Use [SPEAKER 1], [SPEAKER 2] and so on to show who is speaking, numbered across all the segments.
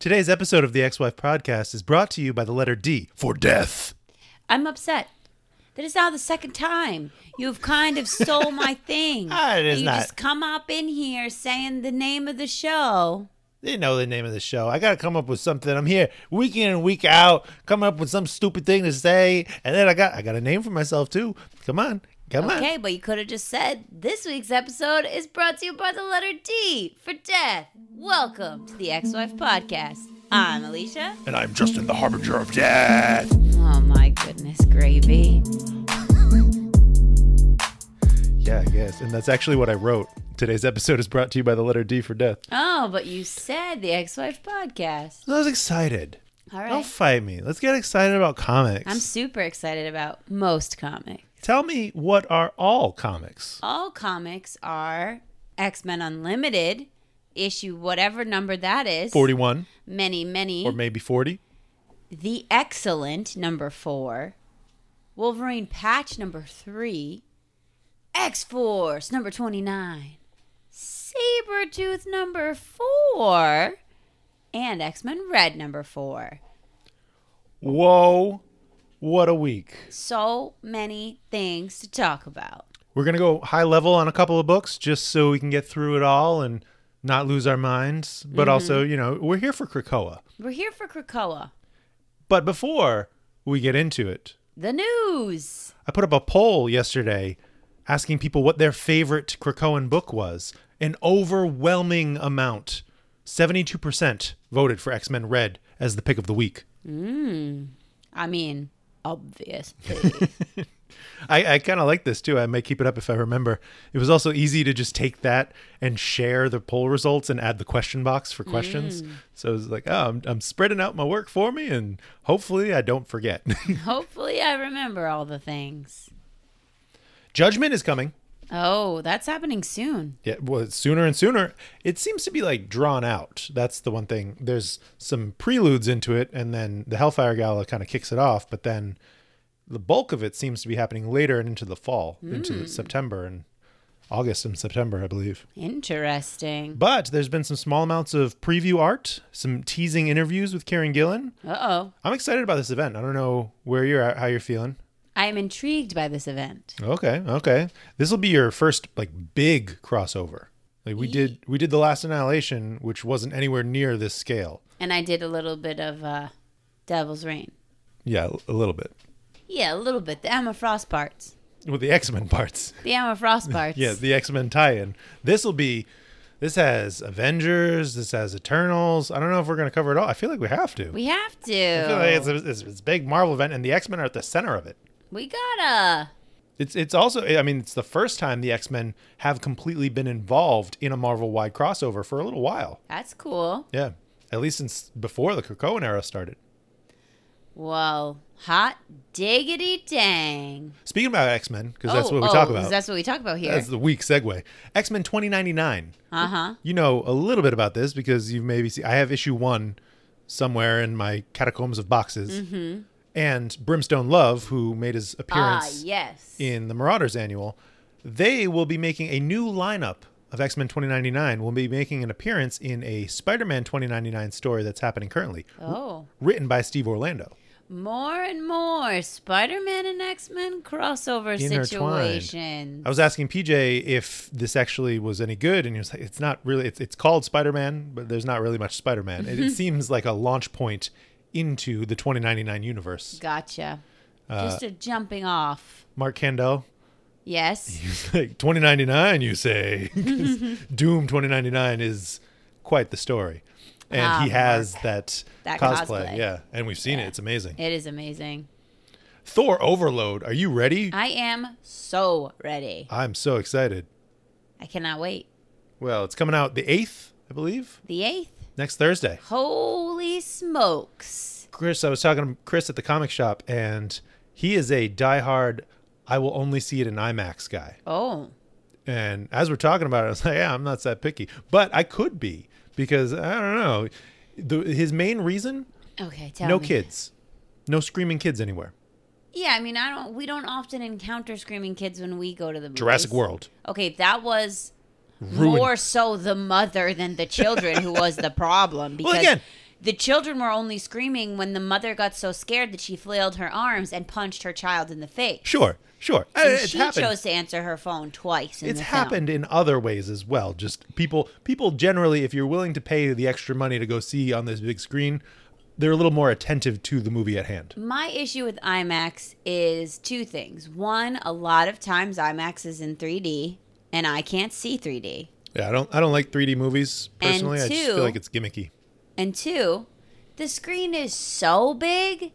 [SPEAKER 1] Today's episode of the X Wife Podcast is brought to you by the letter D for death.
[SPEAKER 2] I'm upset. That is now the second time you've kind of stole my thing.
[SPEAKER 1] Ah, it is
[SPEAKER 2] you
[SPEAKER 1] not.
[SPEAKER 2] just come up in here saying the name of the show.
[SPEAKER 1] They know the name of the show. I got to come up with something. I'm here week in and week out, coming up with some stupid thing to say, and then I got I got a name for myself too. Come on, come on.
[SPEAKER 2] Okay, but you could have just said this week's episode is brought to you by the letter D for death. Welcome to the X-Wife Podcast. I'm Alicia.
[SPEAKER 1] And I'm Justin, the harbinger of death.
[SPEAKER 2] Oh my goodness, gravy.
[SPEAKER 1] Yeah, I guess. And that's actually what I wrote. Today's episode is brought to you by the letter D for death.
[SPEAKER 2] Oh, but you said the X-Wife Podcast.
[SPEAKER 1] I was excited.
[SPEAKER 2] All right.
[SPEAKER 1] Don't fight me. Let's get excited about comics.
[SPEAKER 2] I'm super excited about most comics.
[SPEAKER 1] Tell me what are all comics?
[SPEAKER 2] all comics are X Men Unlimited, issue whatever number that is.
[SPEAKER 1] 41
[SPEAKER 2] Many, many.
[SPEAKER 1] or maybe 40?
[SPEAKER 2] the X-Cellent, number four. Wolverine Patch, number three. X Force, number 29. Sabretooth, number four. And X Men Red, number four.
[SPEAKER 1] Whoa. What a week.
[SPEAKER 2] So many things to talk about.
[SPEAKER 1] We're going to go high level on a couple of books just so we can get through it all and not lose our minds. But also, you know, we're here for Krakoa.
[SPEAKER 2] We're here for Krakoa.
[SPEAKER 1] But before we get into it,
[SPEAKER 2] The news.
[SPEAKER 1] I put up a poll yesterday asking people what their favorite Krakoan book was. An overwhelming amount, 72%, voted for X Men Red as the pick of the week. Mm.
[SPEAKER 2] I mean, obviously.
[SPEAKER 1] I, I kind of like this too. I may keep it up if I remember. It was also easy to just take that and share the poll results and add the question box for questions. Mm. So it was like, oh, I'm, I'm spreading out my work for me and hopefully I don't forget.
[SPEAKER 2] Hopefully, I remember all the things.
[SPEAKER 1] Judgment is coming.
[SPEAKER 2] Oh, that's happening soon.
[SPEAKER 1] Yeah, well, sooner and sooner. It seems to be like drawn out. That's the one thing. There's some preludes into it, and then the Hellfire Gala kind of kicks it off. But then the bulk of it seems to be happening later and into the fall, into September and August and September, I believe.
[SPEAKER 2] Interesting.
[SPEAKER 1] But there's been some small amounts of preview art, some teasing interviews with Kieron Gillen.
[SPEAKER 2] Uh oh.
[SPEAKER 1] I'm excited about this event. I don't know where you're at, how you're feeling.
[SPEAKER 2] I am intrigued by this event.
[SPEAKER 1] Okay, okay. This will be your first like big crossover. Like we did we did the last annihilation, which wasn't anywhere near this scale.
[SPEAKER 2] And I did a little bit of uh, Devil's Reign.
[SPEAKER 1] Yeah, a little bit.
[SPEAKER 2] Yeah, a little bit. The Emma Frost parts.
[SPEAKER 1] With the X Men parts.
[SPEAKER 2] The Emma Frost parts.
[SPEAKER 1] Yeah, the X Men tie-in. This will be. This has Avengers. This has Eternals. I don't know if we're going to cover it all. I feel like we have to.
[SPEAKER 2] We have to.
[SPEAKER 1] I feel like it's a, it's, it's a big Marvel event, and the X Men are at the center of it.
[SPEAKER 2] We gotta.
[SPEAKER 1] It's it's also I mean it's the first time the X Men have completely been involved in a Marvel wide crossover for a little while.
[SPEAKER 2] That's cool.
[SPEAKER 1] Yeah, at least since before the Krakoan era started.
[SPEAKER 2] Well, hot diggity dang.
[SPEAKER 1] Speaking about X Men, because that's
[SPEAKER 2] Oh,
[SPEAKER 1] what we
[SPEAKER 2] oh,
[SPEAKER 1] talk
[SPEAKER 2] 'cause
[SPEAKER 1] about.
[SPEAKER 2] That's what we talk about here.
[SPEAKER 1] That's the weak segue. X Men twenty ninety nine.
[SPEAKER 2] Uh huh.
[SPEAKER 1] You know a little bit about this because you've maybe seen. I have issue one somewhere in my catacombs of boxes.
[SPEAKER 2] Mm-hmm.
[SPEAKER 1] And Brimstone Love, who made his
[SPEAKER 2] Ah,
[SPEAKER 1] appearance
[SPEAKER 2] yes.
[SPEAKER 1] in the Marauders annual, they will be making a new lineup of X Men 2099. Will be making an appearance in a Spider Man 2099 story that's happening currently,
[SPEAKER 2] Oh.
[SPEAKER 1] written by Steve Orlando.
[SPEAKER 2] More and more Spider-Man and X-Men crossover
[SPEAKER 1] Intertwined.
[SPEAKER 2] situations.
[SPEAKER 1] I was asking PJ if this actually was any good, and he was like, "It's not really. It's, it's called Spider Man, but there's not really much Spider Man. It, it seems like a launch point into the 2099 universe."
[SPEAKER 2] Gotcha.
[SPEAKER 1] Uh,
[SPEAKER 2] Just a jumping off.
[SPEAKER 1] Mark Kendall,
[SPEAKER 2] Yes.
[SPEAKER 1] he's like 2099, you say? Doom 2099 is quite the story, and
[SPEAKER 2] Ah,
[SPEAKER 1] he has that,
[SPEAKER 2] That
[SPEAKER 1] cosplay,
[SPEAKER 2] cosplay.
[SPEAKER 1] yeah, and we've seen it. It's amazing.
[SPEAKER 2] It is amazing.
[SPEAKER 1] Thor Overload. Are you ready?
[SPEAKER 2] I am so ready.
[SPEAKER 1] I'm so excited.
[SPEAKER 2] I cannot wait.
[SPEAKER 1] Well, it's coming out the 8th, I believe,
[SPEAKER 2] The 8th?
[SPEAKER 1] Next Thursday.
[SPEAKER 2] Holy smokes.
[SPEAKER 1] Chris, I was talking to Chris at the comic shop, and he is a diehard. I will only see it in IMAX guy.
[SPEAKER 2] Oh.
[SPEAKER 1] And as we're talking about it, I was like, yeah, I'm not that picky, but I could be because I don't know. The, his main reason:
[SPEAKER 2] Okay, tell me
[SPEAKER 1] no
[SPEAKER 2] me.
[SPEAKER 1] kids, no screaming kids anywhere.
[SPEAKER 2] Yeah, I mean, I don't. We don't often encounter screaming kids when we go to the movies.
[SPEAKER 1] Jurassic World.
[SPEAKER 2] Okay, that was
[SPEAKER 1] Ruined.
[SPEAKER 2] more so the mother than the children who was the problem. Because
[SPEAKER 1] Well, again-
[SPEAKER 2] the children were only screaming when the mother got so scared that she flailed her arms and punched her child in the face.
[SPEAKER 1] Sure, sure. Uh,
[SPEAKER 2] And
[SPEAKER 1] it's
[SPEAKER 2] she
[SPEAKER 1] happened.
[SPEAKER 2] chose to answer her phone twice. In
[SPEAKER 1] it's
[SPEAKER 2] the film.
[SPEAKER 1] happened in other ways as well. Just people, people generally, if you're willing to pay the extra money to go see on this big screen, they're a little more attentive to the movie at hand.
[SPEAKER 2] My issue with IMAX is two things. One, a lot of times IMAX is in 3D, and I can't see 3D.
[SPEAKER 1] Yeah, I don't, I don't like 3D movies personally. I just feel like it's gimmicky.
[SPEAKER 2] And two, the screen is so big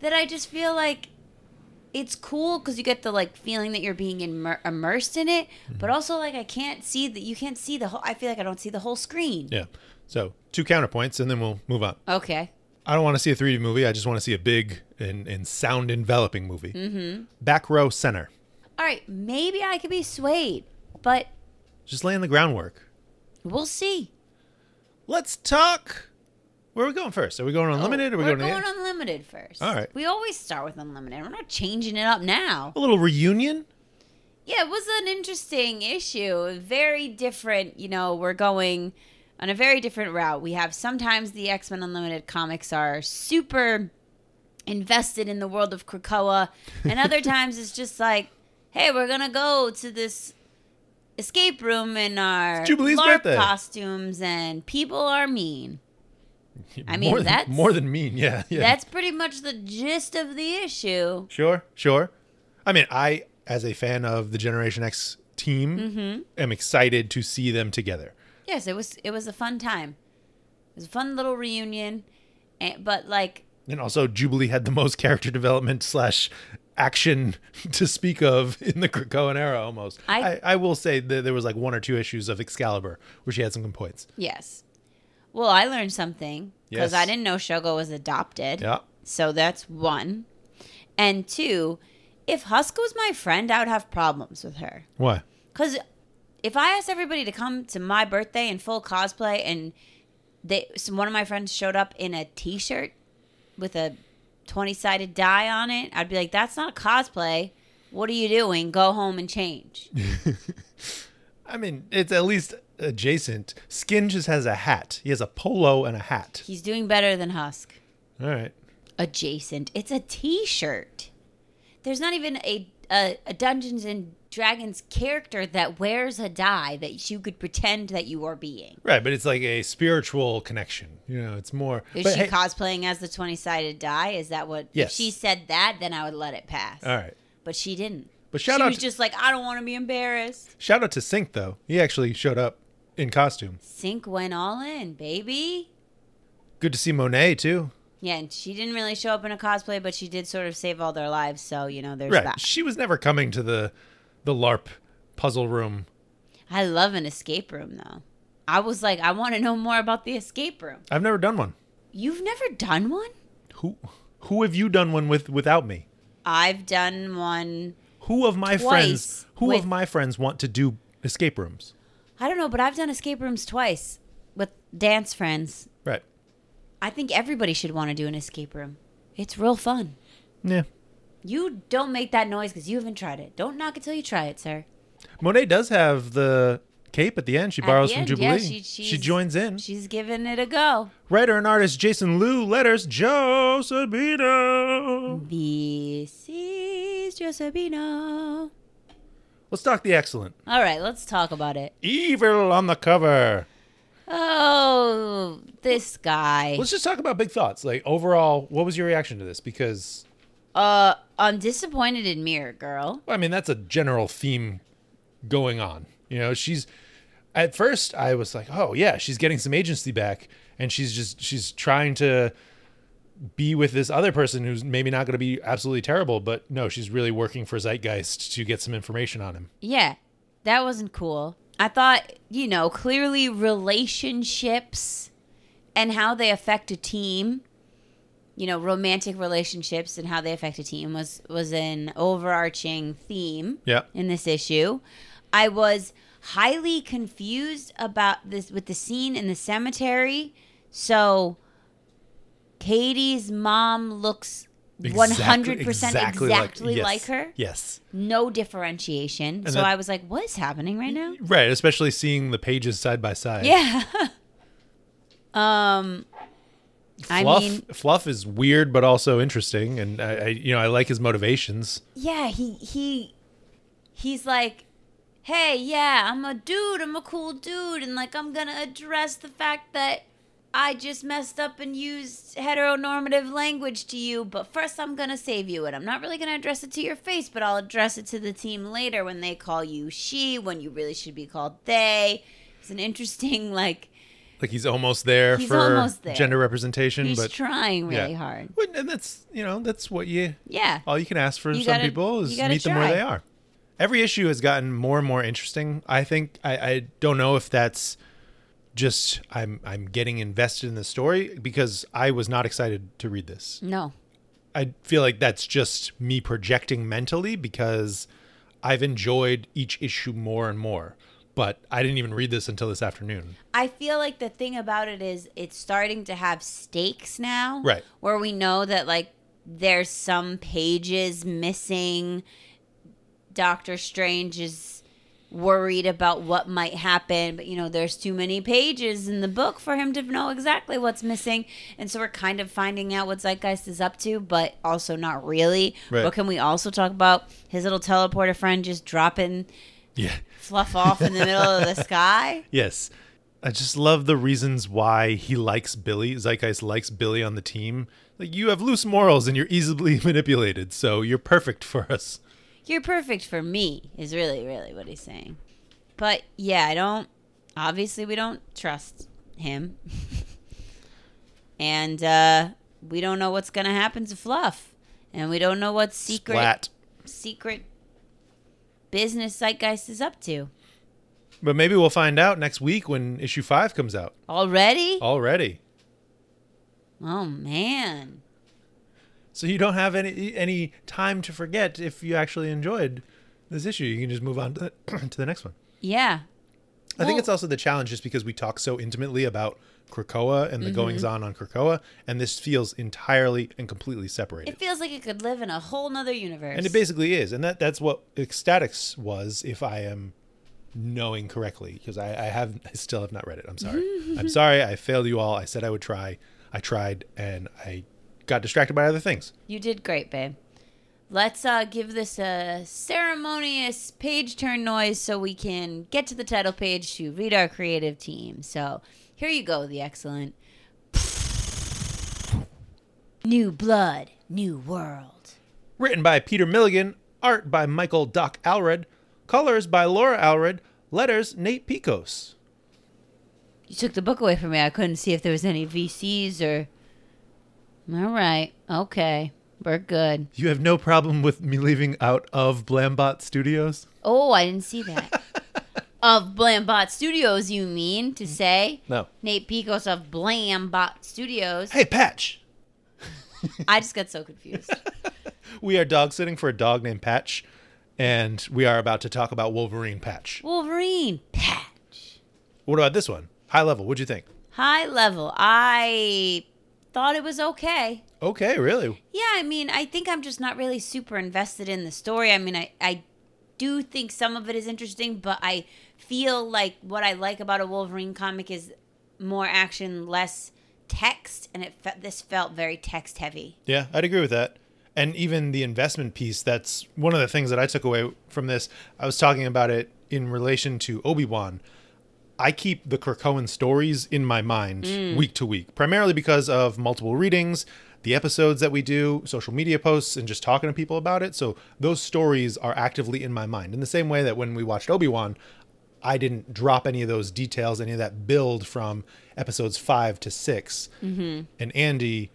[SPEAKER 2] that I just feel like it's cool because you get the like feeling that you're being immer- immersed in it,
[SPEAKER 1] Mm-hmm.
[SPEAKER 2] but also like I can't see that you can't see the whole. I feel like I don't see the whole screen.
[SPEAKER 1] Yeah. So two counterpoints, and then we'll move on.
[SPEAKER 2] Okay.
[SPEAKER 1] I don't want to see a 3D movie. I just want to see a big and, and sound enveloping movie. Mm-hmm. Back row center.
[SPEAKER 2] All right. Maybe I could be swayed, but
[SPEAKER 1] Just laying the groundwork.
[SPEAKER 2] we'll see.
[SPEAKER 1] Let's talk. Where are we going first? Are we going unlimited or are we
[SPEAKER 2] Oh, We're
[SPEAKER 1] going,
[SPEAKER 2] going unlimited first.
[SPEAKER 1] All right.
[SPEAKER 2] We always start with unlimited. We're not changing it up now.
[SPEAKER 1] A little reunion?
[SPEAKER 2] Yeah, it was an interesting issue. Very different. You know, we're going on a very different route. We have sometimes the X Men Unlimited comics are super invested in the world of Krakoa, and other times it's just like, hey, we're gonna go to this escape room in our
[SPEAKER 1] Jubilee's
[SPEAKER 2] LARP
[SPEAKER 1] birthday.
[SPEAKER 2] costumes, and people are mean. I mean,
[SPEAKER 1] more than,
[SPEAKER 2] that's-
[SPEAKER 1] more than mean. Yeah. yeah.
[SPEAKER 2] That's pretty much the gist of the issue.
[SPEAKER 1] Sure, sure. I mean, I, as a fan of the Generation X team,
[SPEAKER 2] Mm-hmm.
[SPEAKER 1] am excited to see them together.
[SPEAKER 2] Yes, it was. It was a fun time. It was a fun little reunion, and, but like
[SPEAKER 1] And also, Jubilee had the most character development slash action to speak of in the Krakoan era almost.
[SPEAKER 2] I-
[SPEAKER 1] I, I, will say that there was like one or two issues of Excalibur where she had some good points.
[SPEAKER 2] Yes. Well, I learned something because
[SPEAKER 1] Yes.
[SPEAKER 2] I didn't know Shogo was adopted.
[SPEAKER 1] Yeah.
[SPEAKER 2] So that's one. And two, if Husk was my friend, I would have problems with her.
[SPEAKER 1] Why?
[SPEAKER 2] Because if I asked everybody to come to my birthday in full cosplay and they, some, one of my friends showed up in a t shirt with a 20 sided die on it, I'd be like, that's not a cosplay. What are you doing? Go home and change.
[SPEAKER 1] I mean, it's at least adjacent. Skin just has a hat. He has a polo and a hat.
[SPEAKER 2] He's doing better than Husk.
[SPEAKER 1] All right.
[SPEAKER 2] adjacent. It's a T-shirt. There's not even a, a a Dungeons and Dragons character that wears a die that you could pretend that you are being.
[SPEAKER 1] Right, but it's like a spiritual connection. You know, it's more.
[SPEAKER 2] Is
[SPEAKER 1] but
[SPEAKER 2] she
[SPEAKER 1] hey-
[SPEAKER 2] cosplaying as the twenty-sided die? Is that what?
[SPEAKER 1] Yes.
[SPEAKER 2] If she said that, then I would let it pass.
[SPEAKER 1] All right.
[SPEAKER 2] But she didn't.
[SPEAKER 1] But shout
[SPEAKER 2] she
[SPEAKER 1] out
[SPEAKER 2] was
[SPEAKER 1] to-
[SPEAKER 2] just like, I don't want to be embarrassed.
[SPEAKER 1] Shout out to Synch though. He actually showed up in costume.
[SPEAKER 2] Synch went all in, baby.
[SPEAKER 1] Good to see Monet too.
[SPEAKER 2] Yeah, and she didn't really show up in a cosplay, but she did sort of save all their lives. So you know, there's
[SPEAKER 1] Right.
[SPEAKER 2] that.
[SPEAKER 1] She was never coming to the the LARP puzzle room.
[SPEAKER 2] I love an escape room though. I was like, I want to know more about the escape room.
[SPEAKER 1] I've never done one.
[SPEAKER 2] You've never done one?
[SPEAKER 1] Who who have you done one with without me?
[SPEAKER 2] I've done one.
[SPEAKER 1] Who of my friends who
[SPEAKER 2] with-
[SPEAKER 1] of my friends want to do escape rooms?
[SPEAKER 2] I don't know, but I've done escape rooms twice with dance friends.
[SPEAKER 1] Right.
[SPEAKER 2] I think everybody should want to do an escape room. It's real fun.
[SPEAKER 1] Yeah.
[SPEAKER 2] You don't make that noise because you haven't tried it. Don't knock it till you try it, sir.
[SPEAKER 1] Monet does have the cape at the end. She
[SPEAKER 2] At
[SPEAKER 1] borrows
[SPEAKER 2] the
[SPEAKER 1] from
[SPEAKER 2] end,
[SPEAKER 1] Jubilee.
[SPEAKER 2] yeah, she-
[SPEAKER 1] she
[SPEAKER 2] she's-
[SPEAKER 1] joins in.
[SPEAKER 2] She's giving it a go.
[SPEAKER 1] Writer and artist Jason Loo, letters Joe Sabino.
[SPEAKER 2] This is Josabino.
[SPEAKER 1] Let's talk the X-Cellent.
[SPEAKER 2] All right, let's talk about it.
[SPEAKER 1] Evil on the cover.
[SPEAKER 2] Oh, this guy.
[SPEAKER 1] Let's just talk about big thoughts. Like overall, what was your reaction to this? Because
[SPEAKER 2] Uh, I'm disappointed in Mirror Girl.
[SPEAKER 1] I mean, that's a general theme going on. You know, she's at first I was like, "Oh, yeah, she's getting some agency back and she's just she's trying to be with this other person who's maybe not going to be absolutely terrible, but no, she's really working for Zeitgeist to get some information on him."
[SPEAKER 2] Yeah, that wasn't cool. I thought, you know, clearly relationships and how they affect a team, you know, romantic relationships and how they affect a team was was an overarching theme
[SPEAKER 1] Yeah.
[SPEAKER 2] in this issue. I was highly confused about this with the scene in the cemetery. So Katie's mom looks 100% exactly,
[SPEAKER 1] yes.
[SPEAKER 2] like her
[SPEAKER 1] Yes.
[SPEAKER 2] no differentiation. so
[SPEAKER 1] that-
[SPEAKER 2] I was like, what is happening right now?
[SPEAKER 1] Right, especially seeing the pages side by side.
[SPEAKER 2] Yeah. um I
[SPEAKER 1] Fluff,
[SPEAKER 2] mean-
[SPEAKER 1] Fluff is weird, but also interesting, and I, I, you know, I like his motivations.
[SPEAKER 2] yeah, he he he's like, "Hey, yeah, I'm a dude. I'm a cool dude and like I'm going to address the fact that I just messed up and used heteronormative language to you, but first I'm going to save you and I'm not really going to address it to your face, but I'll address it to the team later when they call you she when you really should be called they." It's an interesting like
[SPEAKER 1] Like he's almost there
[SPEAKER 2] He's
[SPEAKER 1] for
[SPEAKER 2] almost there.
[SPEAKER 1] gender representation, But
[SPEAKER 2] he's
[SPEAKER 1] but
[SPEAKER 2] trying really
[SPEAKER 1] yeah.
[SPEAKER 2] hard.
[SPEAKER 1] And that's you know that's what you
[SPEAKER 2] Yeah.
[SPEAKER 1] all you can ask for
[SPEAKER 2] You
[SPEAKER 1] some
[SPEAKER 2] gotta-
[SPEAKER 1] people
[SPEAKER 2] you
[SPEAKER 1] is
[SPEAKER 2] gotta
[SPEAKER 1] meet them where
[SPEAKER 2] try.
[SPEAKER 1] they are. Every issue has gotten more and more interesting. I think I, I don't know if that's just I'm I'm getting invested in the story because I was not excited to read this.
[SPEAKER 2] No.
[SPEAKER 1] I feel like that's just me projecting mentally because I've enjoyed each issue more and more. But I didn't even read this until this afternoon.
[SPEAKER 2] I feel like the thing about it is it's starting to have stakes now.
[SPEAKER 1] Right.
[SPEAKER 2] Where we know that like there's some pages missing. Doctor Strange is worried about what might happen, but you know, there's too many pages in the book for him to know exactly what's missing. And so we're kind of finding out what Zeitgeist is up to, but also not really.
[SPEAKER 1] Right.
[SPEAKER 2] But can we also talk about his little teleporter friend just dropping
[SPEAKER 1] Yeah.
[SPEAKER 2] Fluff off in the middle of the sky?
[SPEAKER 1] Yes. I just love the reasons why he likes Billy. Zeitgeist likes Billy on the team. Like you have loose morals and you're easily manipulated, so you're perfect for us.
[SPEAKER 2] You're perfect for me, is really, really what he's saying. But yeah, I don't. Obviously, we don't trust him. and uh, we don't know what's going to happen to Fluff. And we don't know what secret
[SPEAKER 1] Splat.
[SPEAKER 2] secret business Zeitgeist is up to.
[SPEAKER 1] But maybe we'll find out next week when issue five comes out.
[SPEAKER 2] Already?
[SPEAKER 1] Already.
[SPEAKER 2] Oh, man.
[SPEAKER 1] So you don't have any any time to forget if you actually enjoyed this issue. You can just move on to, to the next one.
[SPEAKER 2] Yeah.
[SPEAKER 1] I think it's also the challenge just because we talk so intimately about Krakoa and the
[SPEAKER 2] Mm-hmm.
[SPEAKER 1] goings on on Krakoa, and this feels entirely and completely separated.
[SPEAKER 2] It feels like it could live in a whole nother universe.
[SPEAKER 1] and it basically is, and that that's what X-Statix was, if I am knowing correctly, because I, I have I still have not read it. I'm sorry. I'm sorry. I failed you all. I said I would try. I tried, and I got distracted by other things.
[SPEAKER 2] You did great, babe. Let's uh, give this a ceremonious page turn noise so we can get to the title page to read our creative team. So here you go, the X-Cellent. New blood, new world.
[SPEAKER 1] Written by Peter Milligan, art by Michael Doc Allred, colors by Laura Allred, letters Nate Piekos.
[SPEAKER 2] You took the book away from me. I couldn't see if there was any VCs or. All right. Okay. We're good.
[SPEAKER 1] You have no problem with me leaving out of Blambot Studios?
[SPEAKER 2] Oh, I didn't see that. of Blambot Studios, you mean to mm-hmm. say?
[SPEAKER 1] No.
[SPEAKER 2] Nate Piekos of Blambot Studios.
[SPEAKER 1] Hey, Patch.
[SPEAKER 2] I just got so confused.
[SPEAKER 1] We are dog sitting for a dog named Patch, and we are about to talk about Wolverine Patch.
[SPEAKER 2] Wolverine patch.
[SPEAKER 1] What about this one? High level, what'd you think?
[SPEAKER 2] High level. I thought it was okay.
[SPEAKER 1] Okay, really?
[SPEAKER 2] Yeah, I mean, I think I'm just not really super invested in the story. I mean, I, I do think some of it is interesting, but I feel like what I like about a Wolverine comic is more action, less text, and it fe- this felt very text heavy.
[SPEAKER 1] Yeah, I'd agree with that. And even the investment piece, that's one of the things that I took away from this. I was talking about it in relation to Obi Wan. I keep the Krakoan stories in my mind mm. week to week, primarily because of multiple readings, the episodes that we do, social media posts, and just talking to people about it. So those stories are actively in my mind. In the same way that when we watched Obi Wan, I didn't drop any of those details, any of that build from episodes five to 6 And Andy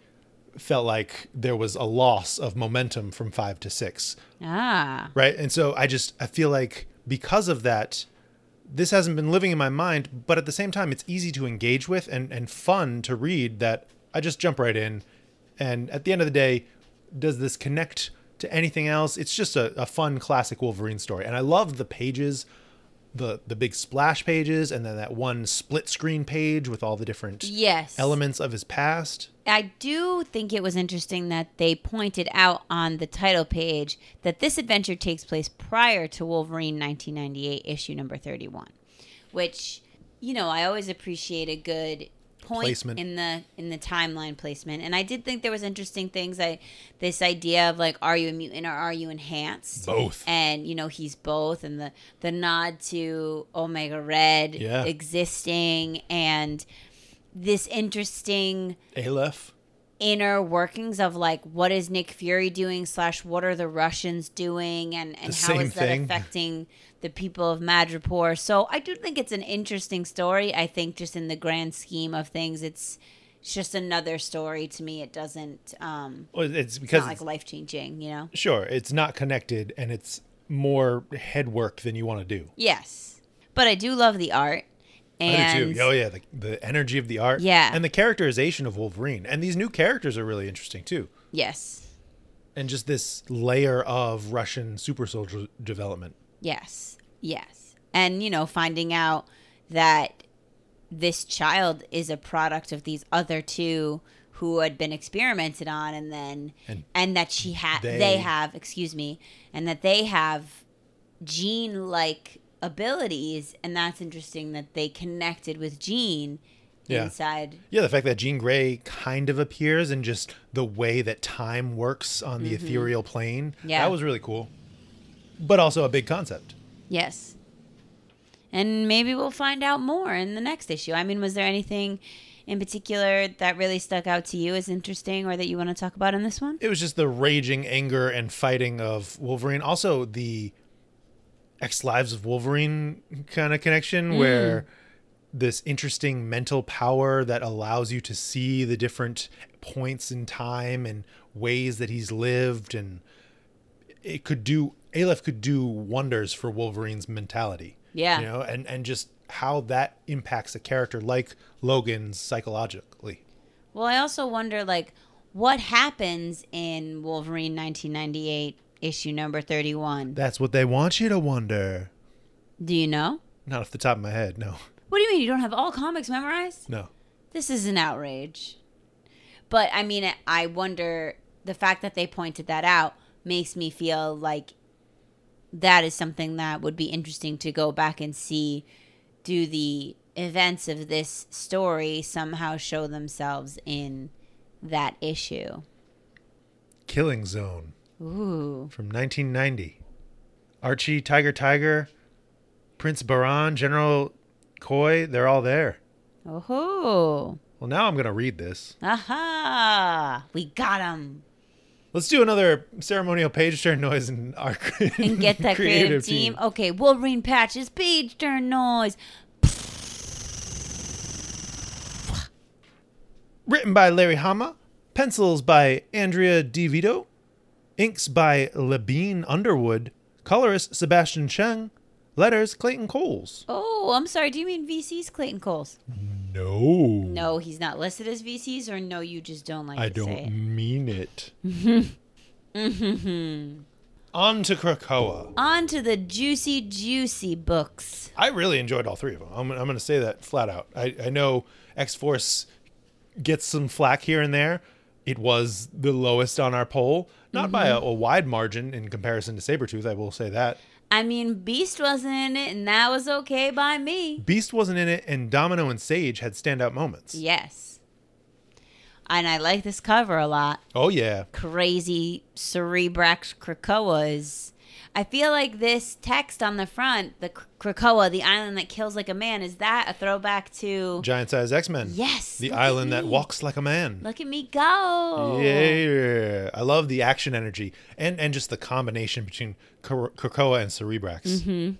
[SPEAKER 1] felt like there was a loss of momentum from five to six
[SPEAKER 2] Ah.
[SPEAKER 1] right and so i just i feel like because of that this hasn't been living in my mind but at the same time it's easy to engage with and and fun to read that i just jump right in and at the end of the day does this connect to anything else? It's just a, a fun classic wolverine story. And i love the pages the the big splash pages and then that one split screen page with all the different
[SPEAKER 2] Yes.
[SPEAKER 1] elements of his past.
[SPEAKER 2] I do think it was interesting that they pointed out on the title page that this adventure takes place prior to Wolverine 1998 issue number 31, which, you know, I always appreciate a good point
[SPEAKER 1] placement.
[SPEAKER 2] in the in the timeline placement and i did think there was interesting things i this idea of like are you a mutant or are you enhanced
[SPEAKER 1] Both.
[SPEAKER 2] and you know he's both and the the nod to omega red
[SPEAKER 1] Yeah.
[SPEAKER 2] existing and this interesting
[SPEAKER 1] Aleph.
[SPEAKER 2] Inner workings of like what is Nick Fury doing slash what are the Russians doing and and
[SPEAKER 1] The
[SPEAKER 2] how is that
[SPEAKER 1] thing.
[SPEAKER 2] affecting the people of Madripoor. So I do think it's an interesting story. I think just in the grand scheme of things, it's it's just another story to me. It doesn't um
[SPEAKER 1] Well, it's
[SPEAKER 2] it's
[SPEAKER 1] because
[SPEAKER 2] not like life changing, you know.
[SPEAKER 1] sure, it's not connected and it's more head work than you want to do.
[SPEAKER 2] Yes, but I do love the art. And
[SPEAKER 1] I do too. Oh yeah, the, the energy of the art.
[SPEAKER 2] Yeah.
[SPEAKER 1] And the characterization of Wolverine. And these new characters are really interesting too.
[SPEAKER 2] yes,
[SPEAKER 1] And just this layer of Russian super soldier development.
[SPEAKER 2] Yes, yes. And, you know, finding out that this child is a product of these other two who had been experimented on and then
[SPEAKER 1] And
[SPEAKER 2] and, that she had
[SPEAKER 1] they-
[SPEAKER 2] they, have excuse me and that they have gene like abilities and that's interesting that they connected with Jean
[SPEAKER 1] Yeah.
[SPEAKER 2] inside
[SPEAKER 1] Yeah, the fact that Jean Grey kind of appears and just the way that time works on the mm-hmm. ethereal plane.
[SPEAKER 2] Yeah.
[SPEAKER 1] That was really cool. But also a big concept.
[SPEAKER 2] Yes. And maybe we'll find out more in the next issue. I mean, was there anything in particular that really stuck out to you as interesting or that you want to talk about in this one?
[SPEAKER 1] It was just the raging anger and fighting of Wolverine. Also, the X Lives of Wolverine kind of connection hmm. where this interesting mental power that allows you to see the different points in time and ways that he's lived and it could do Aleph could do wonders for Wolverine's mentality.
[SPEAKER 2] Yeah.
[SPEAKER 1] You know, and and just how that impacts a character like Logan's psychologically.
[SPEAKER 2] Well, I also wonder, like, what happens in Wolverine 1998, issue number 31?
[SPEAKER 1] That's what they want you to wonder.
[SPEAKER 2] Do you know?
[SPEAKER 1] Not off the top of my head, no.
[SPEAKER 2] What do you mean? You don't have all comics memorized?
[SPEAKER 1] No.
[SPEAKER 2] This is an outrage. But I mean, I wonder the fact that they pointed that out makes me feel like that is something that would be interesting to go back and see. Do the events of this story somehow show themselves in that issue?
[SPEAKER 1] Killing Zone
[SPEAKER 2] Ooh.
[SPEAKER 1] from 1990. Archie, Tyger Tiger, Prince Baran, General Coy, they're all there.
[SPEAKER 2] Oh.
[SPEAKER 1] Well, now I'm going to read this.
[SPEAKER 2] Aha! We got him.
[SPEAKER 1] Let's do another ceremonial page turn noise in our
[SPEAKER 2] And get that creative, team. Okay, Wolverine patches, page turn noise.
[SPEAKER 1] Written by Larry Hama, pencils by Andrea Di Vito, inks by Labine Underwood, colorist Sebastian Cheng, letters Clayton Cowles.
[SPEAKER 2] Oh, I'm sorry. Do you mean VC's Clayton Cowles?
[SPEAKER 1] No.
[SPEAKER 2] No, he's not listed as VCs, or no, you just don't like
[SPEAKER 1] I
[SPEAKER 2] to say
[SPEAKER 1] don't mean it. On to Krakoa.
[SPEAKER 2] On to the juicy, juicy books.
[SPEAKER 1] I really enjoyed all three of them. I'm, I'm going to say that flat out. I, I know X Force gets some flack here and there. It was the lowest on our poll, not by mm-hmm. a, a wide margin in comparison to Sabretooth, I will say that.
[SPEAKER 2] I mean, Beast wasn't in it, and that was okay by me.
[SPEAKER 1] Beast wasn't in it, and Domino and Sage had standout moments.
[SPEAKER 2] Yes. And I like this cover a lot.
[SPEAKER 1] Oh, yeah.
[SPEAKER 2] Crazy Cerebrax Krakoa is. I feel like this text on the front, the Kr- Krakoa, the island that kills like a man, is that a throwback to.
[SPEAKER 1] Giant Size X Men.
[SPEAKER 2] Yes.
[SPEAKER 1] The island that walks like a man.
[SPEAKER 2] Look at me go.
[SPEAKER 1] Yeah, I love the action energy and and just the combination between Krakoa and Cerebrax.
[SPEAKER 2] Mm-hmm.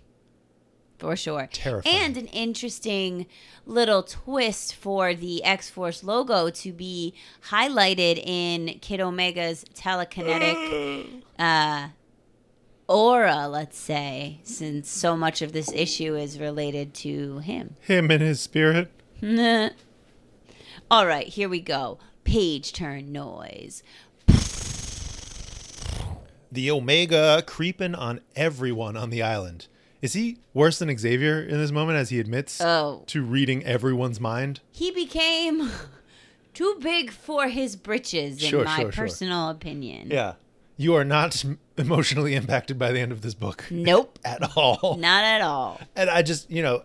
[SPEAKER 2] For sure.
[SPEAKER 1] Terrifying.
[SPEAKER 2] And an interesting little twist for the X Force logo to be highlighted in Kid Omega's telekinetic uh, aura, let's say, since so much of this issue is related to him.
[SPEAKER 1] Him and his spirit.
[SPEAKER 2] All right, here we go. Page turn noise.
[SPEAKER 1] The Omega creeping on everyone on the island. Is he worse than Xavier in this moment as he admits
[SPEAKER 2] Oh.
[SPEAKER 1] to reading everyone's mind?
[SPEAKER 2] He became too big for his britches, in
[SPEAKER 1] Sure,
[SPEAKER 2] my
[SPEAKER 1] sure, sure.
[SPEAKER 2] personal opinion.
[SPEAKER 1] Yeah. You are not emotionally impacted by the end of this book
[SPEAKER 2] Nope.
[SPEAKER 1] at all.
[SPEAKER 2] Not at all.
[SPEAKER 1] And I just, you know,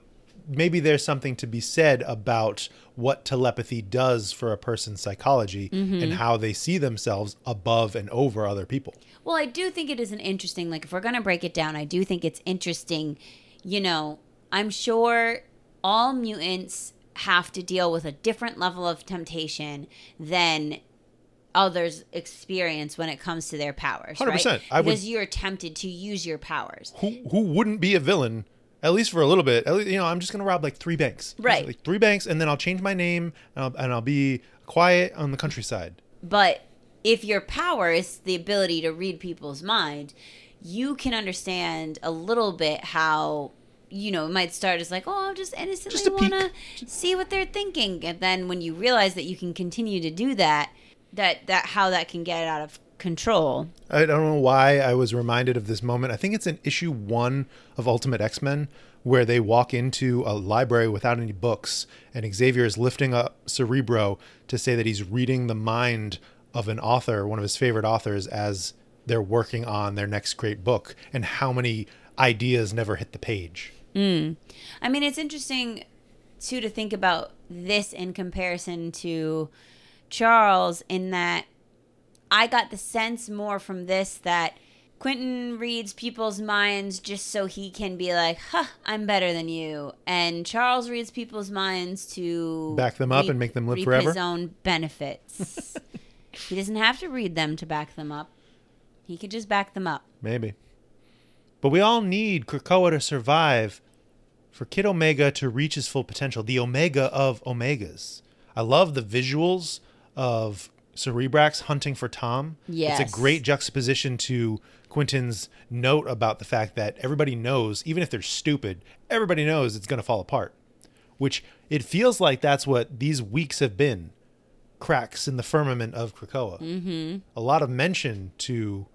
[SPEAKER 1] maybe there's something to be said about what telepathy does for a person's psychology mm-hmm. and how they see themselves above and over other people.
[SPEAKER 2] Well, I do think it is an interesting, like, if we're going to break it down, I do think it's interesting. You know, I'm sure all mutants have to deal with a different level of temptation than others experience when it comes to their powers.
[SPEAKER 1] 100%.
[SPEAKER 2] Right?
[SPEAKER 1] I would-
[SPEAKER 2] because you're tempted to use your powers.
[SPEAKER 1] Who who wouldn't be a villain at least for a little bit? At least, you know, I'm just gonna rob like three banks,
[SPEAKER 2] Right.
[SPEAKER 1] Like three banks, and then I'll change my name and I'll, and I'll be quiet on the countryside.
[SPEAKER 2] But if your power is the ability to read people's mind, you can understand a little bit how you know it might start as like, oh, I'm just innocently want to see what they're thinking, and then when you realize that you can continue to do that, that that how that can get out of control.
[SPEAKER 1] I don't know why I was reminded of this moment. I think it's in issue one of Ultimate X Men where they walk into a library without any books, and Xavier is lifting up Cerebro to say that he's reading the mind of an author, one of his favorite authors, as they're working on their next great book, and how many ideas never hit the page. Mm.
[SPEAKER 2] I mean, it's interesting too to think about this in comparison to Charles, in that I got the sense more from this that Quentin reads people's minds just so he can be like, huh, I'm better than you. And Charles reads people's minds to
[SPEAKER 1] Back them up and make them live forever?
[SPEAKER 2] his own benefits. he doesn't have to read them to back them up. He could just back them up.
[SPEAKER 1] Maybe. But we all need Krakoa to survive for Kid Omega to reach his full potential, the Omega of Omegas. I love the visuals of Cerebrax hunting for Tom.
[SPEAKER 2] Yes.
[SPEAKER 1] It's a great juxtaposition to Quentin's note about the fact that everybody knows, even if they're stupid, everybody knows it's going to fall apart. Which it feels like that's what these weeks have been cracks in the firmament of Krakoa. Mm-hmm. A lot of mention to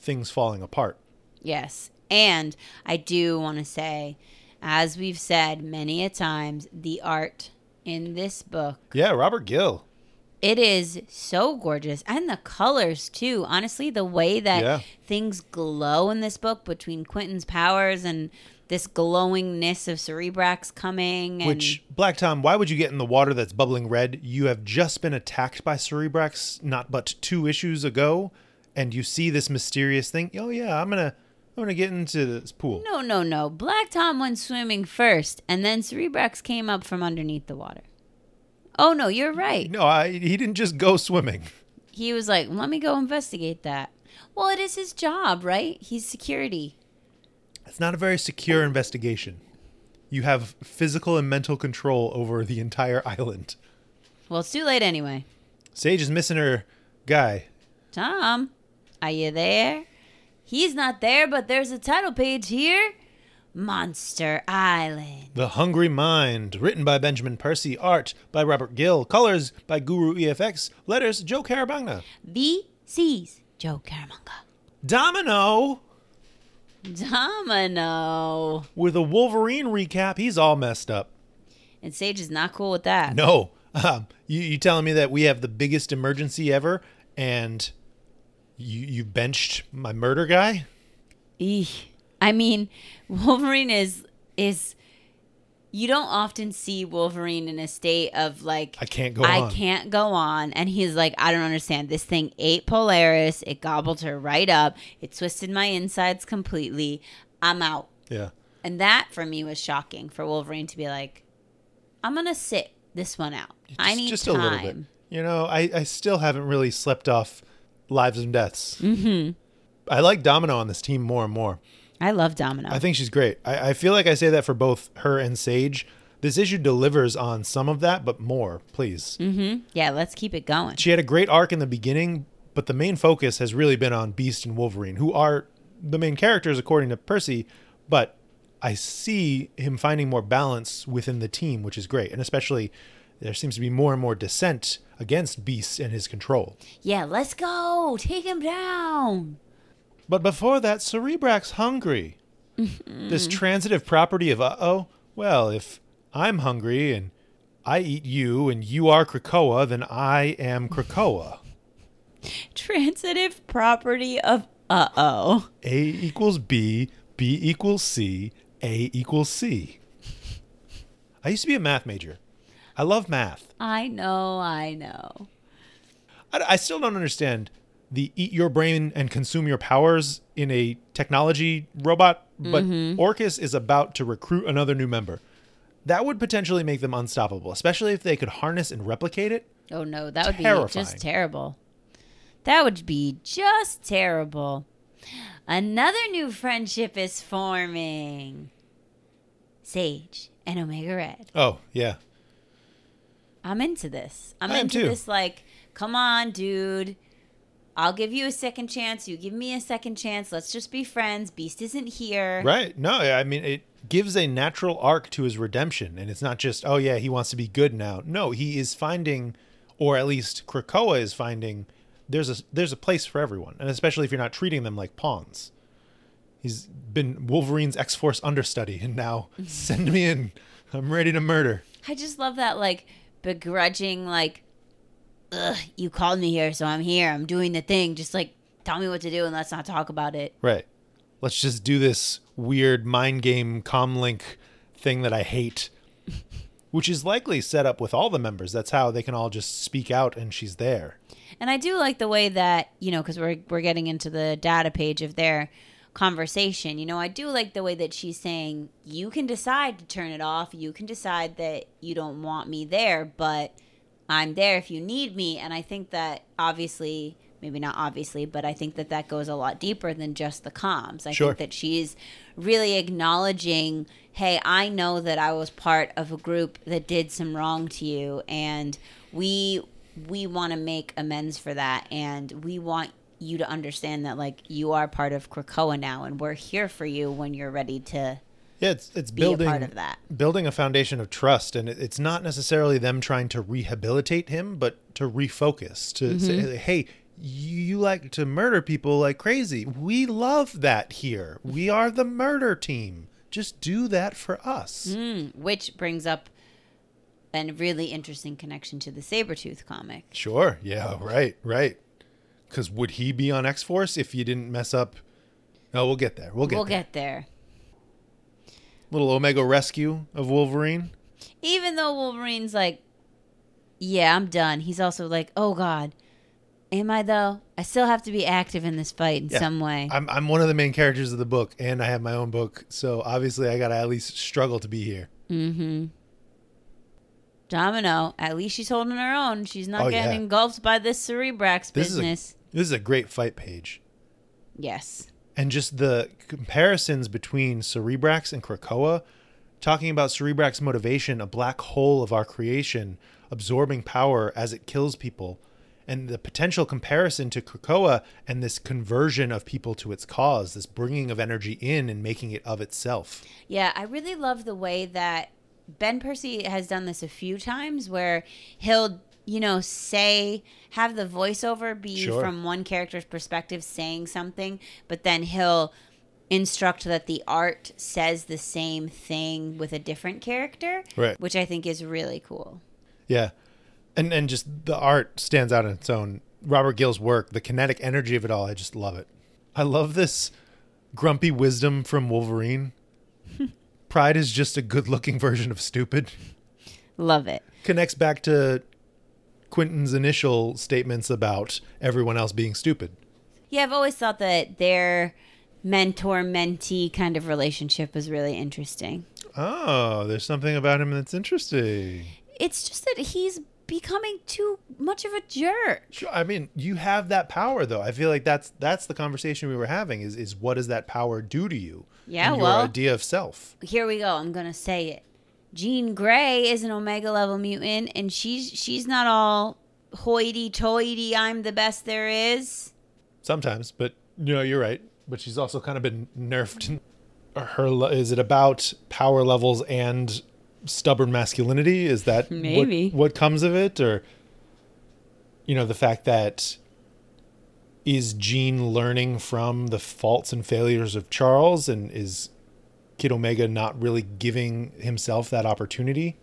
[SPEAKER 1] things falling apart.
[SPEAKER 2] Yes. And I do want to say, as we've said many a times, the art in this book,
[SPEAKER 1] Yeah, Robert Gill.
[SPEAKER 2] It is so gorgeous. And the colors, too. Honestly, the way that
[SPEAKER 1] Yeah.
[SPEAKER 2] things glow in this book between Quentin's powers and this glowingness of Cerebrax coming. And
[SPEAKER 1] Which, Black Tom, why would you get in the water that's bubbling red? You have just been attacked by Cerebrax not but two issues ago, and you see this mysterious thing. Oh yeah, I'm gonna I'm gonna get into this pool.
[SPEAKER 2] No, no, no. Black Tom went swimming first, and then Cerebrax came up from underneath the water. Oh, no, you're right.
[SPEAKER 1] No, I, he didn't just go swimming.
[SPEAKER 2] he was like, "Let me go investigate that." Well, it is his job, right? He's security.
[SPEAKER 1] It's not a very secure investigation. You have physical and mental control over the entire island.
[SPEAKER 2] Well, it's too late anyway.
[SPEAKER 1] Sage is missing her guy.
[SPEAKER 2] Tom, are you there? He's not there, but there's a title page here. Monster Island.
[SPEAKER 1] The Hungry Mind, written by Benjamin Percy, art by Robert Gill, colors by Guru EFX, letters Joe Caramagna.
[SPEAKER 2] VC's Joe Caramagna.
[SPEAKER 1] Domino
[SPEAKER 2] Domino.
[SPEAKER 1] with a Wolverine recap. He's all messed up.
[SPEAKER 2] And Sage is not cool with that.
[SPEAKER 1] No, um, you you telling me that we have the biggest emergency ever, and you you benched my murder guy?
[SPEAKER 2] Eek. I mean, Wolverine is is you don't often see Wolverine in a state of like
[SPEAKER 1] I can't go
[SPEAKER 2] I
[SPEAKER 1] on.
[SPEAKER 2] can't go on and he's like I don't understand this thing ate Polaris it gobbled her right up it twisted my insides completely I'm out
[SPEAKER 1] Yeah,
[SPEAKER 2] and that for me was shocking for Wolverine to be like I'm gonna sit this one out I need
[SPEAKER 1] just
[SPEAKER 2] time
[SPEAKER 1] a little bit. You know, I I still haven't really slept off lives and deaths. Mm-hmm. I like Domino on this team more and more.
[SPEAKER 2] I love Domino
[SPEAKER 1] I think she's great. I, I feel like I say that for both her and Sage. This issue delivers on some of that, but more, please.
[SPEAKER 2] mm-hmm. yeah let's keep it going
[SPEAKER 1] She had a great arc in the beginning, but the main focus has really been on Beast and Wolverine, who are the main characters according to Percy, but I see him finding more balance within the team, which is great. And especially there seems to be more and more dissent against Beast and his control.
[SPEAKER 2] yeah let's go take him down
[SPEAKER 1] But before that, Cerebrax hungry. this transitive property of uh oh, well, if I'm hungry and I eat you and you are Krakoa, then I am Krakoa.
[SPEAKER 2] transitive property of uh oh.
[SPEAKER 1] A equals B, B equals C, A equals C. I used to be a math major. I love math.
[SPEAKER 2] I know, I know.
[SPEAKER 1] I, I still don't understand the eat your brain and consume your powers in a technology robot, but mm-hmm. Orchis is about to recruit another new member. That would potentially make them unstoppable, especially if they could harness and replicate it.
[SPEAKER 2] Oh no, that would be just terrible. That would be just terrible. Another new friendship is forming. Sage and Omega Red.
[SPEAKER 1] Oh, yeah.
[SPEAKER 2] I'm into this. I'm
[SPEAKER 1] I
[SPEAKER 2] into this like, come on, dude. I'll give you a second chance. You give me a second chance. Let's just be friends. Beast isn't here.
[SPEAKER 1] Right. No, I mean, it gives a natural arc to his redemption. And it's not just, oh, yeah, he wants to be good now. No, he is finding, or at least Krakoa is finding, there's a, there's a place for everyone. And especially if you're not treating them like pawns. He's been Wolverine's X Force understudy, and now send me in. I'm ready to murder.
[SPEAKER 2] I just love that like begrudging like you called me here, so I'm here. I'm doing the thing. Just like tell me what to do and let's not talk about it.
[SPEAKER 1] Right. Let's just do this weird mind game comlink thing that I hate, which is likely set up with all the members. That's how they can all just speak out and she's there.
[SPEAKER 2] And I do like the way that, you know, cuz we're we're getting into the data page of their conversation. You know, I do like the way that she's saying you can decide to turn it off. You can decide that you don't want me there, but I'm there if you need me. And I think that obviously, maybe not obviously, but I think that that goes a lot deeper than just the comms. I
[SPEAKER 1] Sure.
[SPEAKER 2] think that she's really acknowledging, hey, I know that I was part of a group that did some wrong to you, and we we want to make amends for that, and we want you to understand that like you are part of Krakoa now, and we're here for you when you're ready to
[SPEAKER 1] Yeah, it's it's building
[SPEAKER 2] a part of that.
[SPEAKER 1] building a foundation of trust, and it, it's not necessarily them trying to rehabilitate him, but to refocus. To
[SPEAKER 2] Mm-hmm.
[SPEAKER 1] say, hey, you, you like to murder people like crazy. We love that here. We are the murder team. Just do that for us.
[SPEAKER 2] Mm, which brings up a really interesting connection to the Sabretooth comic.
[SPEAKER 1] Sure. Yeah. Right. Right. Because would he be on X Force if you didn't mess up? No, we'll get there. We'll get
[SPEAKER 2] we'll
[SPEAKER 1] there.
[SPEAKER 2] get there.
[SPEAKER 1] Little Omega rescue of Wolverine.
[SPEAKER 2] Even though Wolverine's like, yeah, I'm done. He's also like, oh God, am I though? I still have to be active in this fight in
[SPEAKER 1] Yeah.
[SPEAKER 2] some way.
[SPEAKER 1] I'm I'm one of the main characters of the book, and I have my own book, so obviously I gotta at least struggle to be here.
[SPEAKER 2] mm-hmm. Domino, at least she's holding her own. She's not
[SPEAKER 1] Oh,
[SPEAKER 2] getting
[SPEAKER 1] yeah.
[SPEAKER 2] engulfed by this Cerebrax
[SPEAKER 1] This is a-
[SPEAKER 2] business.
[SPEAKER 1] This is a great fight page.
[SPEAKER 2] yes.
[SPEAKER 1] And just the comparisons between Cerebrax and Krakoa, talking about Cerebrax motivation, a black hole of our creation, absorbing power as it kills people, and the potential comparison to Krakoa and this conversion of people to its cause, this bringing of energy in and making it of itself.
[SPEAKER 2] Yeah, I really love the way that Ben Percy has done this a few times where he'll, you know, say, have the voiceover be
[SPEAKER 1] Sure.
[SPEAKER 2] from one character's perspective saying something, but then he'll instruct that the art says the same thing with a different character,
[SPEAKER 1] Right.
[SPEAKER 2] which I think is really cool.
[SPEAKER 1] Yeah. And and just the art stands out on its own. Robert Gill's work, the kinetic energy of it all, I just love it. I love this grumpy wisdom from Wolverine. Pride is just a good looking version of stupid.
[SPEAKER 2] Love it.
[SPEAKER 1] Connects back to Quentin's initial statements about everyone else being stupid.
[SPEAKER 2] Yeah, I've always thought that their mentor mentee kind of relationship was really interesting.
[SPEAKER 1] Oh, there's something about him that's interesting.
[SPEAKER 2] It's just that he's becoming too much of a jerk.
[SPEAKER 1] Sure, I mean, you have that power though. I feel like that's that's the conversation we were having is is what does that power do to you?
[SPEAKER 2] Yeah, well-
[SPEAKER 1] your idea of self.
[SPEAKER 2] here we go. I'm gonna say it. Jean Grey is an Omega level mutant, and she's she's not all hoity-toity. I'm the best there is.
[SPEAKER 1] Sometimes, but you know, you're right. But she's also kind of been nerfed. Her is it about power levels and stubborn masculinity? Is that what-
[SPEAKER 2] Maybe.
[SPEAKER 1] what, comes of it, or you know, the fact that is Jean learning from the faults and failures of Charles, and is Kid Omega not really giving himself that opportunity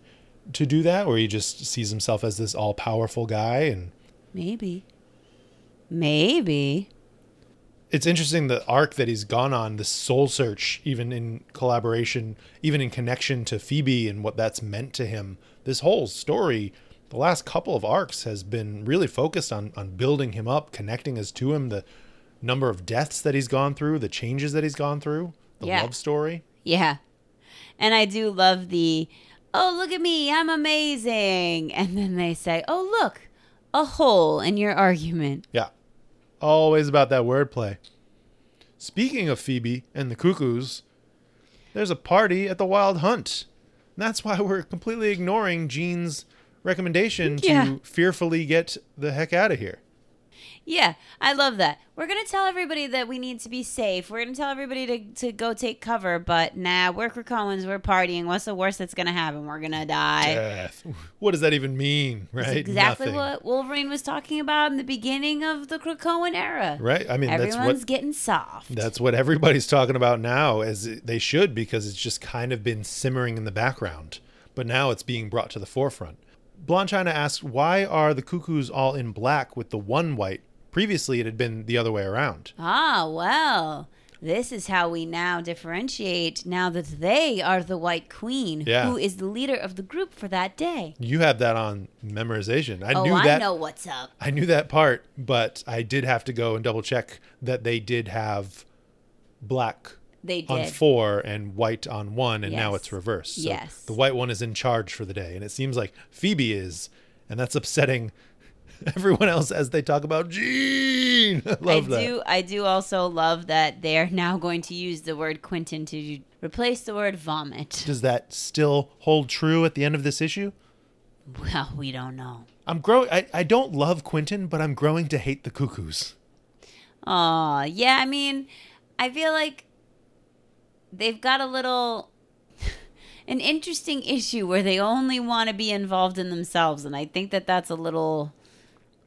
[SPEAKER 1] to do that, or he just sees himself as this all-powerful guy and
[SPEAKER 2] Maybe. Maybe.
[SPEAKER 1] it's interesting the arc that he's gone on, the soul search, even in collaboration, even in connection to Phoebe and what that's meant to him. This whole story, the last couple of arcs, has been really focused on on building him up, connecting us to him, the number of deaths that he's gone through, the changes that he's gone through, the
[SPEAKER 2] Yeah.
[SPEAKER 1] love story.
[SPEAKER 2] Yeah. And I do love the, oh, look at me, I'm amazing. And then they say, oh, look, a hole in your argument.
[SPEAKER 1] Yeah. Always about that wordplay. Speaking of Phoebe and the cuckoos, there's a party at the Wild Hunt. And that's why we're completely ignoring Jean's recommendation
[SPEAKER 2] Yeah.
[SPEAKER 1] to fearfully get the heck out of here.
[SPEAKER 2] Yeah, I love that. We're going to tell everybody that we need to be safe. We're going to tell everybody to, to go take cover, but nah, we're Krakoans, we're partying. What's the worst that's going to happen? We're going to die.
[SPEAKER 1] Death. What does that even mean, right?
[SPEAKER 2] That's exactly
[SPEAKER 1] Nothing.
[SPEAKER 2] what Wolverine was talking about in the beginning of the Krakoan era.
[SPEAKER 1] Right? I mean, that's
[SPEAKER 2] Everyone's
[SPEAKER 1] what
[SPEAKER 2] getting soft.
[SPEAKER 1] that's what everybody's talking about now as they should because it's just kind of been simmering in the background. But now it's being brought to the forefront. Blonde China asked, "Why are the cuckoos all in black with the one white? Previously, it had been the other way around."
[SPEAKER 2] Ah, well, this is how we now differentiate now that they are the White Queen,
[SPEAKER 1] Yeah.
[SPEAKER 2] who is the leader of the group for that day.
[SPEAKER 1] You have that on memorization. I
[SPEAKER 2] oh,
[SPEAKER 1] knew
[SPEAKER 2] I
[SPEAKER 1] that.
[SPEAKER 2] know what's up.
[SPEAKER 1] I knew that part, but I did have to go and double check that they did have black
[SPEAKER 2] They
[SPEAKER 1] on
[SPEAKER 2] did.
[SPEAKER 1] four and white on one, and now
[SPEAKER 2] Yes.
[SPEAKER 1] it's reversed. So
[SPEAKER 2] Yes.
[SPEAKER 1] the white one is in charge for the day, and it seems like Phoebe is, and that's upsetting everyone else as they talk about Jean. I
[SPEAKER 2] I
[SPEAKER 1] that.
[SPEAKER 2] do. I do also love that they are now going to use the word Quentin to replace the word vomit.
[SPEAKER 1] Does that still hold true at the end of this issue?
[SPEAKER 2] Well, we don't know.
[SPEAKER 1] I'm growing. I, I don't love Quentin, but I'm growing to hate the cuckoos.
[SPEAKER 2] Aw, yeah. I mean, I feel like they've got a little. An interesting issue where they only want to be involved in themselves, and I think that that's a little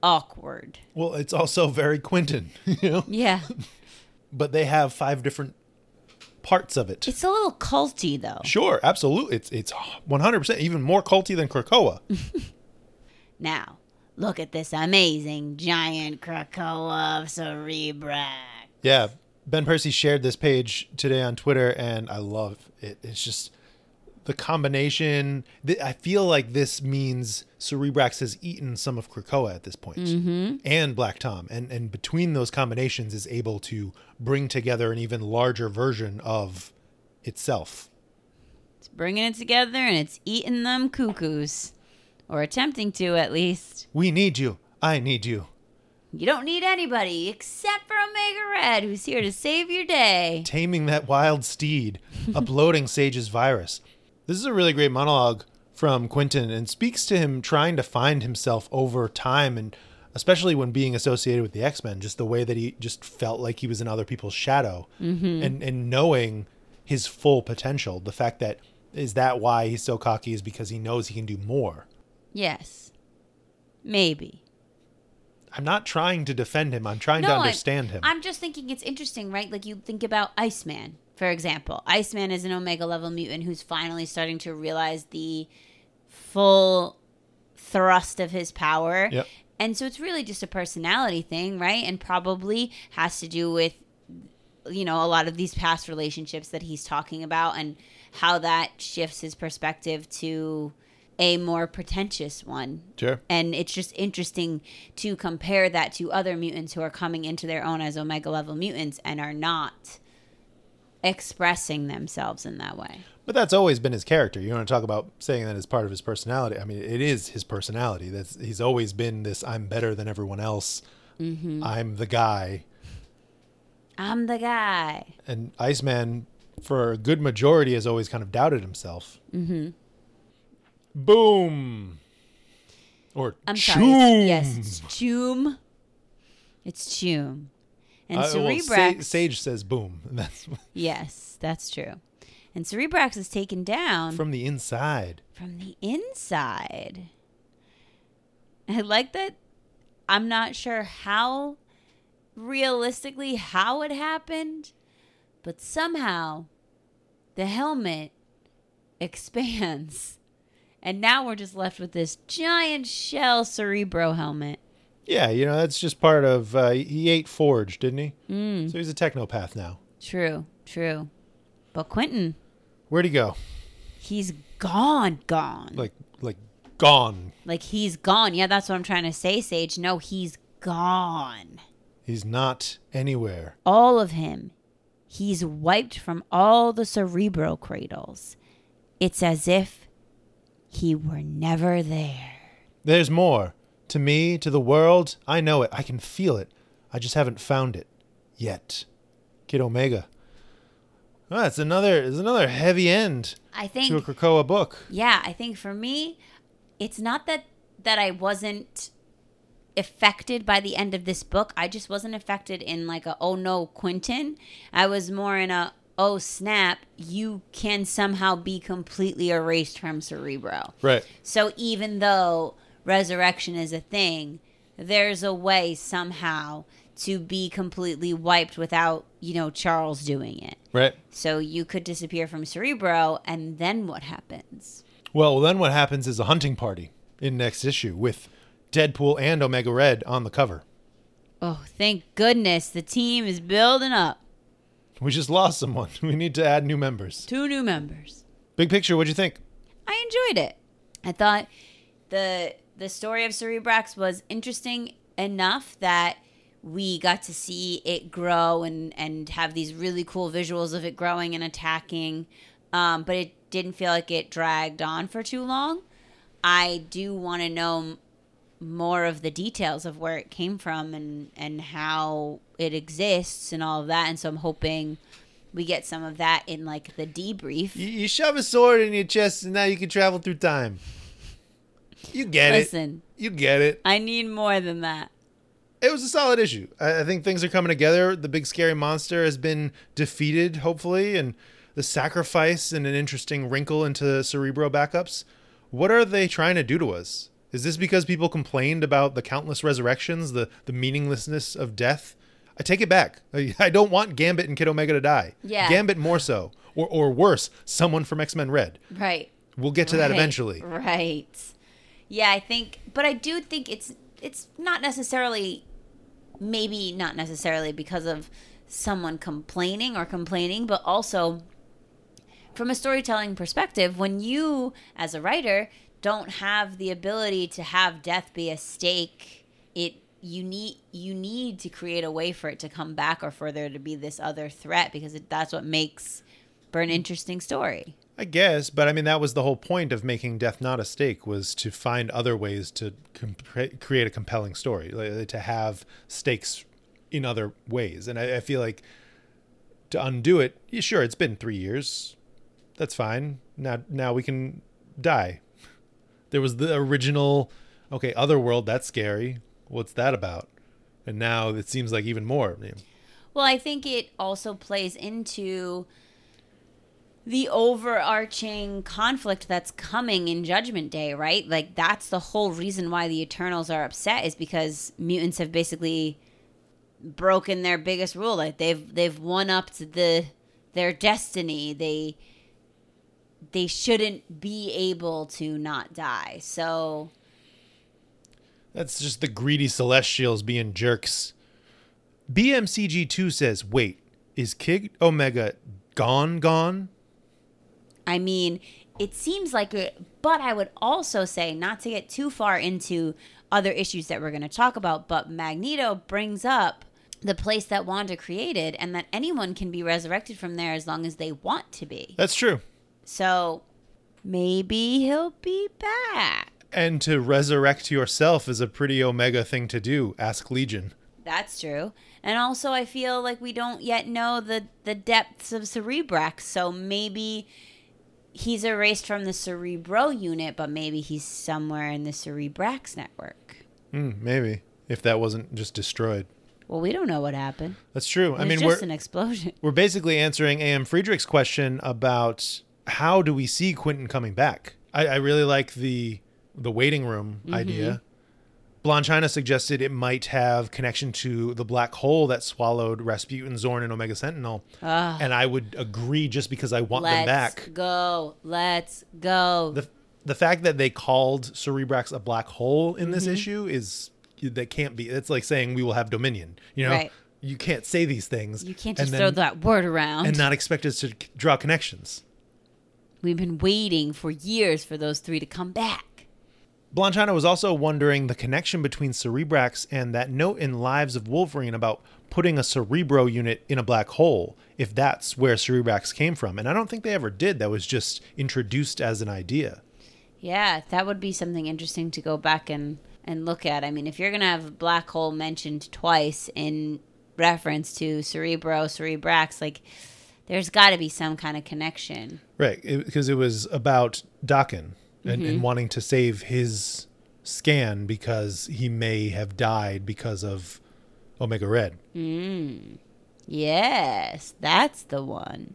[SPEAKER 2] awkward.
[SPEAKER 1] Well, it's also very Quentin, you know.
[SPEAKER 2] Yeah,
[SPEAKER 1] But they have five different parts of it.
[SPEAKER 2] it's a little culty though.
[SPEAKER 1] Sure, absolutely. It's it's 100% even more culty than Krakoa.
[SPEAKER 2] Now, look at this amazing giant Krakoa of Cerebrax.
[SPEAKER 1] Yeah, Ben Percy shared this page today on Twitter, and I love it. It's just the combination. th- I feel like this means Cerebrax has eaten some of Krakoa at this point, mm-hmm. and Black Tom, and and between those combinations is able to bring together an even larger version of itself.
[SPEAKER 2] It's bringing it together and it's eating them cuckoos. Or attempting to, at least.
[SPEAKER 1] We need you. I need you.
[SPEAKER 2] You don't need anybody except for Omega Red, who's here to save your day.
[SPEAKER 1] taming that wild steed, uploading Sage's virus. This is a really great monologue from Quentin and speaks to him trying to find himself over time and especially when being associated with the X-Men, just the way that he just felt like he was in other people's shadow mm-hmm. and and knowing his full potential. The fact that is that why he's so cocky is because he knows he can do more.
[SPEAKER 2] Yes. Maybe.
[SPEAKER 1] I'm not trying to defend him. I'm trying to
[SPEAKER 2] I'm-
[SPEAKER 1] understand him.
[SPEAKER 2] I'm just thinking it's interesting, right? Like you think about Iceman, for example. Iceman is an Omega level mutant who's finally starting to realize the full thrust of his power.
[SPEAKER 1] Yep.
[SPEAKER 2] And so it's really just a personality thing, right? And probably has to do with you know, a lot of these past relationships that he's talking about and how that shifts his perspective to a more pretentious one.
[SPEAKER 1] Sure.
[SPEAKER 2] And it's just interesting to compare that to other mutants who are coming into their own as Omega level mutants and are not expressing themselves in that way.
[SPEAKER 1] But that's always been his character. You want to talk about saying that as part of his personality. I mean, it is his personality. That's he's always been this I'm better than everyone else. I'm the guy.
[SPEAKER 2] I'm the guy.
[SPEAKER 1] And Iceman for a good majority has always kind of doubted himself. Mm-hmm. Boom. Or
[SPEAKER 2] I'm sorry.
[SPEAKER 1] choom.
[SPEAKER 2] Yes, it's Choom. It's Choom. And
[SPEAKER 1] Uh, well,
[SPEAKER 2] Cerebrax.
[SPEAKER 1] Sa- Sage says boom. That's
[SPEAKER 2] yes, that's true. And Cerebrax is taken down
[SPEAKER 1] from the inside.
[SPEAKER 2] from the inside. I like that. I'm not sure how realistically how it happened, but somehow the helmet expands. And now we're just left with this giant shell Cerebro helmet.
[SPEAKER 1] Yeah, you know, that's just part of. Uh, he ate Forge, didn't he? Mm. So he's a technopath now.
[SPEAKER 2] True, true. But Quentin,
[SPEAKER 1] Where'd he go?
[SPEAKER 2] he's gone, gone.
[SPEAKER 1] Like, like gone.
[SPEAKER 2] Like he's gone. Yeah, that's what I'm trying to say, Sage. No, he's gone.
[SPEAKER 1] He's not anywhere.
[SPEAKER 2] All of him. He's wiped from all the cerebro cradles. It's as if he were never there.
[SPEAKER 1] There's more. To me, to the world, I know it. I can feel it. I just haven't found it yet. Kid Omega. Oh, it's another. It's another heavy end
[SPEAKER 2] I think
[SPEAKER 1] to a Krakoa book.
[SPEAKER 2] Yeah, I think for me, it's not that that I wasn't affected by the end of this book. I just wasn't affected in like a oh no, Quentin. I was more in a oh snap, you can somehow be completely erased from Cerebro.
[SPEAKER 1] Right.
[SPEAKER 2] So even though resurrection is a thing, there's a way somehow to be completely wiped without, you know, Charles doing it.
[SPEAKER 1] Right.
[SPEAKER 2] So you could disappear from Cerebro, and then what happens?
[SPEAKER 1] Well, then what happens is a hunting party in next issue with Deadpool and Omega Red on the cover.
[SPEAKER 2] Oh, thank goodness the team is building up.
[SPEAKER 1] We just lost someone. We need to add new members.
[SPEAKER 2] Two new members.
[SPEAKER 1] Big picture, what'd you think?
[SPEAKER 2] I enjoyed it. I thought the the story of Cerebrax was interesting enough that we got to see it grow and and have these really cool visuals of it growing and attacking. Um, but it didn't feel like it dragged on for too long. I do want to know more of the details of where it came from and and how it exists and all of that. And so I'm hoping we get some of that in like the debrief.
[SPEAKER 1] You, you shove a sword in your chest and now you can travel through time. You get it.
[SPEAKER 2] Listen,
[SPEAKER 1] it. You get it.
[SPEAKER 2] I need more than that.
[SPEAKER 1] It was a solid issue. I, I think things are coming together. The big scary monster has been defeated, hopefully, and the sacrifice and an interesting wrinkle into Cerebro backups. What are they trying to do to us? Is this because people complained about the countless resurrections, the, the meaninglessness of death? I take it back. I, I don't want Gambit and Kid Omega to die.
[SPEAKER 2] Yeah.
[SPEAKER 1] Gambit more so. Or, or worse, someone from X Men Red.
[SPEAKER 2] Right.
[SPEAKER 1] We'll get to that eventually.
[SPEAKER 2] Right. Yeah, I think, but I do think it's it's not necessarily, maybe not necessarily because of someone complaining or complaining, but also from a storytelling perspective, when you as a writer don't have the ability to have death be a stake, it you need you need to create a way for it to come back or for there to be this other threat because it, that's what makes for an interesting story.
[SPEAKER 1] I guess, but I mean that was the whole point of making death not a stake was to find other ways to comp- create a compelling story, like, to have stakes in other ways. And I, I feel like to undo it, yeah, sure, it's been three years, that's fine. Now, now we can die. There was the original, okay, Otherworld. That's scary. What's that about? And now it seems like even more.
[SPEAKER 2] Well, I think it also plays into the overarching conflict that's coming in Judgment Day, right? Like that's the whole reason why the Eternals are upset is because mutants have basically broken their biggest rule. Like they've they've won up to the their destiny. They they shouldn't be able to not die. So
[SPEAKER 1] That's just the greedy Celestials being jerks. BMCG2 says, wait, is Kid Omega gone, gone?
[SPEAKER 2] I mean, it seems like it, but I would also say, not to get too far into other issues that we're going to talk about, but Magneto brings up the place that Wanda created and that anyone can be resurrected from there as long as they want to be.
[SPEAKER 1] That's true.
[SPEAKER 2] So maybe he'll be back.
[SPEAKER 1] And to resurrect yourself is a pretty Omega thing to do. Ask Legion.
[SPEAKER 2] That's true. And also, I feel like we don't yet know the, the depths of Cerebrax. So maybe he's erased from the Cerebro unit, but maybe he's somewhere in the Cerebrax network.
[SPEAKER 1] Hmm, maybe if that wasn't just destroyed.
[SPEAKER 2] Well, we don't know what happened.
[SPEAKER 1] That's true. I mean,
[SPEAKER 2] just
[SPEAKER 1] we're
[SPEAKER 2] an explosion.
[SPEAKER 1] we're basically answering A.M. Friedrich's question about how do we see Quentin coming back. I, I really like the the waiting room
[SPEAKER 2] Mm-hmm.
[SPEAKER 1] idea. Blonde China suggested it might have connection to the black hole that swallowed Rasputin, Zorn, and Omega Sentinel.
[SPEAKER 2] Ugh.
[SPEAKER 1] and I would agree just because I want them
[SPEAKER 2] Let's
[SPEAKER 1] back.
[SPEAKER 2] go. Let's go.
[SPEAKER 1] The the fact that they called Cerebrax a black hole in
[SPEAKER 2] Mm-hmm.
[SPEAKER 1] this issue is that can't be. It's like saying we will have dominion. You know,
[SPEAKER 2] Right.
[SPEAKER 1] you can't say these things.
[SPEAKER 2] You can't just
[SPEAKER 1] then-
[SPEAKER 2] throw that word around.
[SPEAKER 1] and not expect us to draw connections.
[SPEAKER 2] We've been waiting for years for those three to come back.
[SPEAKER 1] Blanchana was also wondering the connection between Cerebrax and that note in Lives of Wolverine about putting a Cerebro unit in a black hole, if that's where Cerebrax came from. And I don't think they ever did. That was just introduced as an idea.
[SPEAKER 2] Yeah, that would be something interesting to go back and, and look at. I mean, if you're going to have black hole mentioned twice in reference to Cerebro, Cerebrax, like, there's got to be some kind of connection.
[SPEAKER 1] Right, because it, was about Daken and, and wanting to save his scan because he may have died because of Omega Red.
[SPEAKER 2] Yes, that's the one.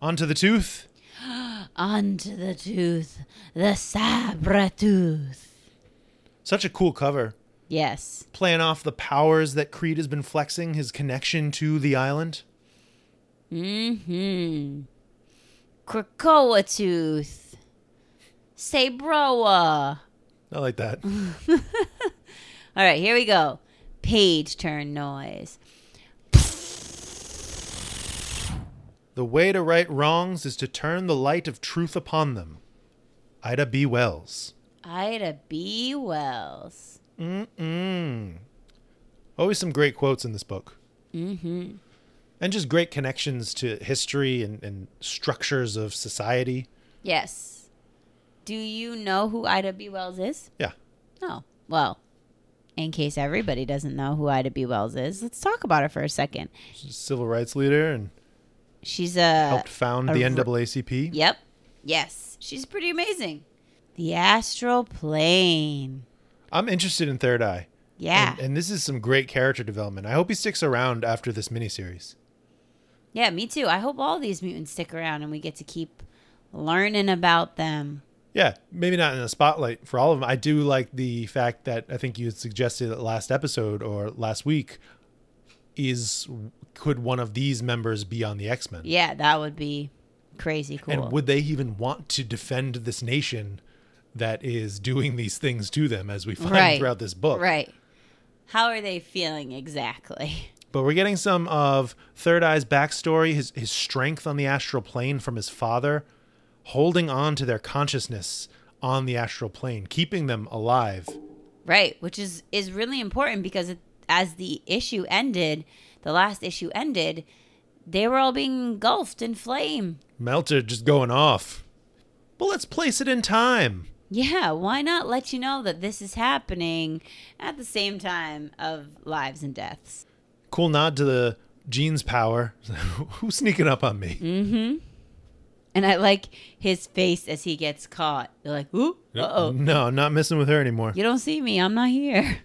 [SPEAKER 1] Onto the tooth.
[SPEAKER 2] Onto the tooth, the sabre tooth.
[SPEAKER 1] Such a cool cover.
[SPEAKER 2] Yes.
[SPEAKER 1] Playing off the powers that Creed has been flexing, his connection to the island.
[SPEAKER 2] Mm-hmm. Krakoa tooth. Sabroa.
[SPEAKER 1] I like that.
[SPEAKER 2] All right, here we go. Page turn noise.
[SPEAKER 1] the way to right wrongs is to turn the light of truth upon them. Ida B. Wells.
[SPEAKER 2] Ida B. Wells.
[SPEAKER 1] Mm-mm. Always some great quotes in this book.
[SPEAKER 2] Mm-hmm.
[SPEAKER 1] And just great connections to history and, and structures of society.
[SPEAKER 2] Yes. Do you know who Ida B. Wells is?
[SPEAKER 1] Yeah.
[SPEAKER 2] Oh, well, in case everybody doesn't know who Ida B. Wells is, let's talk about her for a second.
[SPEAKER 1] She's a civil rights leader and
[SPEAKER 2] She's a.
[SPEAKER 1] helped found
[SPEAKER 2] a
[SPEAKER 1] the NAACP.
[SPEAKER 2] Yep. Yes. She's pretty amazing. The astral plane.
[SPEAKER 1] I'm interested in Third Eye.
[SPEAKER 2] Yeah.
[SPEAKER 1] And, and this is some great character development. I hope he sticks around after this miniseries.
[SPEAKER 2] yeah, me too. I hope all these mutants stick around and we get to keep learning about them.
[SPEAKER 1] Yeah, maybe not in the spotlight for all of them. I do like the fact that I think you had suggested it last episode or last week is could one of these members be on the X-Men?
[SPEAKER 2] Yeah, that would be crazy cool.
[SPEAKER 1] And would they even want to defend this nation that is doing these things to them as we find
[SPEAKER 2] Right.
[SPEAKER 1] throughout this book?
[SPEAKER 2] Right. How are they feeling exactly?
[SPEAKER 1] But we're getting some of Third Eye's backstory, his his strength on the astral plane from his father, holding on to their consciousness on the astral plane, keeping them alive.
[SPEAKER 2] Right, which is is really important because it, as the issue ended, the last issue ended, they were all being engulfed in flame.
[SPEAKER 1] Melter just going off. But let's place it in time.
[SPEAKER 2] Yeah, why not let you know that this is happening at the same time of lives and deaths?
[SPEAKER 1] Cool nod to the Jean's power. Who's sneaking up on me?
[SPEAKER 2] Mm-hmm. And I like his face as he gets caught. They're like, "Ooh, uh oh,
[SPEAKER 1] No, I'm not messing with her anymore.
[SPEAKER 2] you don't see me. I'm not here."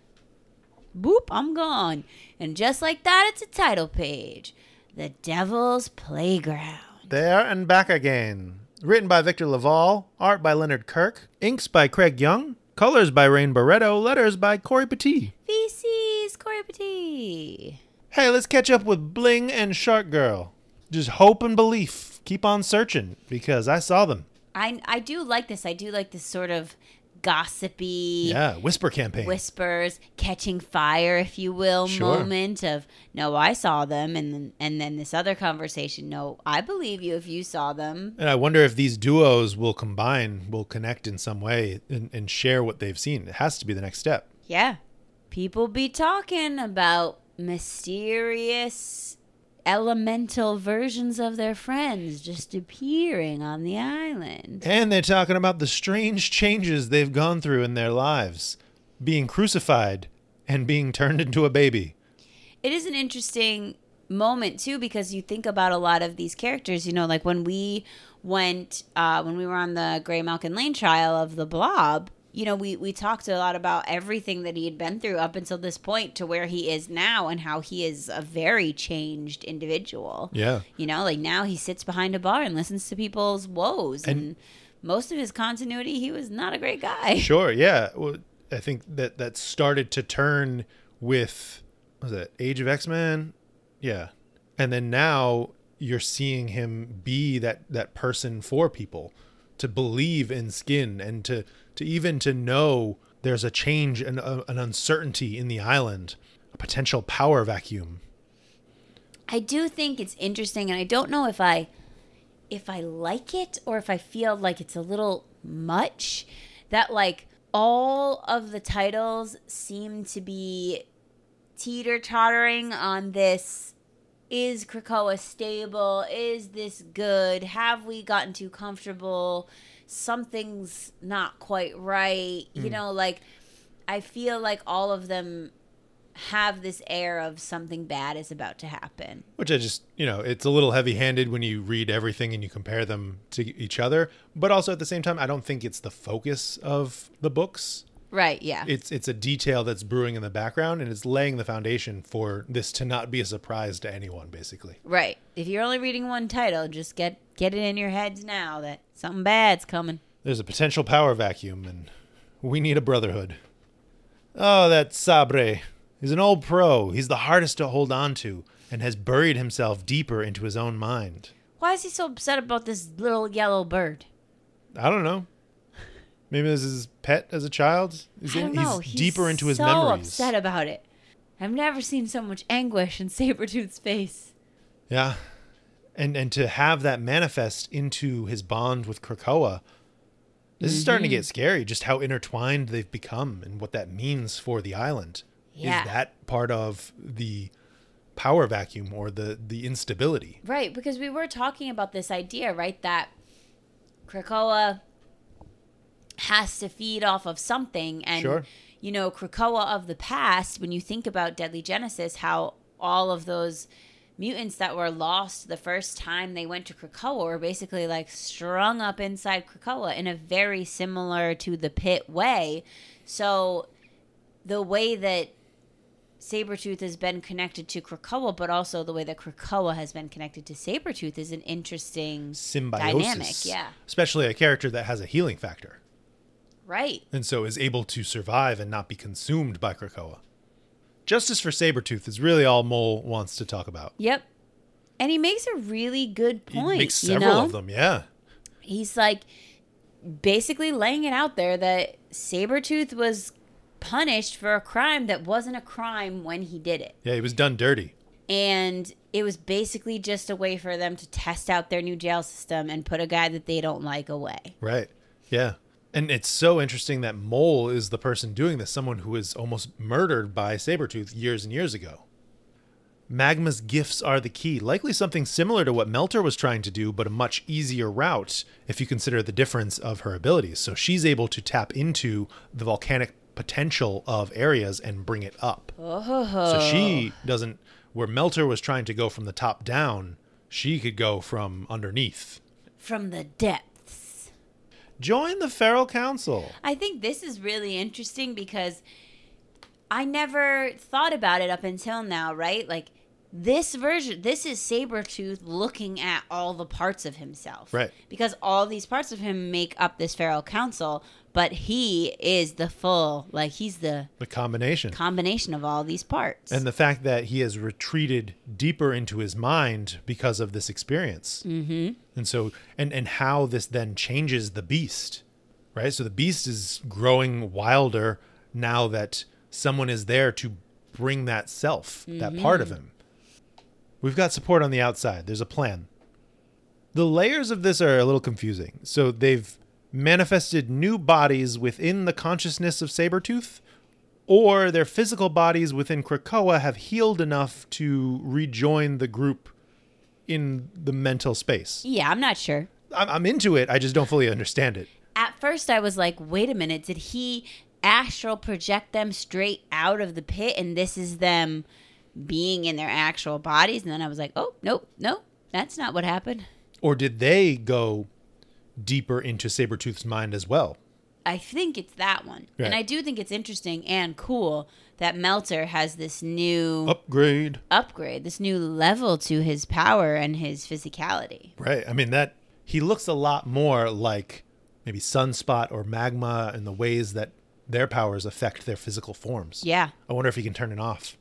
[SPEAKER 2] Boop, I'm gone. And just like that, it's a title page. The Devil's Playground.
[SPEAKER 1] There and back again. Written by Victor LaValle, art by Leonard Kirk, inks by Craig Yeung, colors by Rain Beredo, letters by Cory Petit.
[SPEAKER 2] VC's Cory Petit.
[SPEAKER 1] Hey, let's catch up with Bling and Shark Girl. Just hope and belief. Keep on searching because I saw them.
[SPEAKER 2] I I do like this. I do like this sort of gossipy
[SPEAKER 1] Yeah, whisper campaign.
[SPEAKER 2] whispers, catching fire, if you will,
[SPEAKER 1] Sure.
[SPEAKER 2] moment of no, I saw them, and then and then this other conversation. No, I believe you if you saw them.
[SPEAKER 1] and I wonder if these duos will combine, will connect in some way and, and share what they've seen. It has to be the next step.
[SPEAKER 2] Yeah, people be talking about mysterious elemental versions of their friends just appearing on the island.
[SPEAKER 1] And they're talking about the strange changes they've gone through in their lives being crucified and being turned into a baby.
[SPEAKER 2] it is an interesting moment too because you think about a lot of these characters you know like when we went uh when we were on the gray malkin lane trial of the blob you know we we talked a lot about everything that he had been through up until this point to where he is now and how he is a very changed individual
[SPEAKER 1] Yeah.
[SPEAKER 2] you know like now he sits behind a bar and listens to people's woes and,
[SPEAKER 1] And-
[SPEAKER 2] most of his continuity he was not a great guy
[SPEAKER 1] Sure, yeah. Well, I think that that started to turn with was it Age of X Men? Yeah, and then now you're seeing him be that that person for people to believe in skin and to to even to know there's a change and a, an uncertainty in the island, a potential power vacuum.
[SPEAKER 2] I do think it's interesting, and I don't know if I if I like it or if I feel like it's a little much. That like all of the titles seem to be teeter tottering on this. Is Krakoa stable? Is this good? Have we gotten too comfortable? Something's not quite right. You mm. know, like I feel like all of them have this air of something bad is about to happen.
[SPEAKER 1] Which I just, you know, it's a little heavy handed when you read everything and you compare them to each other. But also at the same time, I don't think it's the focus of the books.
[SPEAKER 2] Right, yeah.
[SPEAKER 1] It's it's a detail that's brewing in the background and it's laying the foundation for this to not be a surprise to anyone, basically.
[SPEAKER 2] right. If you're only reading one title, just get get it in your heads now that something bad's coming.
[SPEAKER 1] There's a potential power vacuum and we need a brotherhood. Oh, that Sabre. He's an old pro. He's the hardest to hold on to and has buried himself deeper into his own mind.
[SPEAKER 2] Why is he so upset about this little yellow bird?
[SPEAKER 1] I don't know. Maybe this is his pet as a child. He's,
[SPEAKER 2] I don't know.
[SPEAKER 1] he's deeper into his
[SPEAKER 2] so
[SPEAKER 1] memories.
[SPEAKER 2] upset about it. I've never seen so much anguish in Sabretooth's face.
[SPEAKER 1] Yeah. And and to have that manifest into his bond with Krakoa, this is starting to
[SPEAKER 2] Mm-hmm.
[SPEAKER 1] get scary, just how intertwined they've become and what that means for the island.
[SPEAKER 2] Yeah.
[SPEAKER 1] Is that part of the power vacuum or the the instability?
[SPEAKER 2] Right, because we were talking about this idea, right? That Krakoa has to feed off of something. And,
[SPEAKER 1] Sure.
[SPEAKER 2] you know, Krakoa of the past, when you think about Deadly Genesis, how all of those mutants that were lost the first time they went to Krakoa were basically like strung up inside Krakoa in a very similar to the pit way. So the way that Sabretooth has been connected to Krakoa, but also the way that Krakoa has been connected to Sabretooth is an interesting
[SPEAKER 1] Symbiosis.
[SPEAKER 2] dynamic. Yeah.
[SPEAKER 1] Especially a character that has a healing factor.
[SPEAKER 2] Right.
[SPEAKER 1] and so is able to survive and not be consumed by Krakoa. Justice for Sabretooth is really all Mole wants to talk about.
[SPEAKER 2] Yep. And he makes a really good point.
[SPEAKER 1] He makes
[SPEAKER 2] you
[SPEAKER 1] several
[SPEAKER 2] know?
[SPEAKER 1] of them, yeah.
[SPEAKER 2] He's like basically laying it out there that Sabretooth was punished for a crime that wasn't a crime when he did it.
[SPEAKER 1] Yeah, he was done dirty.
[SPEAKER 2] And it was basically just a way for them to test out their new jail system and put a guy that they don't like away.
[SPEAKER 1] Right. Yeah. And it's so interesting that Mole is the person doing this, someone who was almost murdered by Sabretooth years and years ago. Magma's gifts are the key, likely something similar to what Melter was trying to do, but a much easier route if you consider the difference of her abilities. So she's able to tap into the volcanic potential of areas and bring it up.
[SPEAKER 2] Oh.
[SPEAKER 1] So she doesn't, where Melter was trying to go from the top down, she could go from underneath.
[SPEAKER 2] From the depths.
[SPEAKER 1] Join the Feral Council.
[SPEAKER 2] I think this is really interesting because I never thought about it up until now, right? Like this version, this is Sabretooth looking at all the parts of himself.
[SPEAKER 1] Right.
[SPEAKER 2] Because all these parts of him make up this feral council, but he is the full, like he's the
[SPEAKER 1] The combination.
[SPEAKER 2] combination of all these parts.
[SPEAKER 1] and the fact that he has retreated deeper into his mind because of this experience. Mm-hmm. And so, and, and how this then changes the beast, right? So the beast is growing wilder now that someone is there to bring that self, that part of him. We've got support on the outside. There's a plan. The layers of this are a little confusing. So they've manifested new bodies within the consciousness of Sabretooth, or their physical bodies within Krakoa have healed enough to rejoin the group in the mental space.
[SPEAKER 2] yeah, I'm not sure.
[SPEAKER 1] I'm, I'm into it. I just don't fully understand it.
[SPEAKER 2] At first, I was like, wait a minute, did he astral project them straight out of the pit and this is them being in their actual bodies? And then I was like, oh, nope, nope, that's not what happened.
[SPEAKER 1] Or did they go deeper into Sabretooth's mind as well?
[SPEAKER 2] I think it's that one. And I do think it's interesting and cool that Melter has this new
[SPEAKER 1] Upgrade.
[SPEAKER 2] upgrade, this new level to his power and his physicality.
[SPEAKER 1] Right. I mean, that he looks a lot more like maybe Sunspot or Magma in the ways that their powers affect their physical forms.
[SPEAKER 2] Yeah.
[SPEAKER 1] I wonder if he can turn it off.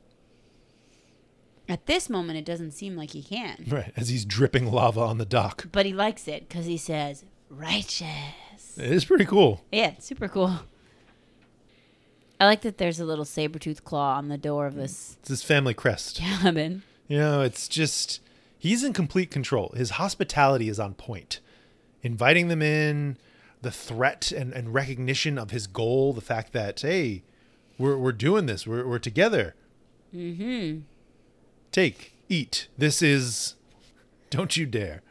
[SPEAKER 2] At this moment, it doesn't seem like he can.
[SPEAKER 1] Right. As he's dripping lava on the dock.
[SPEAKER 2] But he likes it because he says, righteous.
[SPEAKER 1] It is pretty cool.
[SPEAKER 2] Yeah, it's super cool. I like that there's a little saber tooth claw on the door of this
[SPEAKER 1] It's his family crest.
[SPEAKER 2] cabin.
[SPEAKER 1] You know, it's just he's in complete control. His hospitality is on point. Inviting them in, the threat and, and recognition of his goal, the fact that, hey, we're, we're doing this, we're, we're together.
[SPEAKER 2] Mm-hmm.
[SPEAKER 1] Take, eat. This is, don't you dare.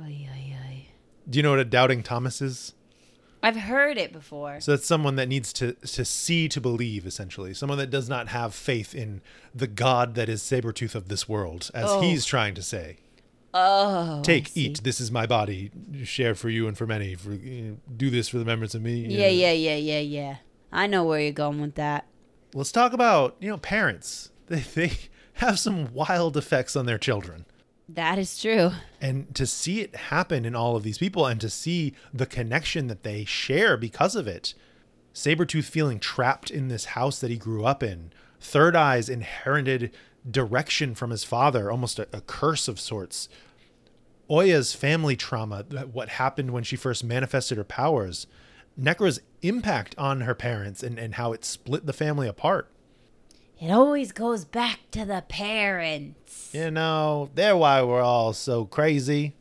[SPEAKER 2] Oy, oy, oy.
[SPEAKER 1] Do you know what a doubting Thomas is?
[SPEAKER 2] I've heard it before.
[SPEAKER 1] So that's someone that needs to to see to believe, essentially. Someone that does not have faith in the God that is Sabretooth of this world, as
[SPEAKER 2] Oh.
[SPEAKER 1] he's trying to say.
[SPEAKER 2] Oh,
[SPEAKER 1] Take, eat. This is my body, Share for you and for many. For you know, do this for the members of me.
[SPEAKER 2] Yeah, yeah, yeah, yeah, yeah. I know where you're going with that.
[SPEAKER 1] Let's talk about you know parents. They they have some wild effects on their children.
[SPEAKER 2] That is true.
[SPEAKER 1] and to see it happen in all of these people and to see the connection that they share because of it. Sabretooth feeling trapped in this house that he grew up in. Third eyes inherited direction from his father almost a, a curse of sorts. Oya's family trauma what happened when she first manifested her powers. Nekra's impact on her parents and, and how it split the family apart
[SPEAKER 2] It always goes back to the parents.
[SPEAKER 1] you know, they're why we're all so crazy.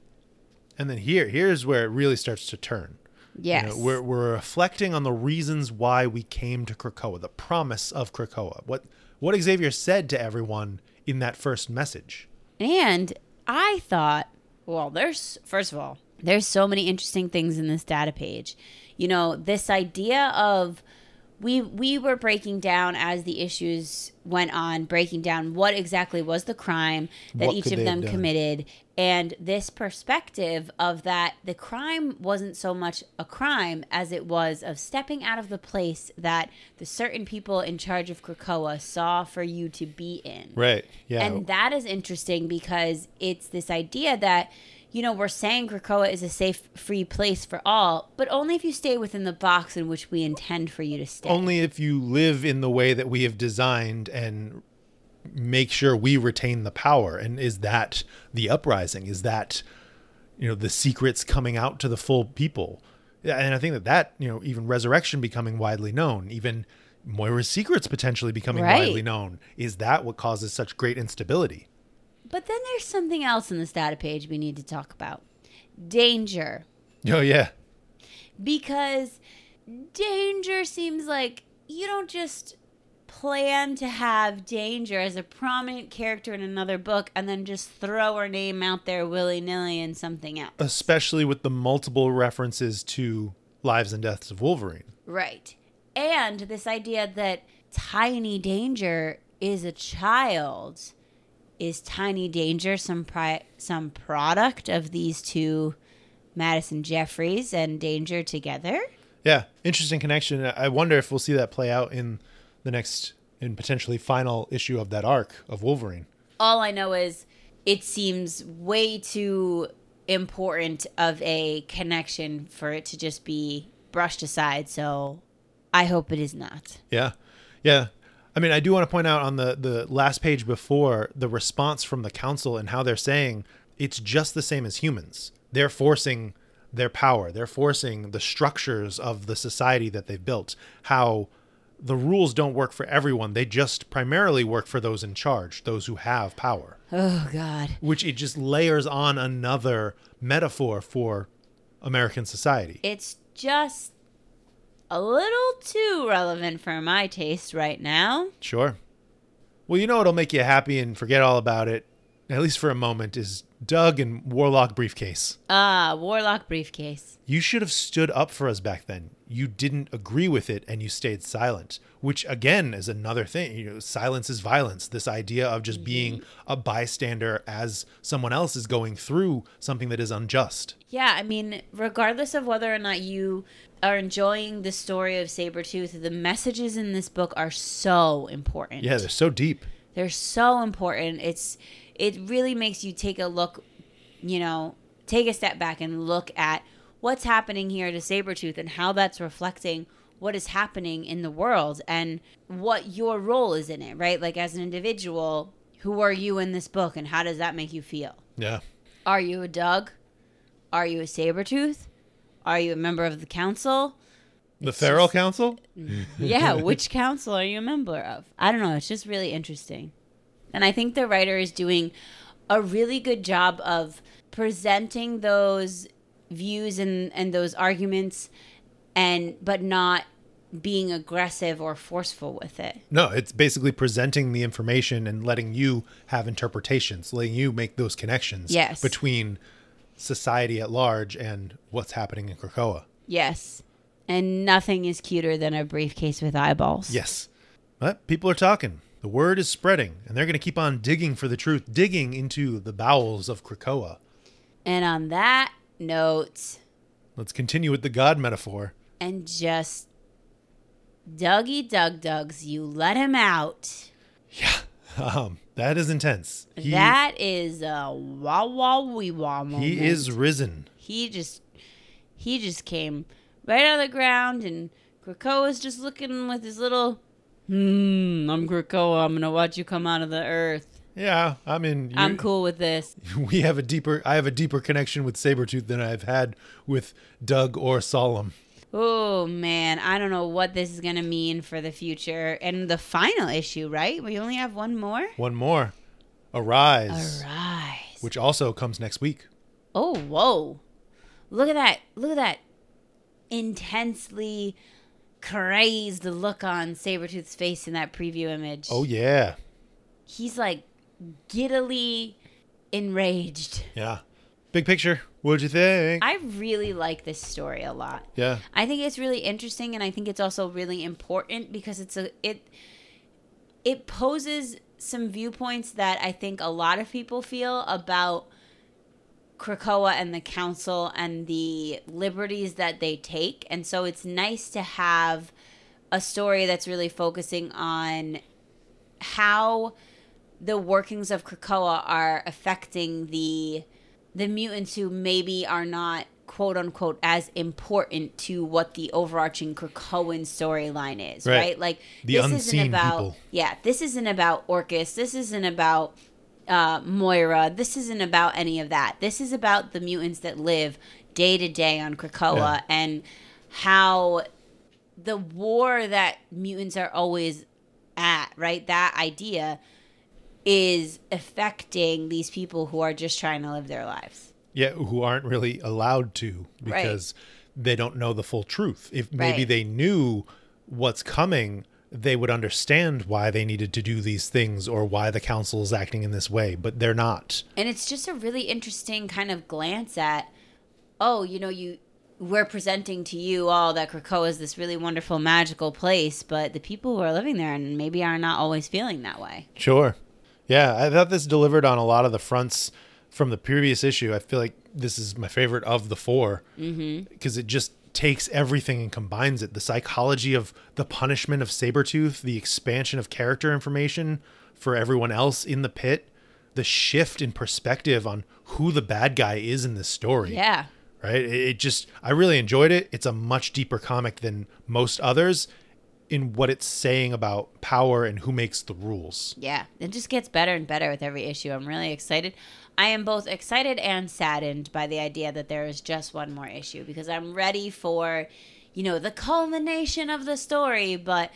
[SPEAKER 1] And then here, here's where it really starts to turn. You
[SPEAKER 2] Yes.
[SPEAKER 1] know, we're, we're reflecting on the reasons why we came to Krakoa, the promise of Krakoa. What what Xavier said to everyone in that first message.
[SPEAKER 2] And I thought, well, there's first of all, there's so many interesting things in this data page. You know, this idea of we we were breaking down as the issues went on, breaking down what exactly was the crime that
[SPEAKER 1] What
[SPEAKER 2] each of them committed, and this perspective of that the crime wasn't so much a crime as it was of stepping out of the place that the certain people in charge of Krakoa saw for you to be in.
[SPEAKER 1] Right. Yeah.
[SPEAKER 2] And that is interesting because it's this idea that, you know, we're saying Krakoa is a safe, free place for all, but only if you stay within the box in which we intend for you to stay.
[SPEAKER 1] Only if you live in the way that we have designed and make sure we retain the power. And is that the uprising? Is that, you know, the secrets coming out to the full people? Yeah, and I think that that, you know, even resurrection becoming widely known, even Moira's secrets potentially becoming
[SPEAKER 2] Right.
[SPEAKER 1] widely known, is that what causes such great instability?
[SPEAKER 2] But then there's something else in this data page we need to talk about danger.
[SPEAKER 1] Oh yeah,
[SPEAKER 2] Because danger seems like you don't just plan to have danger as a prominent character in another book and then just throw her name out there willy nilly in something else.
[SPEAKER 1] especially with the multiple references to Lives and Deaths of Wolverine.
[SPEAKER 2] Right. And this idea that Tiny Danger is a child. Is Tiny Danger some pri- some product of these two Madison Jeffries and Danger together?
[SPEAKER 1] Yeah, interesting connection. I wonder if we'll see that play out in the next and potentially final issue of that arc of Wolverine.
[SPEAKER 2] All I know is it seems way too important of a connection for it to just be brushed aside. So I hope it is not.
[SPEAKER 1] Yeah. Yeah. I mean, I do want to point out on the the last page before the response from the council and how they're saying it's just the same as humans. They're forcing their power. They're forcing the structures of the society that they've built. How the rules don't work for everyone. They just primarily work for those in charge, those who have power.
[SPEAKER 2] Oh God.
[SPEAKER 1] Which it just layers on another metaphor for American society.
[SPEAKER 2] It's just a little too relevant for my taste right now.
[SPEAKER 1] Sure. Well, you know what'll make you happy and forget all about it, at least for a moment, is Doug and Warlock briefcase.
[SPEAKER 2] Ah, Warlock briefcase.
[SPEAKER 1] You should have stood up for us back then. You didn't agree with it and you stayed silent, which again is another thing. You know, silence is violence. This idea of just being a bystander as someone else is going through something that is unjust.
[SPEAKER 2] Yeah, I mean, regardless of whether or not you are enjoying the story of Sabretooth, the messages in this book are so important.
[SPEAKER 1] Yeah, they're so deep.
[SPEAKER 2] They're so important. It's it really makes you take a look, you know, take a step back and look at what's happening here to Sabretooth and how that's reflecting what is happening in the world and what your role is in it, right? Like as an individual, who are you in this book and how does that make you feel?
[SPEAKER 1] Yeah.
[SPEAKER 2] Are you a Doug? Are you a Sabretooth? Are you a member of the council?
[SPEAKER 1] The Feral Council?
[SPEAKER 2] yeah, which council are you a member of? I don't know. It's just really interesting. And I think the writer is doing a really good job of presenting those views and, and those arguments and but not being aggressive or forceful with it.
[SPEAKER 1] No, it's basically presenting the information and letting you have interpretations, letting you make those connections
[SPEAKER 2] Yes.
[SPEAKER 1] between society at large and what's happening in Krakoa.
[SPEAKER 2] Yes. And nothing is cuter than a briefcase with eyeballs.
[SPEAKER 1] Yes. But people are talking. The word is spreading, and they're going to keep on digging for the truth, digging into the bowels of Krakoa.
[SPEAKER 2] And on that note,
[SPEAKER 1] Let's continue with the God metaphor.
[SPEAKER 2] and just Dougie Doug Dugs, you let him out. Yeah.
[SPEAKER 1] Um, that is intense. He,
[SPEAKER 2] that is a wah wah wee wah moment.
[SPEAKER 1] he is risen.
[SPEAKER 2] He just he just came right out of the ground, and Krakoa's just looking with his little. Hmm. I'm Krakoa. I'm gonna watch you come out of the earth.
[SPEAKER 1] Yeah, I mean,
[SPEAKER 2] I'm cool with this.
[SPEAKER 1] we have a deeper. I have a deeper connection with Sabretooth than I've had with Doug or Solem.
[SPEAKER 2] Oh man, I don't know what this is gonna mean for the future and the final issue. Right? We only have one more.
[SPEAKER 1] One more, Arise,
[SPEAKER 2] Arise.
[SPEAKER 1] which also comes next week.
[SPEAKER 2] Oh, whoa. Look at that. Look at that intensely crazed look on Sabretooth's face in that preview image.
[SPEAKER 1] Oh yeah,
[SPEAKER 2] He's like giddily enraged.
[SPEAKER 1] yeah. Big picture. What'd you think?
[SPEAKER 2] I really like this story a lot.
[SPEAKER 1] yeah,
[SPEAKER 2] I think it's really interesting and I think it's also really important because it's a it it poses some viewpoints that I think a lot of people feel about Krakoa and the council and the liberties that they take. And so it's nice to have a story that's really focusing on how the workings of Krakoa are affecting the the mutants who maybe are not quote unquote as important to what the overarching Krakoan storyline is,
[SPEAKER 1] Right.
[SPEAKER 2] right? Like
[SPEAKER 1] The
[SPEAKER 2] this isn't about
[SPEAKER 1] people.
[SPEAKER 2] yeah, this isn't about Orchis. This isn't about uh, Moira. This isn't about any of that. This is about the mutants that live day to day on Krakoa
[SPEAKER 1] Yeah.
[SPEAKER 2] and how the war that mutants are always at, right? That idea is affecting these people who are just trying to live their lives.
[SPEAKER 1] yeah. Who aren't really allowed to because they don't know the full truth. If maybe
[SPEAKER 2] Right.
[SPEAKER 1] they knew what's coming, they would understand why they needed to do these things or why the council is acting in this way. But they're not.
[SPEAKER 2] And it's just a really interesting kind of glance at, oh, you know, you we're presenting to you all that Krakoa is this really wonderful, magical place, but the people who are living there and maybe are not always feeling that way.
[SPEAKER 1] Sure. Yeah, I thought this delivered on a lot of the fronts from the previous issue. I feel like this is my favorite of the 4 mm-hmm. because it just takes everything and combines it. The psychology of the punishment of Sabretooth, the expansion of character information for everyone else in the pit, the shift in perspective on who the bad guy is in this story
[SPEAKER 2] Yeah.
[SPEAKER 1] right? It, it just, I really enjoyed it. It's a much deeper comic than most others in what it's saying about power and who makes the rules.
[SPEAKER 2] Yeah, it just gets better and better with every issue. I'm really excited. I am both excited and saddened by the idea that there is just one more issue because I'm ready for, you know, the culmination of the story, but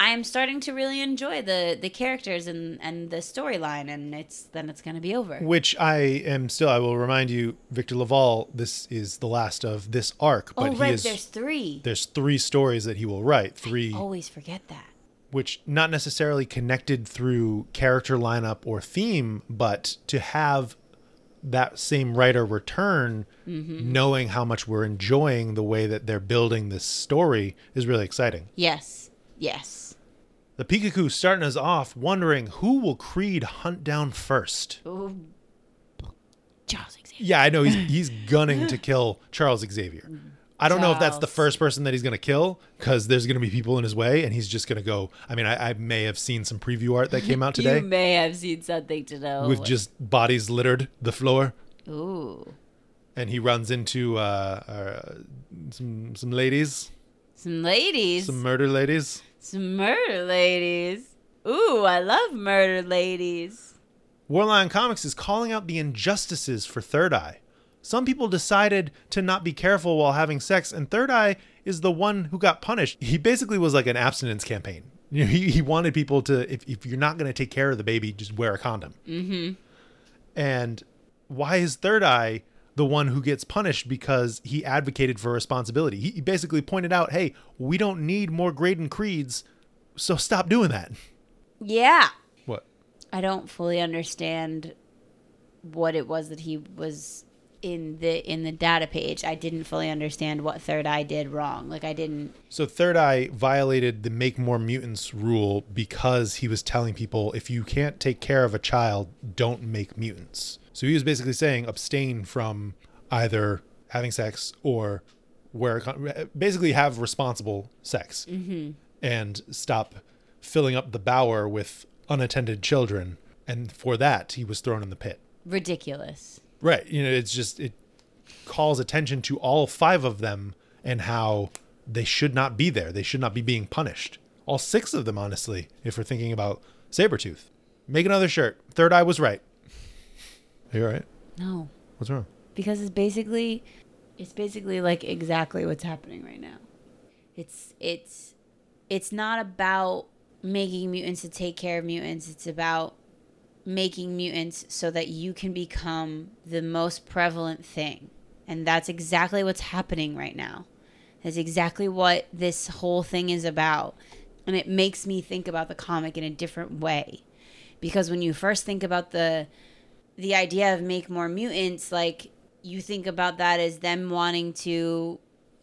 [SPEAKER 2] I am starting to really enjoy the the characters and and the storyline and it's then it's going to be over.
[SPEAKER 1] Which I am still, I will remind you, Victor LaValle, this is the last of this arc, but
[SPEAKER 2] oh, right,
[SPEAKER 1] is,
[SPEAKER 2] there's 3.
[SPEAKER 1] there's three stories that he will write, three,
[SPEAKER 2] Always forget that.
[SPEAKER 1] which not necessarily connected through character lineup or theme, but to have that same writer return,
[SPEAKER 2] Mm-hmm.
[SPEAKER 1] knowing how much we're enjoying the way that they're building this story is really exciting.
[SPEAKER 2] Yes. Yes.
[SPEAKER 1] The Pikachu starting us off wondering who will Creed hunt down first.
[SPEAKER 2] Charles Xavier.
[SPEAKER 1] Yeah, I know he's he's gunning to kill Charles Xavier. I don't know if that's the
[SPEAKER 2] Charles.
[SPEAKER 1] first person that he's going to kill because there's going to be people in his way, and he's just going to go. I mean, I, I may have seen some preview art that came out today You
[SPEAKER 2] may have seen something to know.
[SPEAKER 1] with just bodies littered the floor,
[SPEAKER 2] Ooh.
[SPEAKER 1] and he runs into uh, uh, some some ladies,
[SPEAKER 2] Some ladies.
[SPEAKER 1] some murder ladies.
[SPEAKER 2] Some murder ladies. Ooh, I love murder ladies.
[SPEAKER 1] Warlion Comics is calling out the injustices for Third Eye. Some people decided to not be careful while having sex, and Third Eye is the one who got punished. He basically was like an abstinence campaign. You know, he, he wanted people to, if, if you're not going to take care of the baby, just wear a condom. Mm-hmm. And why is Third Eye the one who gets punished because he advocated for responsibility? He, he basically pointed out, hey, we don't need more Graydon Creeds, so stop doing that.
[SPEAKER 2] Yeah.
[SPEAKER 1] What?
[SPEAKER 2] I don't fully understand what it was that he was in the in the data page. I didn't fully understand what Third Eye did wrong. Like I didn't
[SPEAKER 1] So Third Eye violated the make more mutants rule because he was telling people if you can't take care of a child, don't make mutants. So he was basically saying abstain from either having sex or wear a con- basically have responsible sex mm-hmm. and stop filling up the bower with unattended children. And for that, he was thrown in the pit.
[SPEAKER 2] ridiculous.
[SPEAKER 1] Right. You know, it's just it calls attention to all five of them and how they should not be there. They should not be being punished. All six of them, honestly, if we're thinking about Sabretooth. Make another shirt. Third Eye was right. Are you all right?
[SPEAKER 2] No.
[SPEAKER 1] What's wrong?
[SPEAKER 2] because it's basically it's basically like exactly what's happening right now. It's it's it's not about making mutants to take care of mutants. It's about making mutants so that you can become the most prevalent thing. And that's exactly what's happening right now. That's exactly what this whole thing is about. And it makes me think about the comic in a different way. Because when you first think about the the idea of make more mutants, like you think about that as them wanting to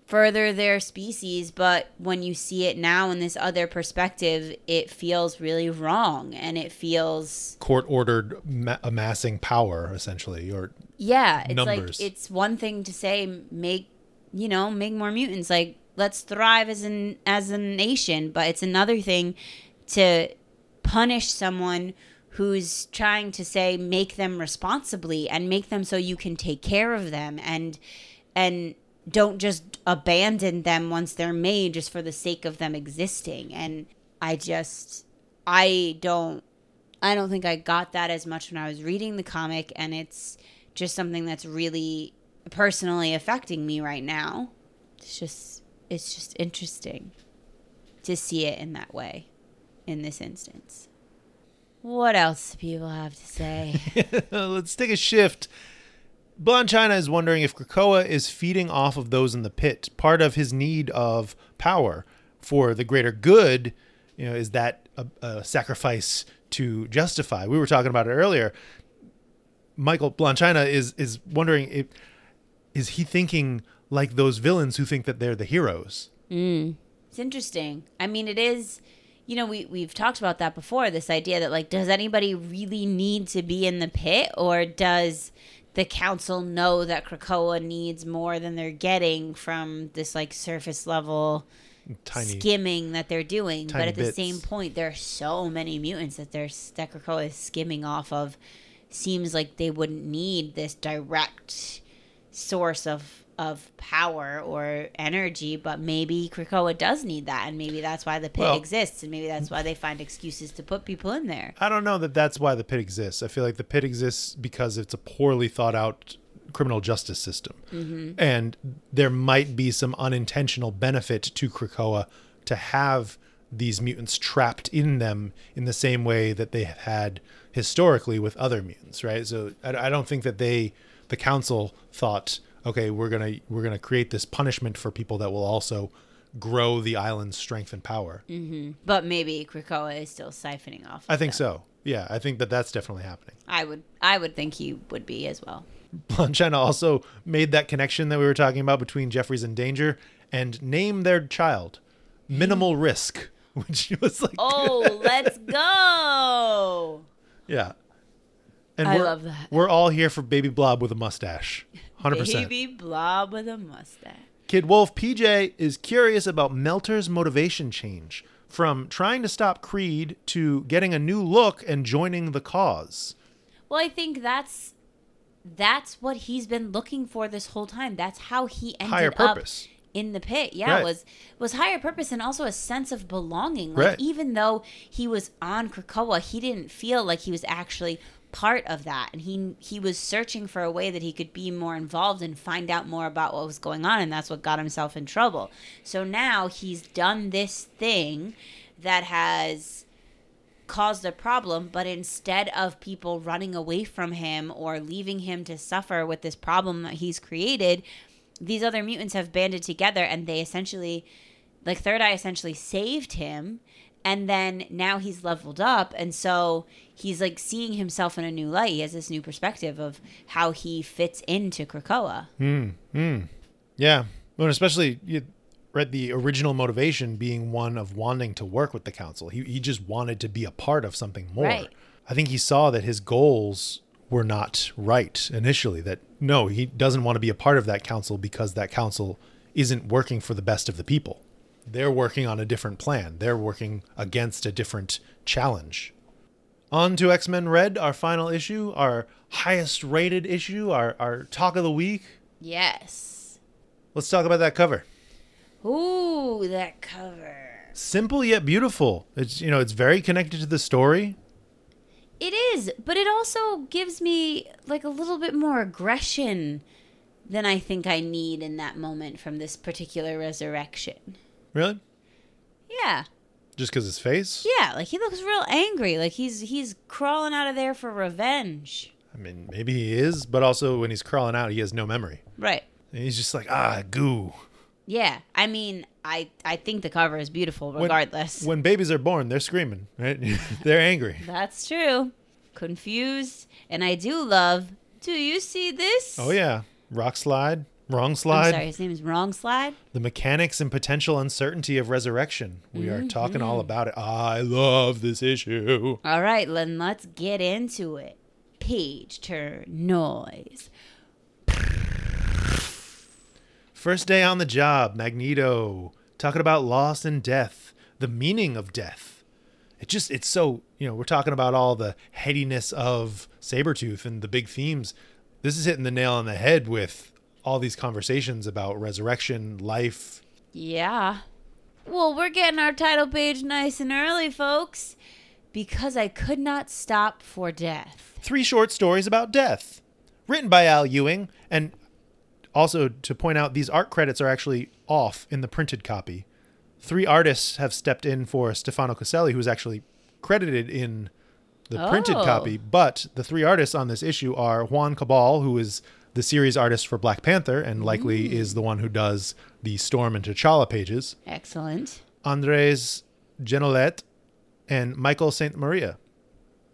[SPEAKER 2] further their species, but when you see it now in this other perspective, it feels really wrong and it feels
[SPEAKER 1] Court ordered ma- amassing power, essentially, or
[SPEAKER 2] yeah, it's
[SPEAKER 1] Numbers.
[SPEAKER 2] like it's one thing to say make you know, make more mutants like let's thrive as an as a nation, but it's another thing to punish someone who's trying to say make them responsibly and make them so you can take care of them and and don't just abandon them once they're made just for the sake of them existing. And i just i don't i don't think i got that as much when i was reading the comic and it's just something that's really personally affecting me right now. It's just it's just interesting to see it in that way in this instance what else do people have to say
[SPEAKER 1] Let's take a shift. Blonde China is wondering if Krakoa is feeding off of those in the pit. Part of his need of power for the greater good, you know, is that a, a sacrifice to justify? We were talking about it earlier. Michael Blonde China is is wondering if is he thinking like those villains who think that they're the heroes? Mm.
[SPEAKER 2] It's interesting. I mean, it is. You know, we we've talked about that before. This idea that like, does anybody really need to be in the pit, or does the council know that Krakoa needs more than they're getting from this like surface level
[SPEAKER 1] Tiny.
[SPEAKER 2] skimming that they're doing? but at the same point, there are so many mutants that they're that Krakoa is skimming off of. Seems like they wouldn't need this direct source of of power or energy, but maybe Krakoa does need that, and maybe that's why the pit
[SPEAKER 1] Well-
[SPEAKER 2] exists, and maybe that's why they find excuses to put people in there.
[SPEAKER 1] I don't know that that's why the pit exists. I feel like the pit exists because it's a poorly thought out criminal justice system. Mm-hmm. And there might be some unintentional benefit to Krakoa to have these mutants trapped in them in the same way that they have had historically with other mutants, right? So I, I don't think that they, the council, thought, okay, we're gonna we're gonna create this punishment for people that will also grow the island's strength and power. Mm-hmm.
[SPEAKER 2] But maybe Krakoa is still siphoning off.
[SPEAKER 1] I think
[SPEAKER 2] them.
[SPEAKER 1] so. Yeah, I think that that's definitely happening.
[SPEAKER 2] I would, I would think he would be as well.
[SPEAKER 1] Blanchina also made that connection that we were talking about between Jeffries and Danger and name their child Minimal Risk, which was like,
[SPEAKER 2] Oh, let's go!
[SPEAKER 1] yeah. And
[SPEAKER 2] I
[SPEAKER 1] we're,
[SPEAKER 2] love that.
[SPEAKER 1] We're all here for Baby Blob with a mustache. 100%.
[SPEAKER 2] Baby blob with a mustache.
[SPEAKER 1] Kid Wolf PJ is curious about Melter's motivation change from trying to stop Creed to getting a new look and joining the cause.
[SPEAKER 2] Well, I think that's that's what he's been looking for this whole time. That's how he ended
[SPEAKER 1] Higher
[SPEAKER 2] up
[SPEAKER 1] purpose.
[SPEAKER 2] in the pit. Yeah,
[SPEAKER 1] Right.
[SPEAKER 2] was was higher purpose and also a sense of belonging. Like
[SPEAKER 1] Right.
[SPEAKER 2] even though he was on Krakoa, he didn't feel like he was actually part of that and he he was searching for a way that he could be more involved and find out more about what was going on and that's what got himself in trouble. So now he's done this thing that has caused a problem, but instead of people running away from him or leaving him to suffer with this problem that he's created, these other mutants have banded together and they essentially, like Third Eye essentially saved him. And then now he's leveled up. And so he's like seeing himself in a new light. He has this new perspective of how he fits into Krakoa. Hmm, hmm.
[SPEAKER 1] Yeah. Well, especially you read the original motivation being one of wanting to work with the council. He he just wanted to be a part of something more.
[SPEAKER 2] Right.
[SPEAKER 1] I think he saw that his goals were not right initially. That no, he doesn't want to be a part of that council because that council isn't working for the best of the people. They're working on a different plan. They're working against a different challenge. On to X Men Red, our final issue, our highest rated issue, our, our talk of the week.
[SPEAKER 2] Yes.
[SPEAKER 1] Let's talk about that cover.
[SPEAKER 2] Ooh, that cover.
[SPEAKER 1] Simple yet beautiful. It's you know, it's very connected to the story.
[SPEAKER 2] It is, but it also gives me like a little bit more aggression than I think I need in that moment from this particular resurrection.
[SPEAKER 1] Really?
[SPEAKER 2] Yeah.
[SPEAKER 1] Just because his face?
[SPEAKER 2] Yeah, like he looks real angry, like he's he's crawling out of there for revenge.
[SPEAKER 1] I mean, maybe he is, but also when he's crawling out, he has no memory.
[SPEAKER 2] Right.
[SPEAKER 1] And he's just like, ah, goo.
[SPEAKER 2] Yeah. I mean, I I think the cover is beautiful
[SPEAKER 1] When-
[SPEAKER 2] regardless.
[SPEAKER 1] When babies are born, they're screaming, right? they're angry.
[SPEAKER 2] That's true. Confused, and I do love. Do you see this?
[SPEAKER 1] Oh yeah. Rock slide, wrong
[SPEAKER 2] I'm
[SPEAKER 1] slide.
[SPEAKER 2] sorry, his name is Wrong Slide.
[SPEAKER 1] The mechanics and potential uncertainty of resurrection. We are talking
[SPEAKER 2] Mm-hmm.
[SPEAKER 1] all about it. I love this issue.
[SPEAKER 2] All right, then let's get into it. Page turn noise.
[SPEAKER 1] First day on the job, Magneto talking about loss and death, the meaning of death. It just it's so, you know, we're talking about all the headiness of Sabretooth and the big themes. This is hitting the nail on the head with all these conversations about resurrection, life.
[SPEAKER 2] Yeah. Well, we're getting our title page nice and early, folks, because I could not stop for death.
[SPEAKER 1] Three short stories about death. Written by Al Ewing and also to point out these art credits are actually off in the printed copy. Three artists have stepped in for Stefano Caselli, who is actually credited in the printed
[SPEAKER 2] Oh.
[SPEAKER 1] copy. But the three artists on this issue are Juan Cabal, who is the series artist for Black Panther and likely mm. is the one who does the Storm and T'Challa pages,
[SPEAKER 2] Excellent.
[SPEAKER 1] Andres Genolet, and Michael St. Maria.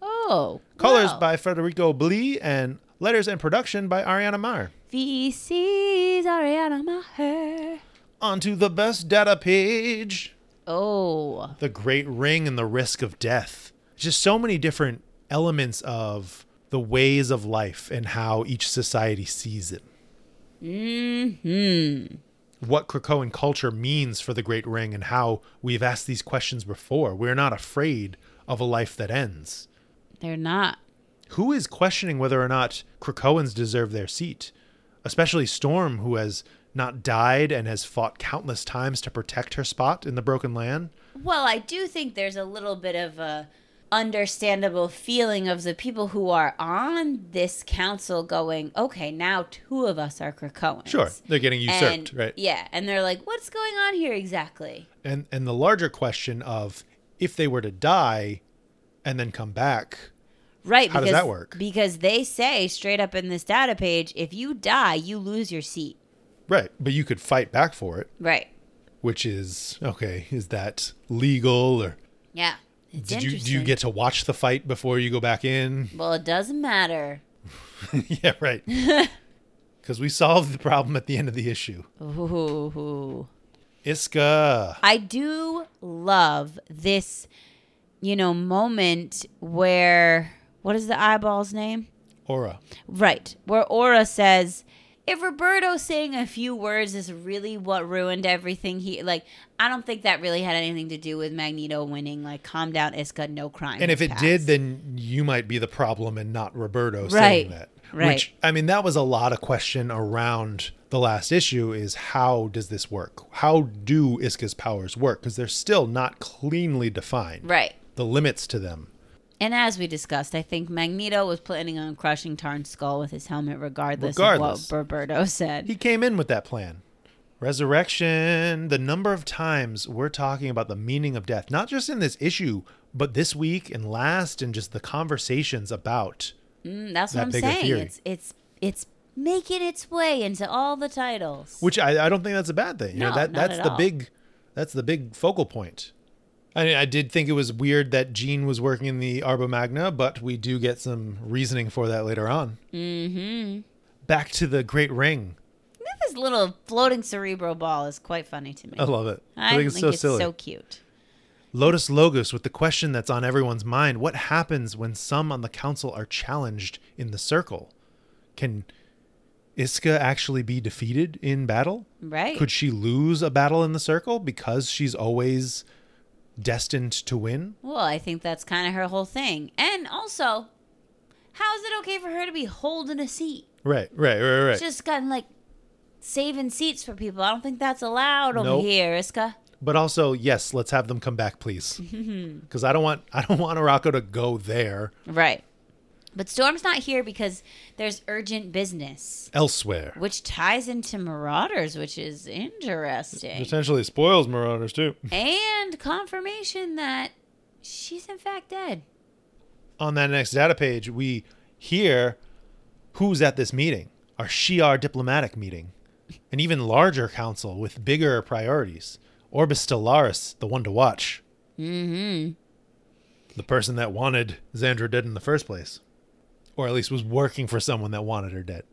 [SPEAKER 2] Oh.
[SPEAKER 1] Colors
[SPEAKER 2] wow.
[SPEAKER 1] by Federico Blee and letters and production by Ariana Maher.
[SPEAKER 2] VC's Ariana Maher.
[SPEAKER 1] Onto the best data page.
[SPEAKER 2] Oh.
[SPEAKER 1] The Great Ring and the Risk of Death. Just so many different elements of the ways of life and how each society sees it.
[SPEAKER 2] Hmm.
[SPEAKER 1] What Krakoan culture means for the Great Ring and how we've asked these questions before. We're not afraid of a life that ends.
[SPEAKER 2] They're not.
[SPEAKER 1] Who is questioning whether or not Krakoans deserve their seat? Especially Storm, who has not died and has fought countless times to protect her spot in the Broken Land.
[SPEAKER 2] Well, I do think there's a little bit of a understandable feeling of the people who are on this council going, okay, now two of us are Krakoans.
[SPEAKER 1] Sure, they're getting usurped,
[SPEAKER 2] And-
[SPEAKER 1] right?
[SPEAKER 2] Yeah, and they're like, what's going on here exactly?
[SPEAKER 1] And and the larger question of if they were to die and then come back,
[SPEAKER 2] Right.
[SPEAKER 1] How does
[SPEAKER 2] because,
[SPEAKER 1] that work?
[SPEAKER 2] Because they say straight up in this data page, if you die, you lose your seat.
[SPEAKER 1] right? But you could fight back for it,
[SPEAKER 2] Right.
[SPEAKER 1] which is okay. Is that legal or
[SPEAKER 2] Yeah. It's
[SPEAKER 1] did you do you get to watch the fight before you go back in?
[SPEAKER 2] Well, it doesn't matter.
[SPEAKER 1] yeah, right. Because we solved the problem at the end of the issue.
[SPEAKER 2] Ooh.
[SPEAKER 1] Isca.
[SPEAKER 2] I do love this, you know, moment where what is the eyeball's name?
[SPEAKER 1] Aura.
[SPEAKER 2] Right, where Aura says, "If Roberto saying a few words is really what ruined everything, he like I don't think that really had anything to do with Magneto winning. Like, calm down, Isca, no crime.
[SPEAKER 1] And if it did, then you might be the problem and not Roberto
[SPEAKER 2] Right,
[SPEAKER 1] saying that.
[SPEAKER 2] right.
[SPEAKER 1] Which I mean, that was a lot of question around the last issue is how does this work? How do Isca's powers work? Because they're still not cleanly defined.
[SPEAKER 2] Right.
[SPEAKER 1] The limits to them.
[SPEAKER 2] And as we discussed, I think Magneto was planning on crushing Tarn's skull with his helmet, regardless,
[SPEAKER 1] Regardless.
[SPEAKER 2] of what Roberto said.
[SPEAKER 1] He came in with that plan. Resurrection, the number of times we're talking about the meaning of death, not just in this issue, but this week and last, and just the conversations about.
[SPEAKER 2] Mm, that's what
[SPEAKER 1] that
[SPEAKER 2] I'm
[SPEAKER 1] bigger
[SPEAKER 2] saying.
[SPEAKER 1] theory.
[SPEAKER 2] It's it's it's making its way into all the titles.
[SPEAKER 1] Which I, I don't think that's a bad thing. You know,
[SPEAKER 2] No,
[SPEAKER 1] that
[SPEAKER 2] not
[SPEAKER 1] that's
[SPEAKER 2] at
[SPEAKER 1] the
[SPEAKER 2] all.
[SPEAKER 1] big that's the big focal point. I mean, I did think it was weird that Jean was working in the Arbor Magna, but we do get some reasoning for that later on.
[SPEAKER 2] mm-hmm.
[SPEAKER 1] Back to the Great Ring.
[SPEAKER 2] This little floating cerebro ball is quite funny to me.
[SPEAKER 1] I love it.
[SPEAKER 2] I,
[SPEAKER 1] think it's so silly.
[SPEAKER 2] so cute.
[SPEAKER 1] Lotus Logos with the question that's on everyone's mind what happens when some on the council are challenged in the circle? Can Isca actually be defeated in battle?
[SPEAKER 2] Right.
[SPEAKER 1] Could she lose a battle in the circle because she's always destined to win?
[SPEAKER 2] Well, I think that's kind of her whole thing. And also, how is it okay for her to be holding a seat?
[SPEAKER 1] Right, right, right, right.
[SPEAKER 2] Just gotten like saving seats for people. I don't think that's allowed over
[SPEAKER 1] Nope.
[SPEAKER 2] here, Isca.
[SPEAKER 1] But also, yes, let's have them come back, please, because I don't want I don't want Arakko to go there
[SPEAKER 2] Right. But Storm's not here because there's urgent business,
[SPEAKER 1] elsewhere.
[SPEAKER 2] which ties into Marauders, which is interesting.
[SPEAKER 1] Potentially spoils Marauders too.
[SPEAKER 2] and confirmation that she's in fact dead.
[SPEAKER 1] On that next data page, we hear who's at this meeting, our Shi'ar diplomatic meeting, an even larger council with bigger priorities. Orbis Stellaris, the one to watch,
[SPEAKER 2] Mm-hmm.
[SPEAKER 1] the person that wanted Xandra dead in the first place, or at least was working for someone that wanted her dead.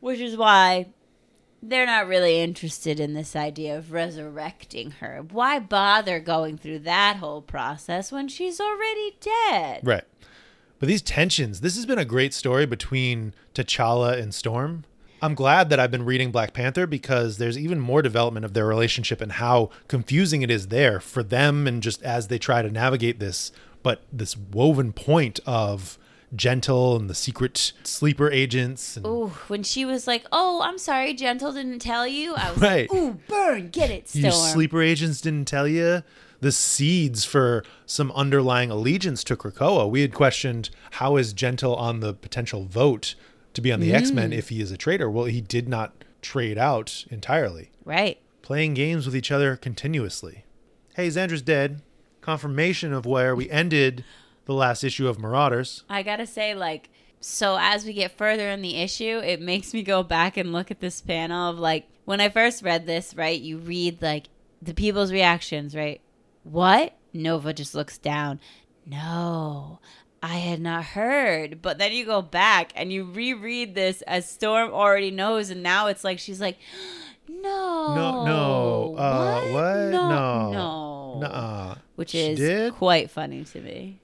[SPEAKER 2] Which is why they're not really interested in this idea of resurrecting her. Why bother going through that whole process when she's already dead?
[SPEAKER 1] Right. But these tensions, this has been a great story between T'Challa and Storm. I'm glad that I've been reading Black Panther because there's even more development of their relationship and how confusing it is there for them and just as they try to navigate this, but this woven point of gentle and the secret sleeper agents and
[SPEAKER 2] Ooh, when she was like, "Oh, I'm sorry, Gentle didn't tell you," I was
[SPEAKER 1] Right.
[SPEAKER 2] like, "Ooh, burn, get it, Storm."
[SPEAKER 1] you sleeper agents didn't tell you the seeds for some underlying allegiance to Krakoa. We had questioned how is Gentle on the potential vote to be on the X-Men mm. if he is a traitor. Well, he did not trade out entirely.
[SPEAKER 2] right.
[SPEAKER 1] Playing games with each other continuously. Hey, Xandra's dead. Confirmation of where we ended the last issue of Marauders.
[SPEAKER 2] I gotta say, like, so as we get further in the issue, it makes me go back and look at this panel of like when I first read this, right? You read like the people's reactions, right? What? Nova just looks down. No, I had not heard. But then you go back and you reread this as Storm already knows, and now it's like she's like, no,
[SPEAKER 1] No, no, uh, what?
[SPEAKER 2] No,
[SPEAKER 1] No.
[SPEAKER 2] no,
[SPEAKER 1] Nuh-uh.
[SPEAKER 2] which
[SPEAKER 1] She
[SPEAKER 2] is
[SPEAKER 1] did?
[SPEAKER 2] quite funny to me.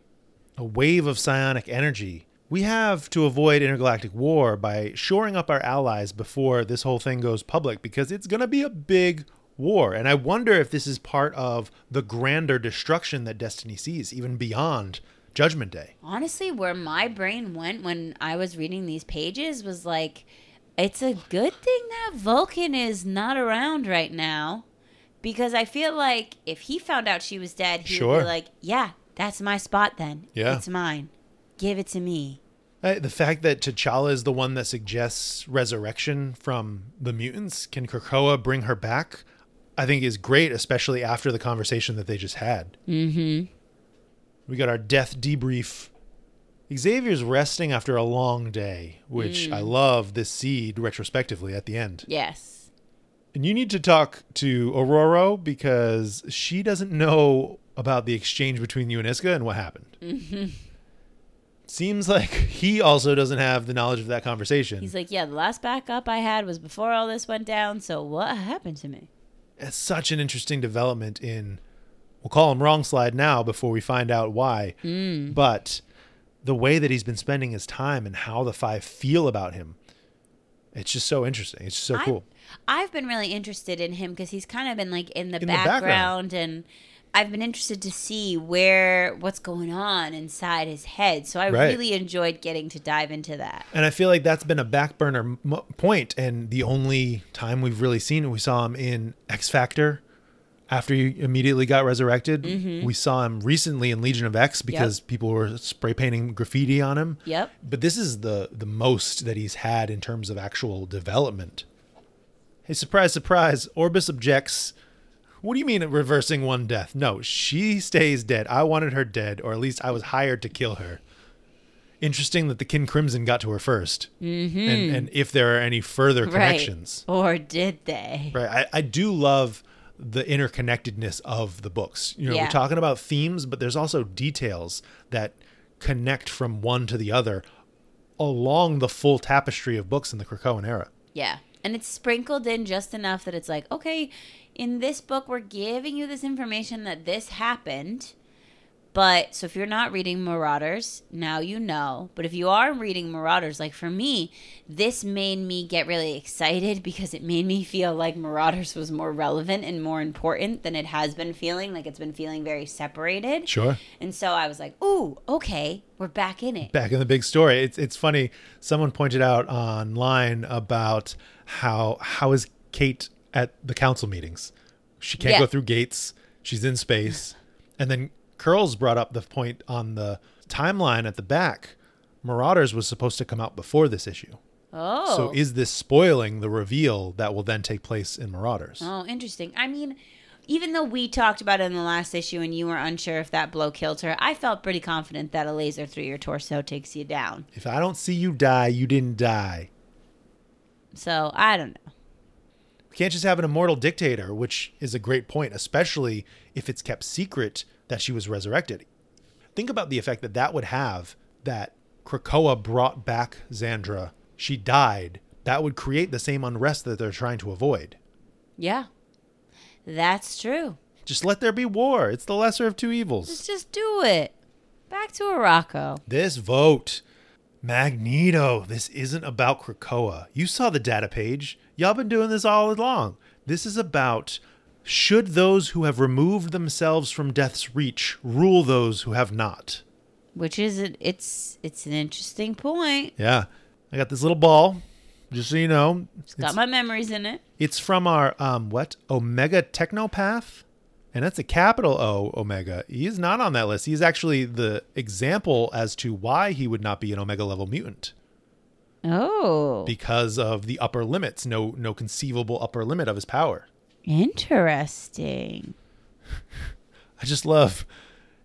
[SPEAKER 1] A wave of psionic energy. We have to avoid intergalactic war by shoring up our allies before this whole thing goes public because it's going to be a big war. And I wonder if this is part of the grander destruction that Destiny sees, even beyond Judgment Day.
[SPEAKER 2] honestly where my brain went when i was reading these pages was like it's a good thing that vulcan is not around right now because i feel like if he found out she was dead he would be like yeah that's my spot then
[SPEAKER 1] Yeah.
[SPEAKER 2] it's mine give it to me
[SPEAKER 1] Uh, The fact that T'Challa is the one that suggests resurrection from the mutants, can Krakoa bring her back? I think is great, especially after the conversation that they just had.
[SPEAKER 2] mm-hmm
[SPEAKER 1] We got our death debrief. Xavier's resting after a long day, which I love this seed retrospectively at the end.
[SPEAKER 2] yes
[SPEAKER 1] And you need to talk to Aurora because she doesn't know about the exchange between you and Isca and what happened. Seems like he also doesn't have the knowledge of that conversation.
[SPEAKER 2] he's like yeah the last backup i had was before all this went down so what happened to me
[SPEAKER 1] it's such an interesting development in we'll call him wrong slide now before we find out why
[SPEAKER 2] Mm.
[SPEAKER 1] but the way that he's been spending his time and how the five feel about him it's just so interesting it's just so
[SPEAKER 2] I-
[SPEAKER 1] cool
[SPEAKER 2] I've been really interested in him because he's kind of been like in the,
[SPEAKER 1] In the background.
[SPEAKER 2] background, and I've been interested to see where what's going on inside his head. So I
[SPEAKER 1] Right.
[SPEAKER 2] really enjoyed getting to dive into that.
[SPEAKER 1] And I feel like that's been a back burner m- And the only time we've really seen it, we saw him in X Factor after he immediately got resurrected. Mm-hmm. We saw him recently in Legion of X because people were spray painting graffiti on him.
[SPEAKER 2] Yep.
[SPEAKER 1] But this is the the most that he's had in terms of actual development. Hey, surprise, surprise! Orbis objects. What do you mean reversing one death? No, she stays dead. I wanted her dead, or at least I was hired to kill her. Interesting that the Kin Crimson got to her 1st mm-hmm. and, and if there are any further connections.
[SPEAKER 2] Right. Or did they?
[SPEAKER 1] Right. I, I do love the interconnectedness of the books. You know,
[SPEAKER 2] Yeah.
[SPEAKER 1] we're talking about themes, but there's also details that connect from one to the other along the full tapestry of books in the Krakoan era.
[SPEAKER 2] Yeah. And it's sprinkled in just enough that it's like, okay, in this book, we're giving you this information that this happened. But so if you're not reading Marauders, now you know. But if you are reading Marauders, like for me, this made me get really excited because it made me feel like Marauders was more relevant and more important than it has been feeling. Like it's been feeling very separated.
[SPEAKER 1] Sure.
[SPEAKER 2] And so I was like, ooh, okay, we're back in it.
[SPEAKER 1] Back in the big story. It's it's funny. Someone pointed out online about how how is Kate at the council meetings? She can't
[SPEAKER 2] Yeah.
[SPEAKER 1] go through gates. She's in space. And then Curls brought up the point on the timeline at the back. Marauders was supposed to come out before this issue.
[SPEAKER 2] Oh.
[SPEAKER 1] So is this spoiling the reveal that will then take place in Marauders?
[SPEAKER 2] Oh, interesting. I mean, even though we talked about it in the last issue and you were unsure if that blow killed her, I felt pretty confident that a laser through your torso takes you down.
[SPEAKER 1] If I don't see you die, you didn't die.
[SPEAKER 2] So I don't know.
[SPEAKER 1] We can't just have an immortal dictator, which is a great point, especially if it's kept secret that she was resurrected. Think about the effect that that would have that Krakoa brought back Xandra. She died. That would create the same unrest that they're trying to avoid.
[SPEAKER 2] Yeah, that's true.
[SPEAKER 1] Just let there be war. It's the lesser of two evils.
[SPEAKER 2] Let's just do it. Back to Arakko.
[SPEAKER 1] This vote. Magneto, this isn't about Krakoa. You saw the data page. Y'all been doing this all along. This is about should those who have removed themselves from death's reach rule those who have not.
[SPEAKER 2] Which is it? It's it's an interesting point.
[SPEAKER 1] Yeah. I got this little ball, just so you know.
[SPEAKER 2] It's got my memories in it.
[SPEAKER 1] It's from our um what? Omega Technopath? And that's a capital O Omega. He is not on that list. He's actually the example as to why he would not be an Omega level mutant.
[SPEAKER 2] Oh,
[SPEAKER 1] because of the upper limits no no conceivable upper limit of his power
[SPEAKER 2] interesting.
[SPEAKER 1] i just love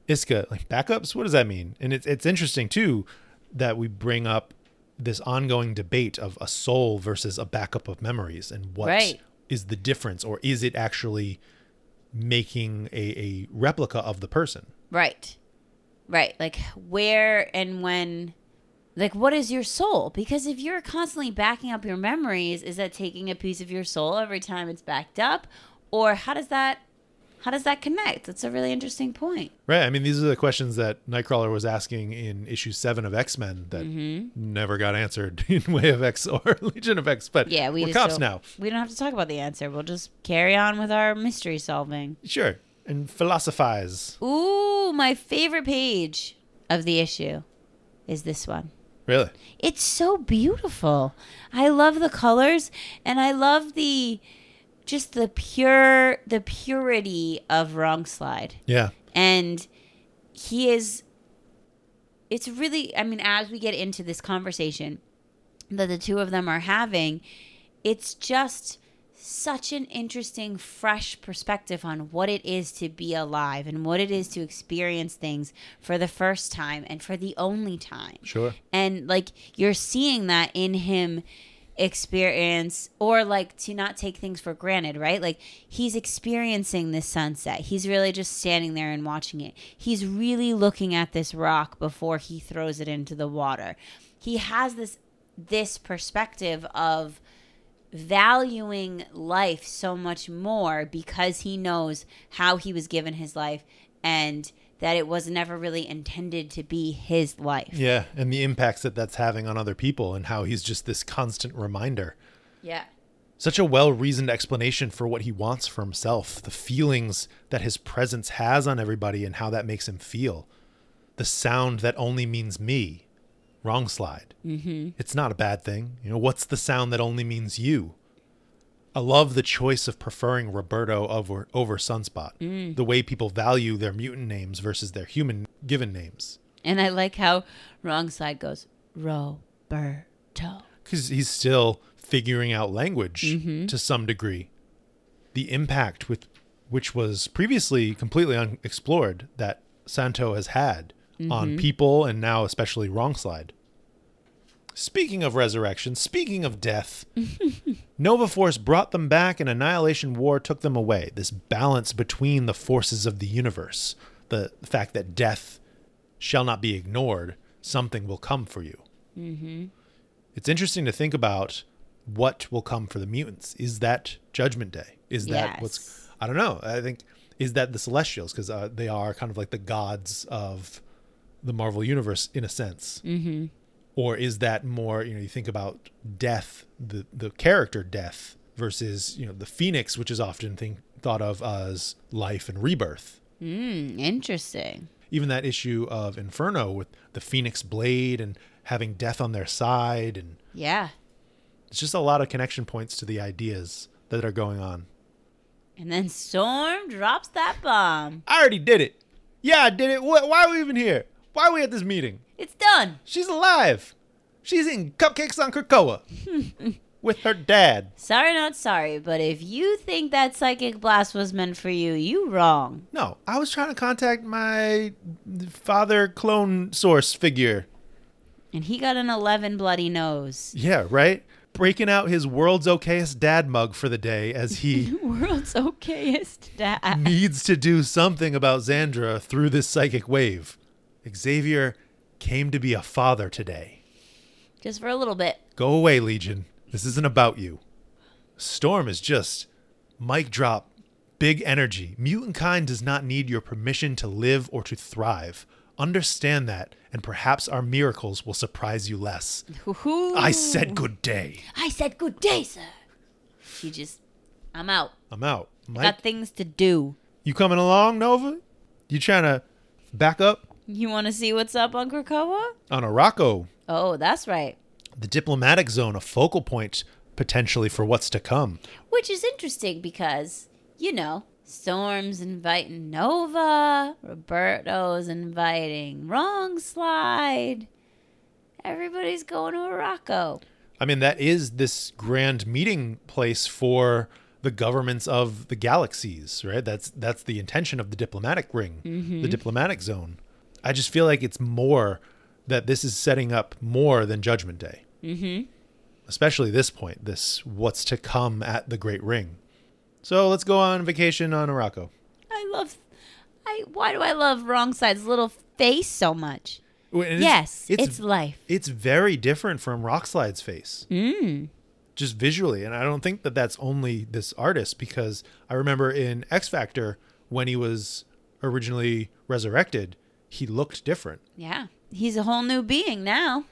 [SPEAKER 1] isca like backups what does that mean and it's it's interesting too that we bring up this ongoing debate of a soul versus a backup of memories and what is
[SPEAKER 2] Right.
[SPEAKER 1] the difference or is it actually making a, a replica of the person
[SPEAKER 2] Right. Right. Like where and when like what is your soul? Because if you're constantly backing up your memories, is that taking a piece of your soul every time it's backed up? Or how does that how does that connect? That's a really interesting point.
[SPEAKER 1] right i mean these are the questions that nightcrawler was asking in issue 7 of x-men that
[SPEAKER 2] Mm-hmm.
[SPEAKER 1] never got answered in way of x or legion of x but
[SPEAKER 2] Yeah, we
[SPEAKER 1] we're cops now
[SPEAKER 2] We don't have to talk about the answer. We'll just carry on with our mystery solving.
[SPEAKER 1] Sure. And philosophize.
[SPEAKER 2] Ooh, my favorite page of the issue is this one.
[SPEAKER 1] Really?
[SPEAKER 2] It's so beautiful. I love the colors and I love the just the pure the purity of Wrong Slide.
[SPEAKER 1] Yeah.
[SPEAKER 2] And he is it's really I mean as we get into this conversation that the two of them are having, it's just such an interesting fresh perspective on what it is to be alive and what it is to experience things for the first time and for the only time.
[SPEAKER 1] Sure.
[SPEAKER 2] and like you're seeing that in him experience or like to not take things for granted right? Like he's experiencing this sunset. He's really just standing there and watching it. He's really looking at this rock before he throws it into the water. He has this this perspective of valuing life so much more because he knows how he was given his life and that it was never really intended to be his life
[SPEAKER 1] Yeah. And the impacts that that's having on other people and how he's just this constant reminder.
[SPEAKER 2] Yeah.
[SPEAKER 1] Such a well reasoned explanation for what he wants for himself, the feelings that his presence has on everybody and how that makes him feel. The sound that only means me. Wrong slide. Mm-hmm. It's not a bad thing. You know, what's the sound that only means you? I love the choice of preferring Roberto over over Sunspot. Mm. The way people value their mutant names versus their human given names.
[SPEAKER 2] And I like how wrong side goes Roberto.
[SPEAKER 1] Because he's still figuring out language mm-hmm. to some degree. The impact with which was previously completely unexplored that Santo has had on mm-hmm. people and now especially Wrong Slide. Speaking of resurrection, speaking of death, Nova Force brought them back and Annihilation War took them away. This balance between the forces of the universe, the fact that death shall not be ignored, something will come for you. Mm-hmm. It's interesting to think about what will come for the mutants. Is that Judgment Day? Is that what's. I don't know. I think. Is that the Celestials? Because uh, they are kind of like the gods of the Marvel Universe in a sense.
[SPEAKER 2] Mm-hmm.
[SPEAKER 1] Or is that more, you know, you think about death, the, the character death versus, you know, the Phoenix, which is often think, thought of as life and rebirth.
[SPEAKER 2] Mm, interesting.
[SPEAKER 1] even that issue of Inferno with the Phoenix Blade and having death on their side and
[SPEAKER 2] Yeah.
[SPEAKER 1] it's just a lot of connection points to the ideas that are going on.
[SPEAKER 2] And then Storm drops that bomb.
[SPEAKER 1] I already did it. Yeah, I did it. Wh- Why are we even here? Why are we at this meeting?
[SPEAKER 2] It's done.
[SPEAKER 1] She's alive. She's eating cupcakes on Krakoa with her dad.
[SPEAKER 2] Sorry, not sorry, but if you think that psychic blast was meant for you, you wrong.
[SPEAKER 1] No, I was trying to contact my father clone source figure.
[SPEAKER 2] And he got an 11 bloody nose.
[SPEAKER 1] Yeah, right? Breaking out his world's okayest dad mug for the day as he
[SPEAKER 2] World's okayest dad.
[SPEAKER 1] needs to do something about Xandra through this psychic wave. Xavier came to be a father today.
[SPEAKER 2] Just for a little bit.
[SPEAKER 1] Go away, Legion. This isn't about you. Storm is just mic drop, big energy. Mutant kind does not need your permission to live or to thrive. Understand that, and perhaps our miracles will surprise you less.
[SPEAKER 2] Hoo-hoo.
[SPEAKER 1] I said good day.
[SPEAKER 2] I said good day, sir. She just, I'm out.
[SPEAKER 1] I'm out. Mike,
[SPEAKER 2] Got things to do.
[SPEAKER 1] you coming along, Nova? You trying to back up
[SPEAKER 2] You want to see what's up on Krakoa?
[SPEAKER 1] on Arakko?
[SPEAKER 2] Oh, that's right.
[SPEAKER 1] the diplomatic zone a focal point potentially for what's to come.
[SPEAKER 2] Which is interesting because, you know, Storm's inviting Nova, Roberto's inviting Wrong Slide. Everybody's going to Morocco.
[SPEAKER 1] I mean, that is this grand meeting place for the governments of the galaxies, right? That's that's the intention of the diplomatic ring, the mm-hmm. diplomatic zone. I just feel like it's more that this is setting up more than Judgment Day. Mm-hmm. Especially this point, this what's to come at the Great Ring. So let's go on vacation on Morocco.
[SPEAKER 2] I love. I why do I love Wrong Slide's little face so much?
[SPEAKER 1] It's-
[SPEAKER 2] yes, it's, life.
[SPEAKER 1] it's very different from Rockslide's face.
[SPEAKER 2] Mm.
[SPEAKER 1] just visually and i don't think that that's only this artist because i remember in x factor when he was originally resurrected he looked different.
[SPEAKER 2] Yeah, he's a whole new being now.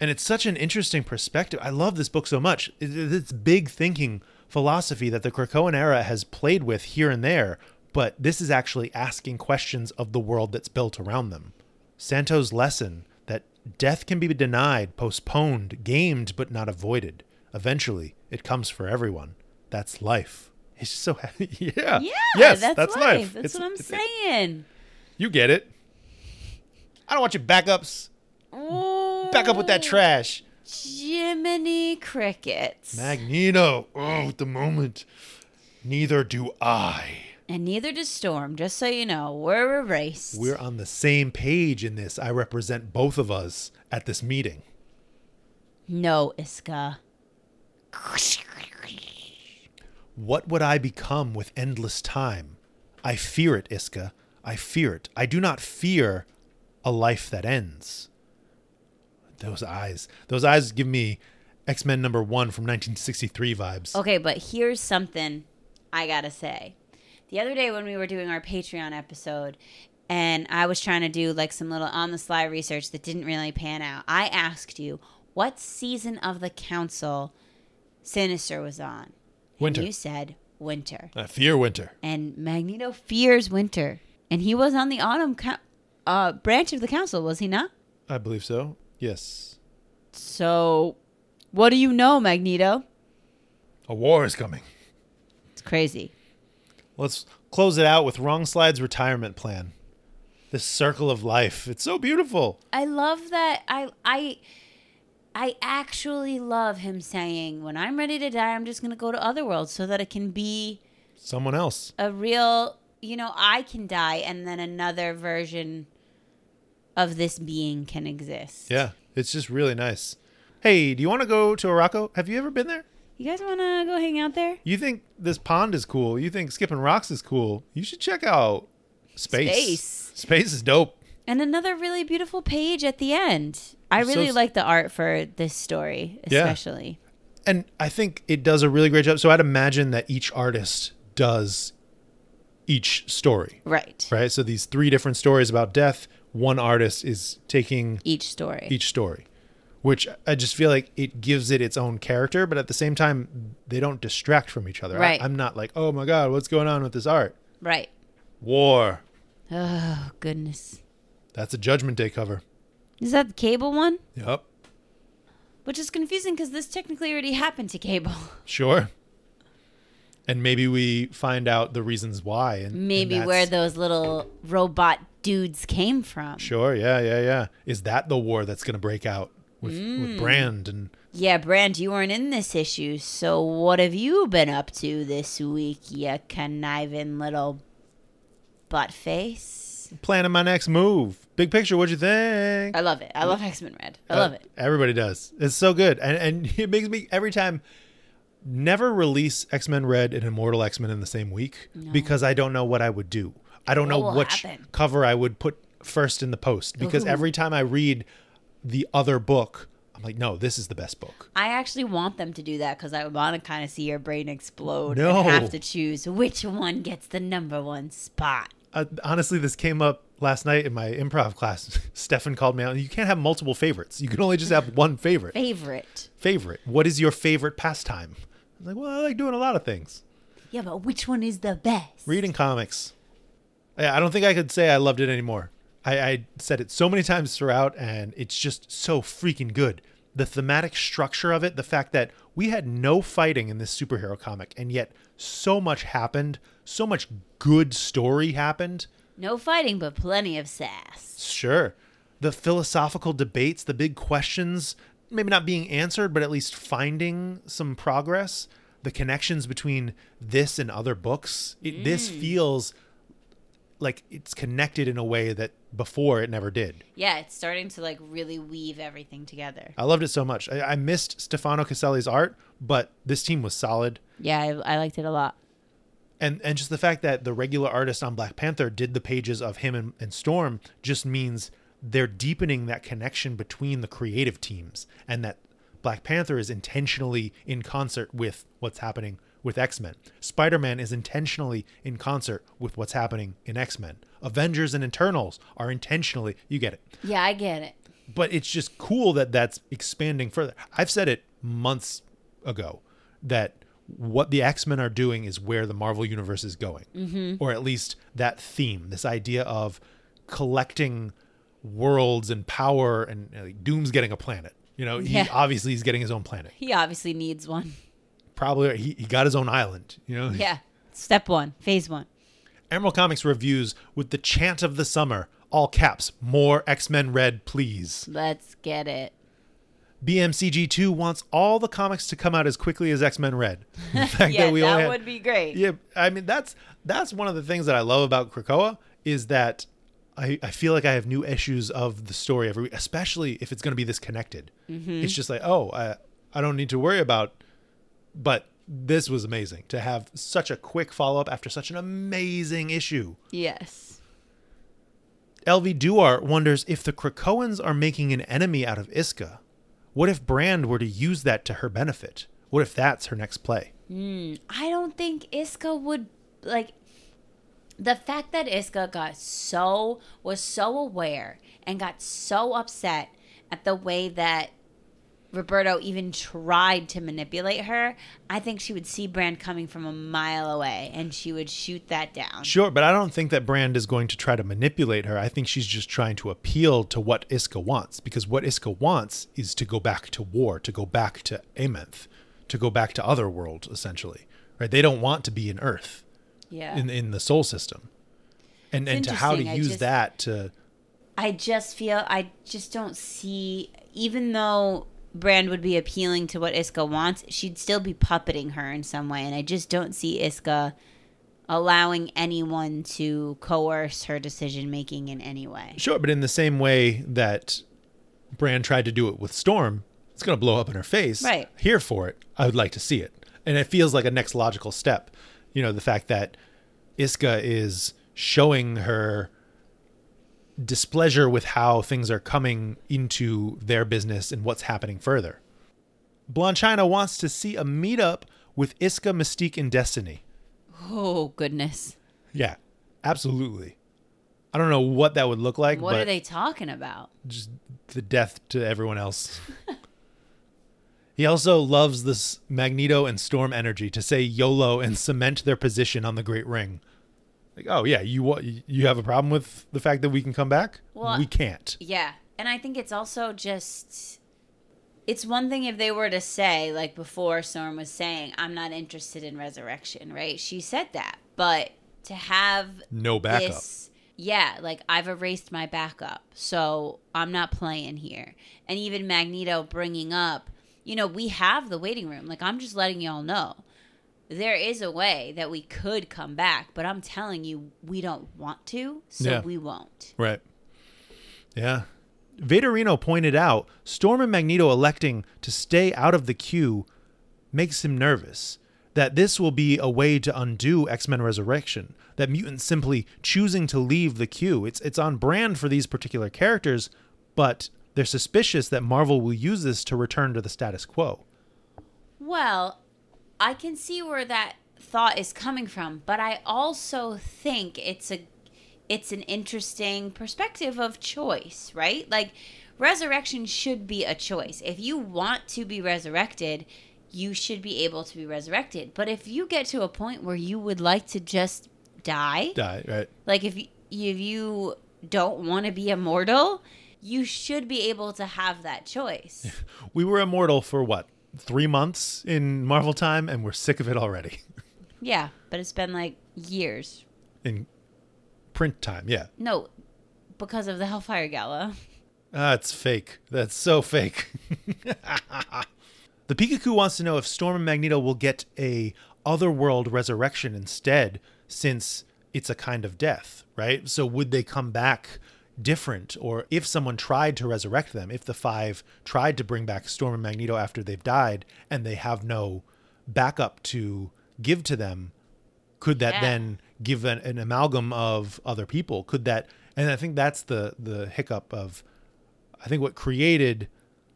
[SPEAKER 1] and it's such an interesting perspective. I love this book so much. It- it's big thinking philosophy that the krakoan era has played with here and there but this is actually asking questions of the world that's built around them. Santo's lesson that death can be denied postponed gamed but not avoided. Eventually it comes for everyone. That's life. It's just so happy. Yeah.
[SPEAKER 2] Yeah,
[SPEAKER 1] yes
[SPEAKER 2] that's,
[SPEAKER 1] that's,
[SPEAKER 2] life.
[SPEAKER 1] life.
[SPEAKER 2] That's
[SPEAKER 1] It's-
[SPEAKER 2] what I'm saying.
[SPEAKER 1] you get it i don't want your backups back up with that trash
[SPEAKER 2] Jiminy crickets.
[SPEAKER 1] Magneto. Oh, at the moment. Neither do I.
[SPEAKER 2] and neither does Storm. Just so you know, we're erased.
[SPEAKER 1] We're on the same page in this. I represent both of us at this meeting.
[SPEAKER 2] no Isca.
[SPEAKER 1] What would I become with endless time? I fear it, Isca. I fear it. I do not fear a life that ends. Those eyes. Those eyes give me X Men number one from 1963 vibes.
[SPEAKER 2] Okay, but here's something I gotta say. The other day when we were doing our Patreon episode, and I was trying to do like some little on the sly research that didn't really pan out, I asked you what season of the council Sinister was on.
[SPEAKER 1] Winter.
[SPEAKER 2] And you said winter.
[SPEAKER 1] I fear winter.
[SPEAKER 2] And Magneto fears winter. And he was on the autumn co- uh, branch of the council, was he not?
[SPEAKER 1] I believe so. Yes.
[SPEAKER 2] So, what do you know, Magneto?
[SPEAKER 1] A war is coming.
[SPEAKER 2] It's crazy.
[SPEAKER 1] Let's close it out with Wrong Slide's retirement plan. This circle of life. It's so beautiful.
[SPEAKER 2] I love that. I I I actually love him saying, "When I'm ready to die, I'm just going to go to other worlds so that it can be
[SPEAKER 1] Someone else.
[SPEAKER 2] a real, you know, I can die and then another version of this being can exist."
[SPEAKER 1] Yeah. It's just really nice. Hey, do you want to go to Arakko? Have you ever been there?
[SPEAKER 2] You guys want to go hang out there?
[SPEAKER 1] You think this pond is cool. You think skipping rocks is cool. You should check out space.
[SPEAKER 2] Space.
[SPEAKER 1] Space is dope.
[SPEAKER 2] And another really beautiful page at the end. I really
[SPEAKER 1] s-
[SPEAKER 2] like the art for this story, especially.
[SPEAKER 1] Yeah.
[SPEAKER 2] especially.
[SPEAKER 1] And I think it does a really great job. So I'd imagine that each artist does each story,
[SPEAKER 2] Right.
[SPEAKER 1] right? So these three different stories about death, one artist is taking
[SPEAKER 2] Each story.
[SPEAKER 1] each story, which I just feel like it gives it its own character, but at the same time, they don't distract from each other.
[SPEAKER 2] Right.
[SPEAKER 1] I, I'm not like, oh my God, what's going on with this art?
[SPEAKER 2] right.
[SPEAKER 1] War.
[SPEAKER 2] Oh, goodness.
[SPEAKER 1] That's a Judgment Day cover.
[SPEAKER 2] Is that the cable one?
[SPEAKER 1] Yep.
[SPEAKER 2] Which is confusing because this technically already happened to Cable.
[SPEAKER 1] Sure. And maybe we find out the reasons why. And and
[SPEAKER 2] Maybe
[SPEAKER 1] that's-
[SPEAKER 2] where those little robot dudes came from.
[SPEAKER 1] Sure. Yeah. Yeah. Yeah. Is that the war that's going to break out with,
[SPEAKER 2] Mm.
[SPEAKER 1] with Brand and
[SPEAKER 2] Yeah, Brand, you weren't in this issue, so what have you been up to this week, you conniving little butt face?
[SPEAKER 1] planning my next move? Big picture. What'd you think?
[SPEAKER 2] I love it. I love X Men Red. I
[SPEAKER 1] Uh,
[SPEAKER 2] love it.
[SPEAKER 1] Everybody does. It's so good, and and it makes me every time. Never release X Men Red and Immortal X Men in the same week because I don't know what I would do. I don't
[SPEAKER 2] What
[SPEAKER 1] know which
[SPEAKER 2] happen?
[SPEAKER 1] cover I would put first in the post because
[SPEAKER 2] Ooh.
[SPEAKER 1] every time I read the other book, I'm like, no, this is the best book.
[SPEAKER 2] I actually want them to do that because I want to kind of see your brain explode
[SPEAKER 1] No.
[SPEAKER 2] and have to choose which one gets the number one spot.
[SPEAKER 1] Uh, honestly, this came up last night in my improv class. Stefan called me out. You can't have multiple favorites. You can only just have one favorite.
[SPEAKER 2] Favorite.
[SPEAKER 1] Favorite. What is your favorite pastime? I'm like, well, I like doing a lot of things.
[SPEAKER 2] Yeah, but which one is the best?
[SPEAKER 1] Reading comics. I I don't think I could say I loved it anymore. I, I said it so many times throughout, and it's just so freaking good. The thematic structure of it, the fact that we had no fighting in this superhero comic, and yet so much happened, so much good story happened.
[SPEAKER 2] No fighting, but plenty of sass.
[SPEAKER 1] Sure. The philosophical debates, the big questions, maybe not being answered, but at least finding some progress. The connections between this and other books. It, This mm. feels like it's connected in a way that before it never did.
[SPEAKER 2] Yeah, it's starting to like really weave everything together.
[SPEAKER 1] I loved it so much. I, I missed Stefano Caselli's art, but this team was solid.
[SPEAKER 2] Yeah, I, I liked it a lot.
[SPEAKER 1] and and just the fact that the regular artist on Black Panther did the pages of him and, and Storm just means they're deepening that connection between the creative teams and that Black Panther is intentionally in concert with what's happening with X-Men. Spider-Man is intentionally in concert with what's happening in X-Men. Avengers and Eternals are intentionally, you get it.
[SPEAKER 2] Yeah, I get it.
[SPEAKER 1] But it's just cool that that's expanding further. I've said it months ago that what the X Men are doing is where the Marvel Universe is going, mm-hmm. or at least that theme, this idea of collecting worlds and power, and like, Doom's getting a planet. You know, he
[SPEAKER 2] Yeah.
[SPEAKER 1] obviously he's getting his own planet.
[SPEAKER 2] He obviously needs one.
[SPEAKER 1] Probably he, he got his own island. You know,
[SPEAKER 2] Yeah. Step one, phase one.
[SPEAKER 1] Emerald Comics reviews with the chant of the summer, all caps, more X Men Red, please.
[SPEAKER 2] Let's get it.
[SPEAKER 1] BMCG2 wants all the comics to come out as quickly as X-Men Red.
[SPEAKER 2] Yeah,
[SPEAKER 1] we
[SPEAKER 2] that
[SPEAKER 1] had-
[SPEAKER 2] would be great.
[SPEAKER 1] Yeah, I mean that's that's one of the things that I love about Krakoa is that I, I feel like I have new issues of the story every week, especially if it's going to be this connected.
[SPEAKER 2] Mm-hmm.
[SPEAKER 1] It's just like, oh, I, I don't need to worry about. But this was amazing to have such a quick follow up after such an amazing issue.
[SPEAKER 2] Yes.
[SPEAKER 1] LV Duart wonders if the Krakoans are making an enemy out of Isca. What if Brand were to use that to her benefit? What if that's her next play?
[SPEAKER 2] Hmm, I don't think Isca would like the fact that Isca got so was so aware and got so upset at the way that Roberto even tried to manipulate her, I think she would see Brand coming from a mile away and she would shoot that down.
[SPEAKER 1] Sure, but I don't think that Brand is going to try to manipulate her. I think she's just trying to appeal to what Isca wants because what Isca wants is to go back to war, to go back to Amenth, to go back to Otherworld essentially. Right? They don't want to be in Earth
[SPEAKER 2] Yeah.
[SPEAKER 1] in in the soul system. And
[SPEAKER 2] It's
[SPEAKER 1] and to how to use
[SPEAKER 2] just-
[SPEAKER 1] that to
[SPEAKER 2] I just feel I just don't see even though Brand would be appealing to what Isca wants, she'd still be puppeting her in some way and I just don't see Isca allowing anyone to coerce her decision making in any way.
[SPEAKER 1] Sure, but in the same way that Brand tried to do it with Storm, it's going to blow up in her face.
[SPEAKER 2] Right.
[SPEAKER 1] Here for it. I would like to see it. And it feels like a next logical step. You know, the fact that Isca is showing her displeasure with how things are coming into their business and what's happening further. Blanchina wants to see a meetup with Isca, Mystique, and Destiny.
[SPEAKER 2] Oh goodness.
[SPEAKER 1] Yeah, absolutely. I don't know what that would look like,
[SPEAKER 2] What are they talking about?
[SPEAKER 1] just the death to everyone else. he also loves this Magneto and Storm energy to say YOLO and cement their position on the Great Ring. Like, oh yeah, you you have a problem with the fact that we can come back?
[SPEAKER 2] Well,
[SPEAKER 1] we can't.
[SPEAKER 2] Yeah. And I think it's also just it's one thing if they were to say, like before Storm was saying, I'm not interested in resurrection, right? She said that. But to have
[SPEAKER 1] No backup.
[SPEAKER 2] this yeah, like I've erased my backup, so I'm not playing here. And even Magneto bringing up, you know, we have the waiting room. Like I'm just letting y'all know. There is a way that we could come back, but I'm telling you, we don't want to, so
[SPEAKER 1] Yeah.
[SPEAKER 2] we won't.
[SPEAKER 1] Right. Yeah. Vaderino pointed out Storm and Magneto electing to stay out of the queue makes him nervous. That this will be a way to undo X Men Resurrection. That mutants simply choosing to leave the queue. It's it's on brand for these particular characters, but they're suspicious that Marvel will use this to return to the status quo.
[SPEAKER 2] Well, I can see where that thought is coming from, but I also think it's a it's an interesting perspective of choice, right? Like resurrection should be a choice. If you want to be resurrected, you should be able to be resurrected. But if you get to a point where you would like to just die,
[SPEAKER 1] Die, right?
[SPEAKER 2] like if you, if you don't want to be immortal, you should be able to have that choice.
[SPEAKER 1] We were immortal for what? Three months in Marvel time, and we're sick of it already.
[SPEAKER 2] yeah, but it's been like years.
[SPEAKER 1] In print time, yeah.
[SPEAKER 2] No, because of the Hellfire Gala.
[SPEAKER 1] Ah, it's fake. That's so fake. the Pikachu wants to know if Storm and Magneto will get a otherworld resurrection instead, since it's a kind of death, right? So would they come back different, or if someone tried to resurrect them, if the five tried to bring back Storm and Magneto after they've died, and they have no backup to give to them, could that
[SPEAKER 2] Yeah.
[SPEAKER 1] then give an, an amalgam of other people? Could that? And I think that's the the hiccup of I think what created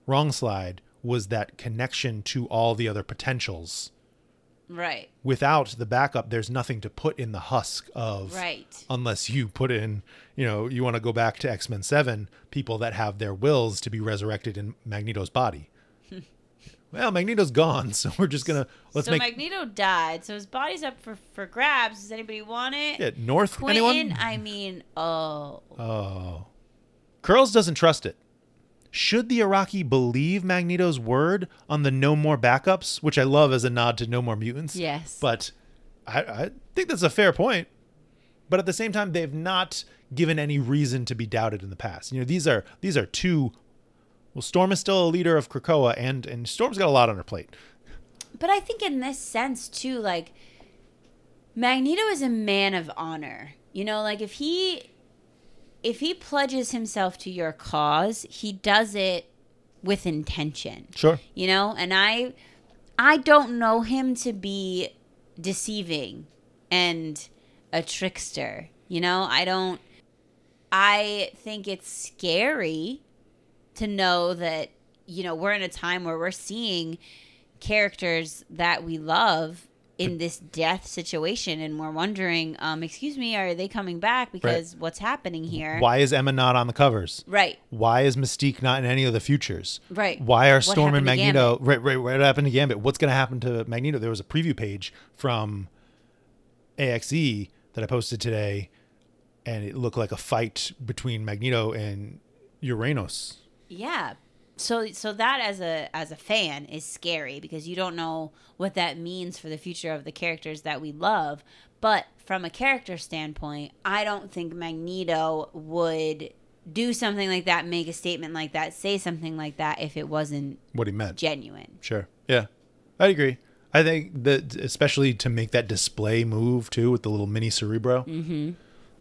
[SPEAKER 1] Wrong Slide was that connection to all the other potentials.
[SPEAKER 2] Right.
[SPEAKER 1] Without the backup, there's nothing to put in the husk of.
[SPEAKER 2] Right.
[SPEAKER 1] Unless you put in, you know, you want to go back to X Men 7, people that have their wills to be resurrected in Magneto's body. well, Magneto's gone, so we're just going to. Let's
[SPEAKER 2] so
[SPEAKER 1] make.
[SPEAKER 2] Magneto died, so his body's up for, for grabs. Does anybody want it?
[SPEAKER 1] yeah, North,
[SPEAKER 2] Quentin,
[SPEAKER 1] anyone?
[SPEAKER 2] I mean, oh.
[SPEAKER 1] Oh. Curls doesn't trust it. Should the Iraqi believe Magneto's word on the no more backups, which I love as a nod to no more mutants?
[SPEAKER 2] Yes.
[SPEAKER 1] But I, I think that's a fair point. But at the same time, they've not given any reason to be doubted in the past. You know, these are these are two. Well, Storm is still a leader of Krakoa, and and Storm's got a lot on her plate.
[SPEAKER 2] But I think in this sense too, like Magneto is a man of honor. You know, like if he if he pledges himself to your cause, he does it with intention.
[SPEAKER 1] Sure.
[SPEAKER 2] You know, and I I don't know him to be deceiving and a trickster. You know, I don't I think it's scary to know that you know, we're in a time where we're seeing characters that we love in this death situation, and we're wondering, um, excuse me, are they coming back? Because what's happening here?
[SPEAKER 1] Why is Emma not on the covers?
[SPEAKER 2] Right,
[SPEAKER 1] Why is Mystique not in any of the futures?
[SPEAKER 2] right.
[SPEAKER 1] Why are Storm and Magneto? Right, right. What happened to Gambit? What's going to happen to Magneto? There was a preview page from AXE that I posted today, and it looked like a fight between Magneto and Uranos.
[SPEAKER 2] Yeah. So so that as a as a fan is scary because you don't know what that means for the future of the characters that we love. But from a character standpoint, I don't think Magneto would do something like that, make a statement like that, say something like that if it wasn't
[SPEAKER 1] What he meant.
[SPEAKER 2] genuine.
[SPEAKER 1] Sure. Yeah, I agree. I think that especially to make that display move too with the little mini Cerebro. Mm-hmm.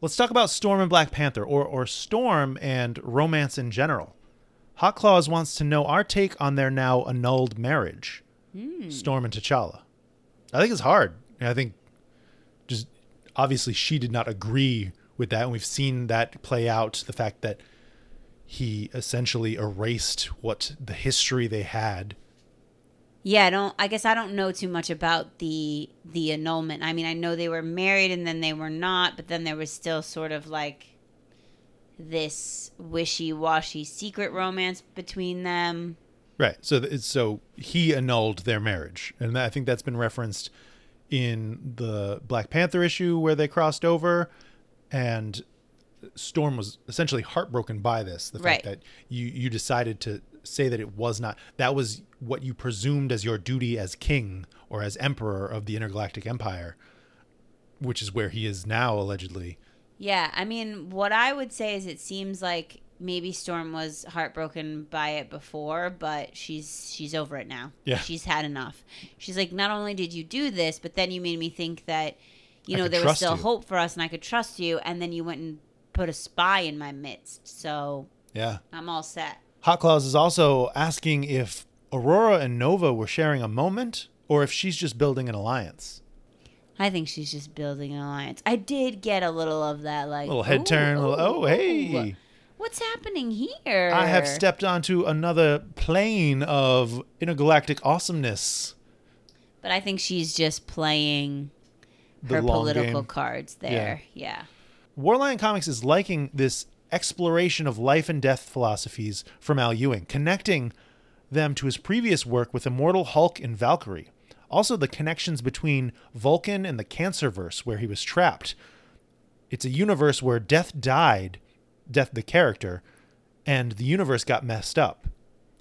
[SPEAKER 1] Let's talk about Storm and Black Panther, or or Storm and romance in general. Hot Claws wants to know our take on their now annulled marriage, hmm. Storm and T'Challa. I think it's hard. I think just obviously she did not agree with that, and we've seen that play out. The fact that he essentially erased what the history they had
[SPEAKER 2] Yeah, I don't I guess I don't know too much about the the annulment. I mean, I know they were married and then they were not, but then there was still sort of like this wishy-washy secret romance between them.
[SPEAKER 1] Right. So th- so he annulled their marriage, and I think that's been referenced in the Black Panther issue where they crossed over, and Storm was essentially heartbroken by this. The
[SPEAKER 2] Right.
[SPEAKER 1] fact that you you decided to say that it was not that was what you presumed as your duty as king or as emperor of the intergalactic empire, which is where he is now allegedly.
[SPEAKER 2] Yeah, I mean, what I would say is it seems like maybe Storm was heartbroken by it before, but she's she's over it now.
[SPEAKER 1] Yeah.
[SPEAKER 2] She's had enough. She's like, not only did you do this, but then you made me think that, you
[SPEAKER 1] I
[SPEAKER 2] know, there was still
[SPEAKER 1] you.
[SPEAKER 2] hope for us and I could trust you, and then you went and put a spy in my midst. So
[SPEAKER 1] Yeah.
[SPEAKER 2] I'm all set.
[SPEAKER 1] Hot Claus is also asking if Aurora and Nova were sharing a moment or if she's just building an alliance.
[SPEAKER 2] I think she's just building an alliance. I did get a little of that, like
[SPEAKER 1] Little head turn, little, oh, hey.
[SPEAKER 2] what's happening here?
[SPEAKER 1] I have stepped onto another plane of intergalactic awesomeness.
[SPEAKER 2] but I think she's just playing
[SPEAKER 1] The
[SPEAKER 2] her political
[SPEAKER 1] game.
[SPEAKER 2] cards there. Yeah.
[SPEAKER 1] Warlion Comics is liking this exploration of life and death philosophies from Al Ewing, connecting them to his previous work with Immortal Hulk and Valkyrie. Also, the connections between Vulcan and the Cancerverse, where he was trapped. It's a universe where Death died, Death the character, and the universe got messed up.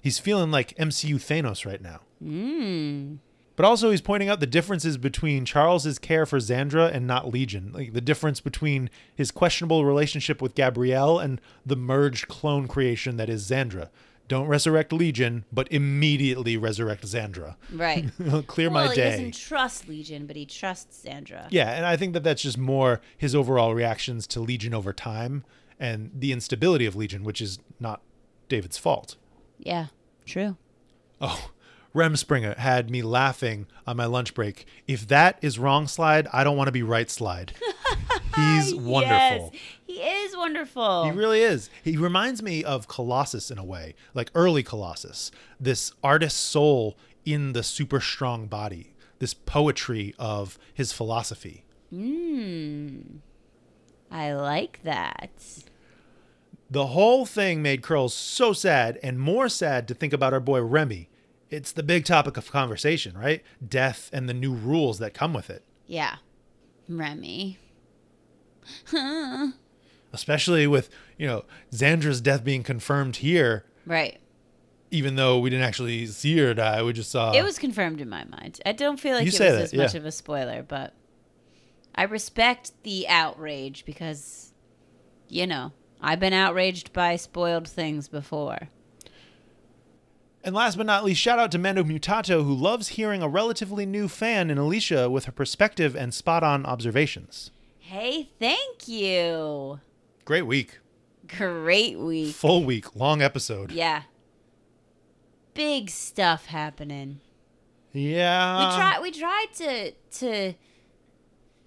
[SPEAKER 1] He's feeling like MCU Thanos right now.
[SPEAKER 2] Mm.
[SPEAKER 1] But also, he's pointing out the differences between Charles's care for Xandra and not Legion, like the difference between his questionable relationship with Gabrielle and the merged clone creation that is Xandra. Don't resurrect Legion, but immediately resurrect Xandra.
[SPEAKER 2] Right.
[SPEAKER 1] Clear
[SPEAKER 2] well,
[SPEAKER 1] my day.
[SPEAKER 2] he doesn't trust Legion, but he trusts Xandra.
[SPEAKER 1] Yeah, and I think that that's just more his overall reactions to Legion over time and the instability of Legion, which is not David's fault.
[SPEAKER 2] Yeah. True.
[SPEAKER 1] Oh, Rem Springer had me laughing on my lunch break. If that is wrong slide, I don't want to be right slide. He's wonderful.
[SPEAKER 2] Yes, he is wonderful.
[SPEAKER 1] He really is. He reminds me of Colossus in a way, like early Colossus. This artist soul in the super strong body, this poetry of his philosophy.
[SPEAKER 2] mm. I like that.
[SPEAKER 1] The whole thing made Curls so sad and more sad to think about our boy Remy. It's the big topic of conversation, right? Death and the new rules that come with it.
[SPEAKER 2] Yeah. Remy.
[SPEAKER 1] Especially with, you know, Xandra's death being confirmed here,
[SPEAKER 2] right.
[SPEAKER 1] even though we didn't actually see her die. We just saw
[SPEAKER 2] it was confirmed in my mind. I don't feel like
[SPEAKER 1] You
[SPEAKER 2] it was
[SPEAKER 1] that,
[SPEAKER 2] as much of a spoiler, but I respect the outrage because, you know, I've been outraged by spoiled things before.
[SPEAKER 1] And last but not least, shout out to Mando Mutato, who loves hearing a relatively new fan in Alicia with her perspective and spot on observations.
[SPEAKER 2] Hey, thank you.
[SPEAKER 1] Great week.
[SPEAKER 2] Great week.
[SPEAKER 1] Full week. Long episode.
[SPEAKER 2] Yeah. Big stuff happening.
[SPEAKER 1] Yeah.
[SPEAKER 2] we tried we tried to to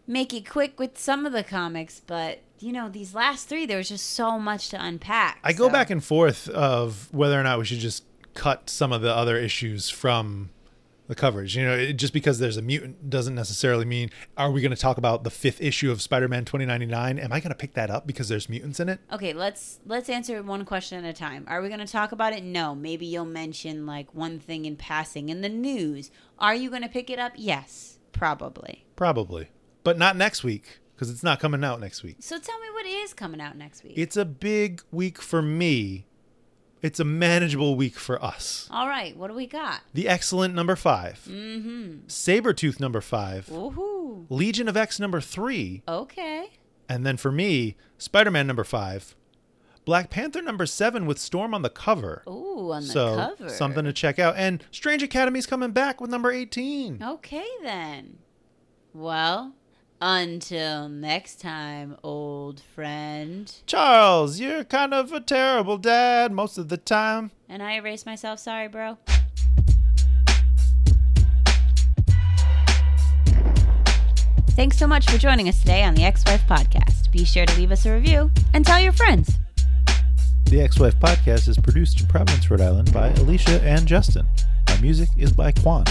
[SPEAKER 2] make it quick with some of the comics, but you know, these last three there was just so much to unpack.
[SPEAKER 1] I go back and forth of whether or not we should just cut some of the other issues from the coverage. You know, it, just because there's a mutant doesn't necessarily mean are we going to talk about the fifth issue of Spider-Man 2099? Am I going to pick that up because there's mutants in it?
[SPEAKER 2] Okay, let's let's answer one question at a time. Are we going to talk about it? No. Maybe you'll mention like one thing in passing in the news. Are you going to pick it up? Yes, probably.
[SPEAKER 1] Probably, but not next week because it's not coming out next week.
[SPEAKER 2] So tell me what is coming out next week.
[SPEAKER 1] It's a big week for me. It's a manageable week for us.
[SPEAKER 2] All right, what do we got?
[SPEAKER 1] The X-Cellent number 5
[SPEAKER 2] Mm-hmm.
[SPEAKER 1] Sabretooth number five,
[SPEAKER 2] Woohoo.
[SPEAKER 1] Legion of X number three,
[SPEAKER 2] Okay.
[SPEAKER 1] and then for me, Spider Man number five, Black Panther number seven with Storm on the cover.
[SPEAKER 2] Ooh, on the
[SPEAKER 1] so
[SPEAKER 2] cover.
[SPEAKER 1] something to check out. And Strange Academy's coming back with number 18.
[SPEAKER 2] Okay then. Well, until next time, old friend.
[SPEAKER 1] Charles, you're kind of a terrible dad most of the time.
[SPEAKER 2] And I erase myself. Sorry, bro. Thanks so much for joining us today on the X-Wife Podcast. Be sure to leave us a review and tell your friends.
[SPEAKER 1] The X-Wife podcast is produced in Providence, Rhode Island by Alicia and Justin. Our music is by Quan.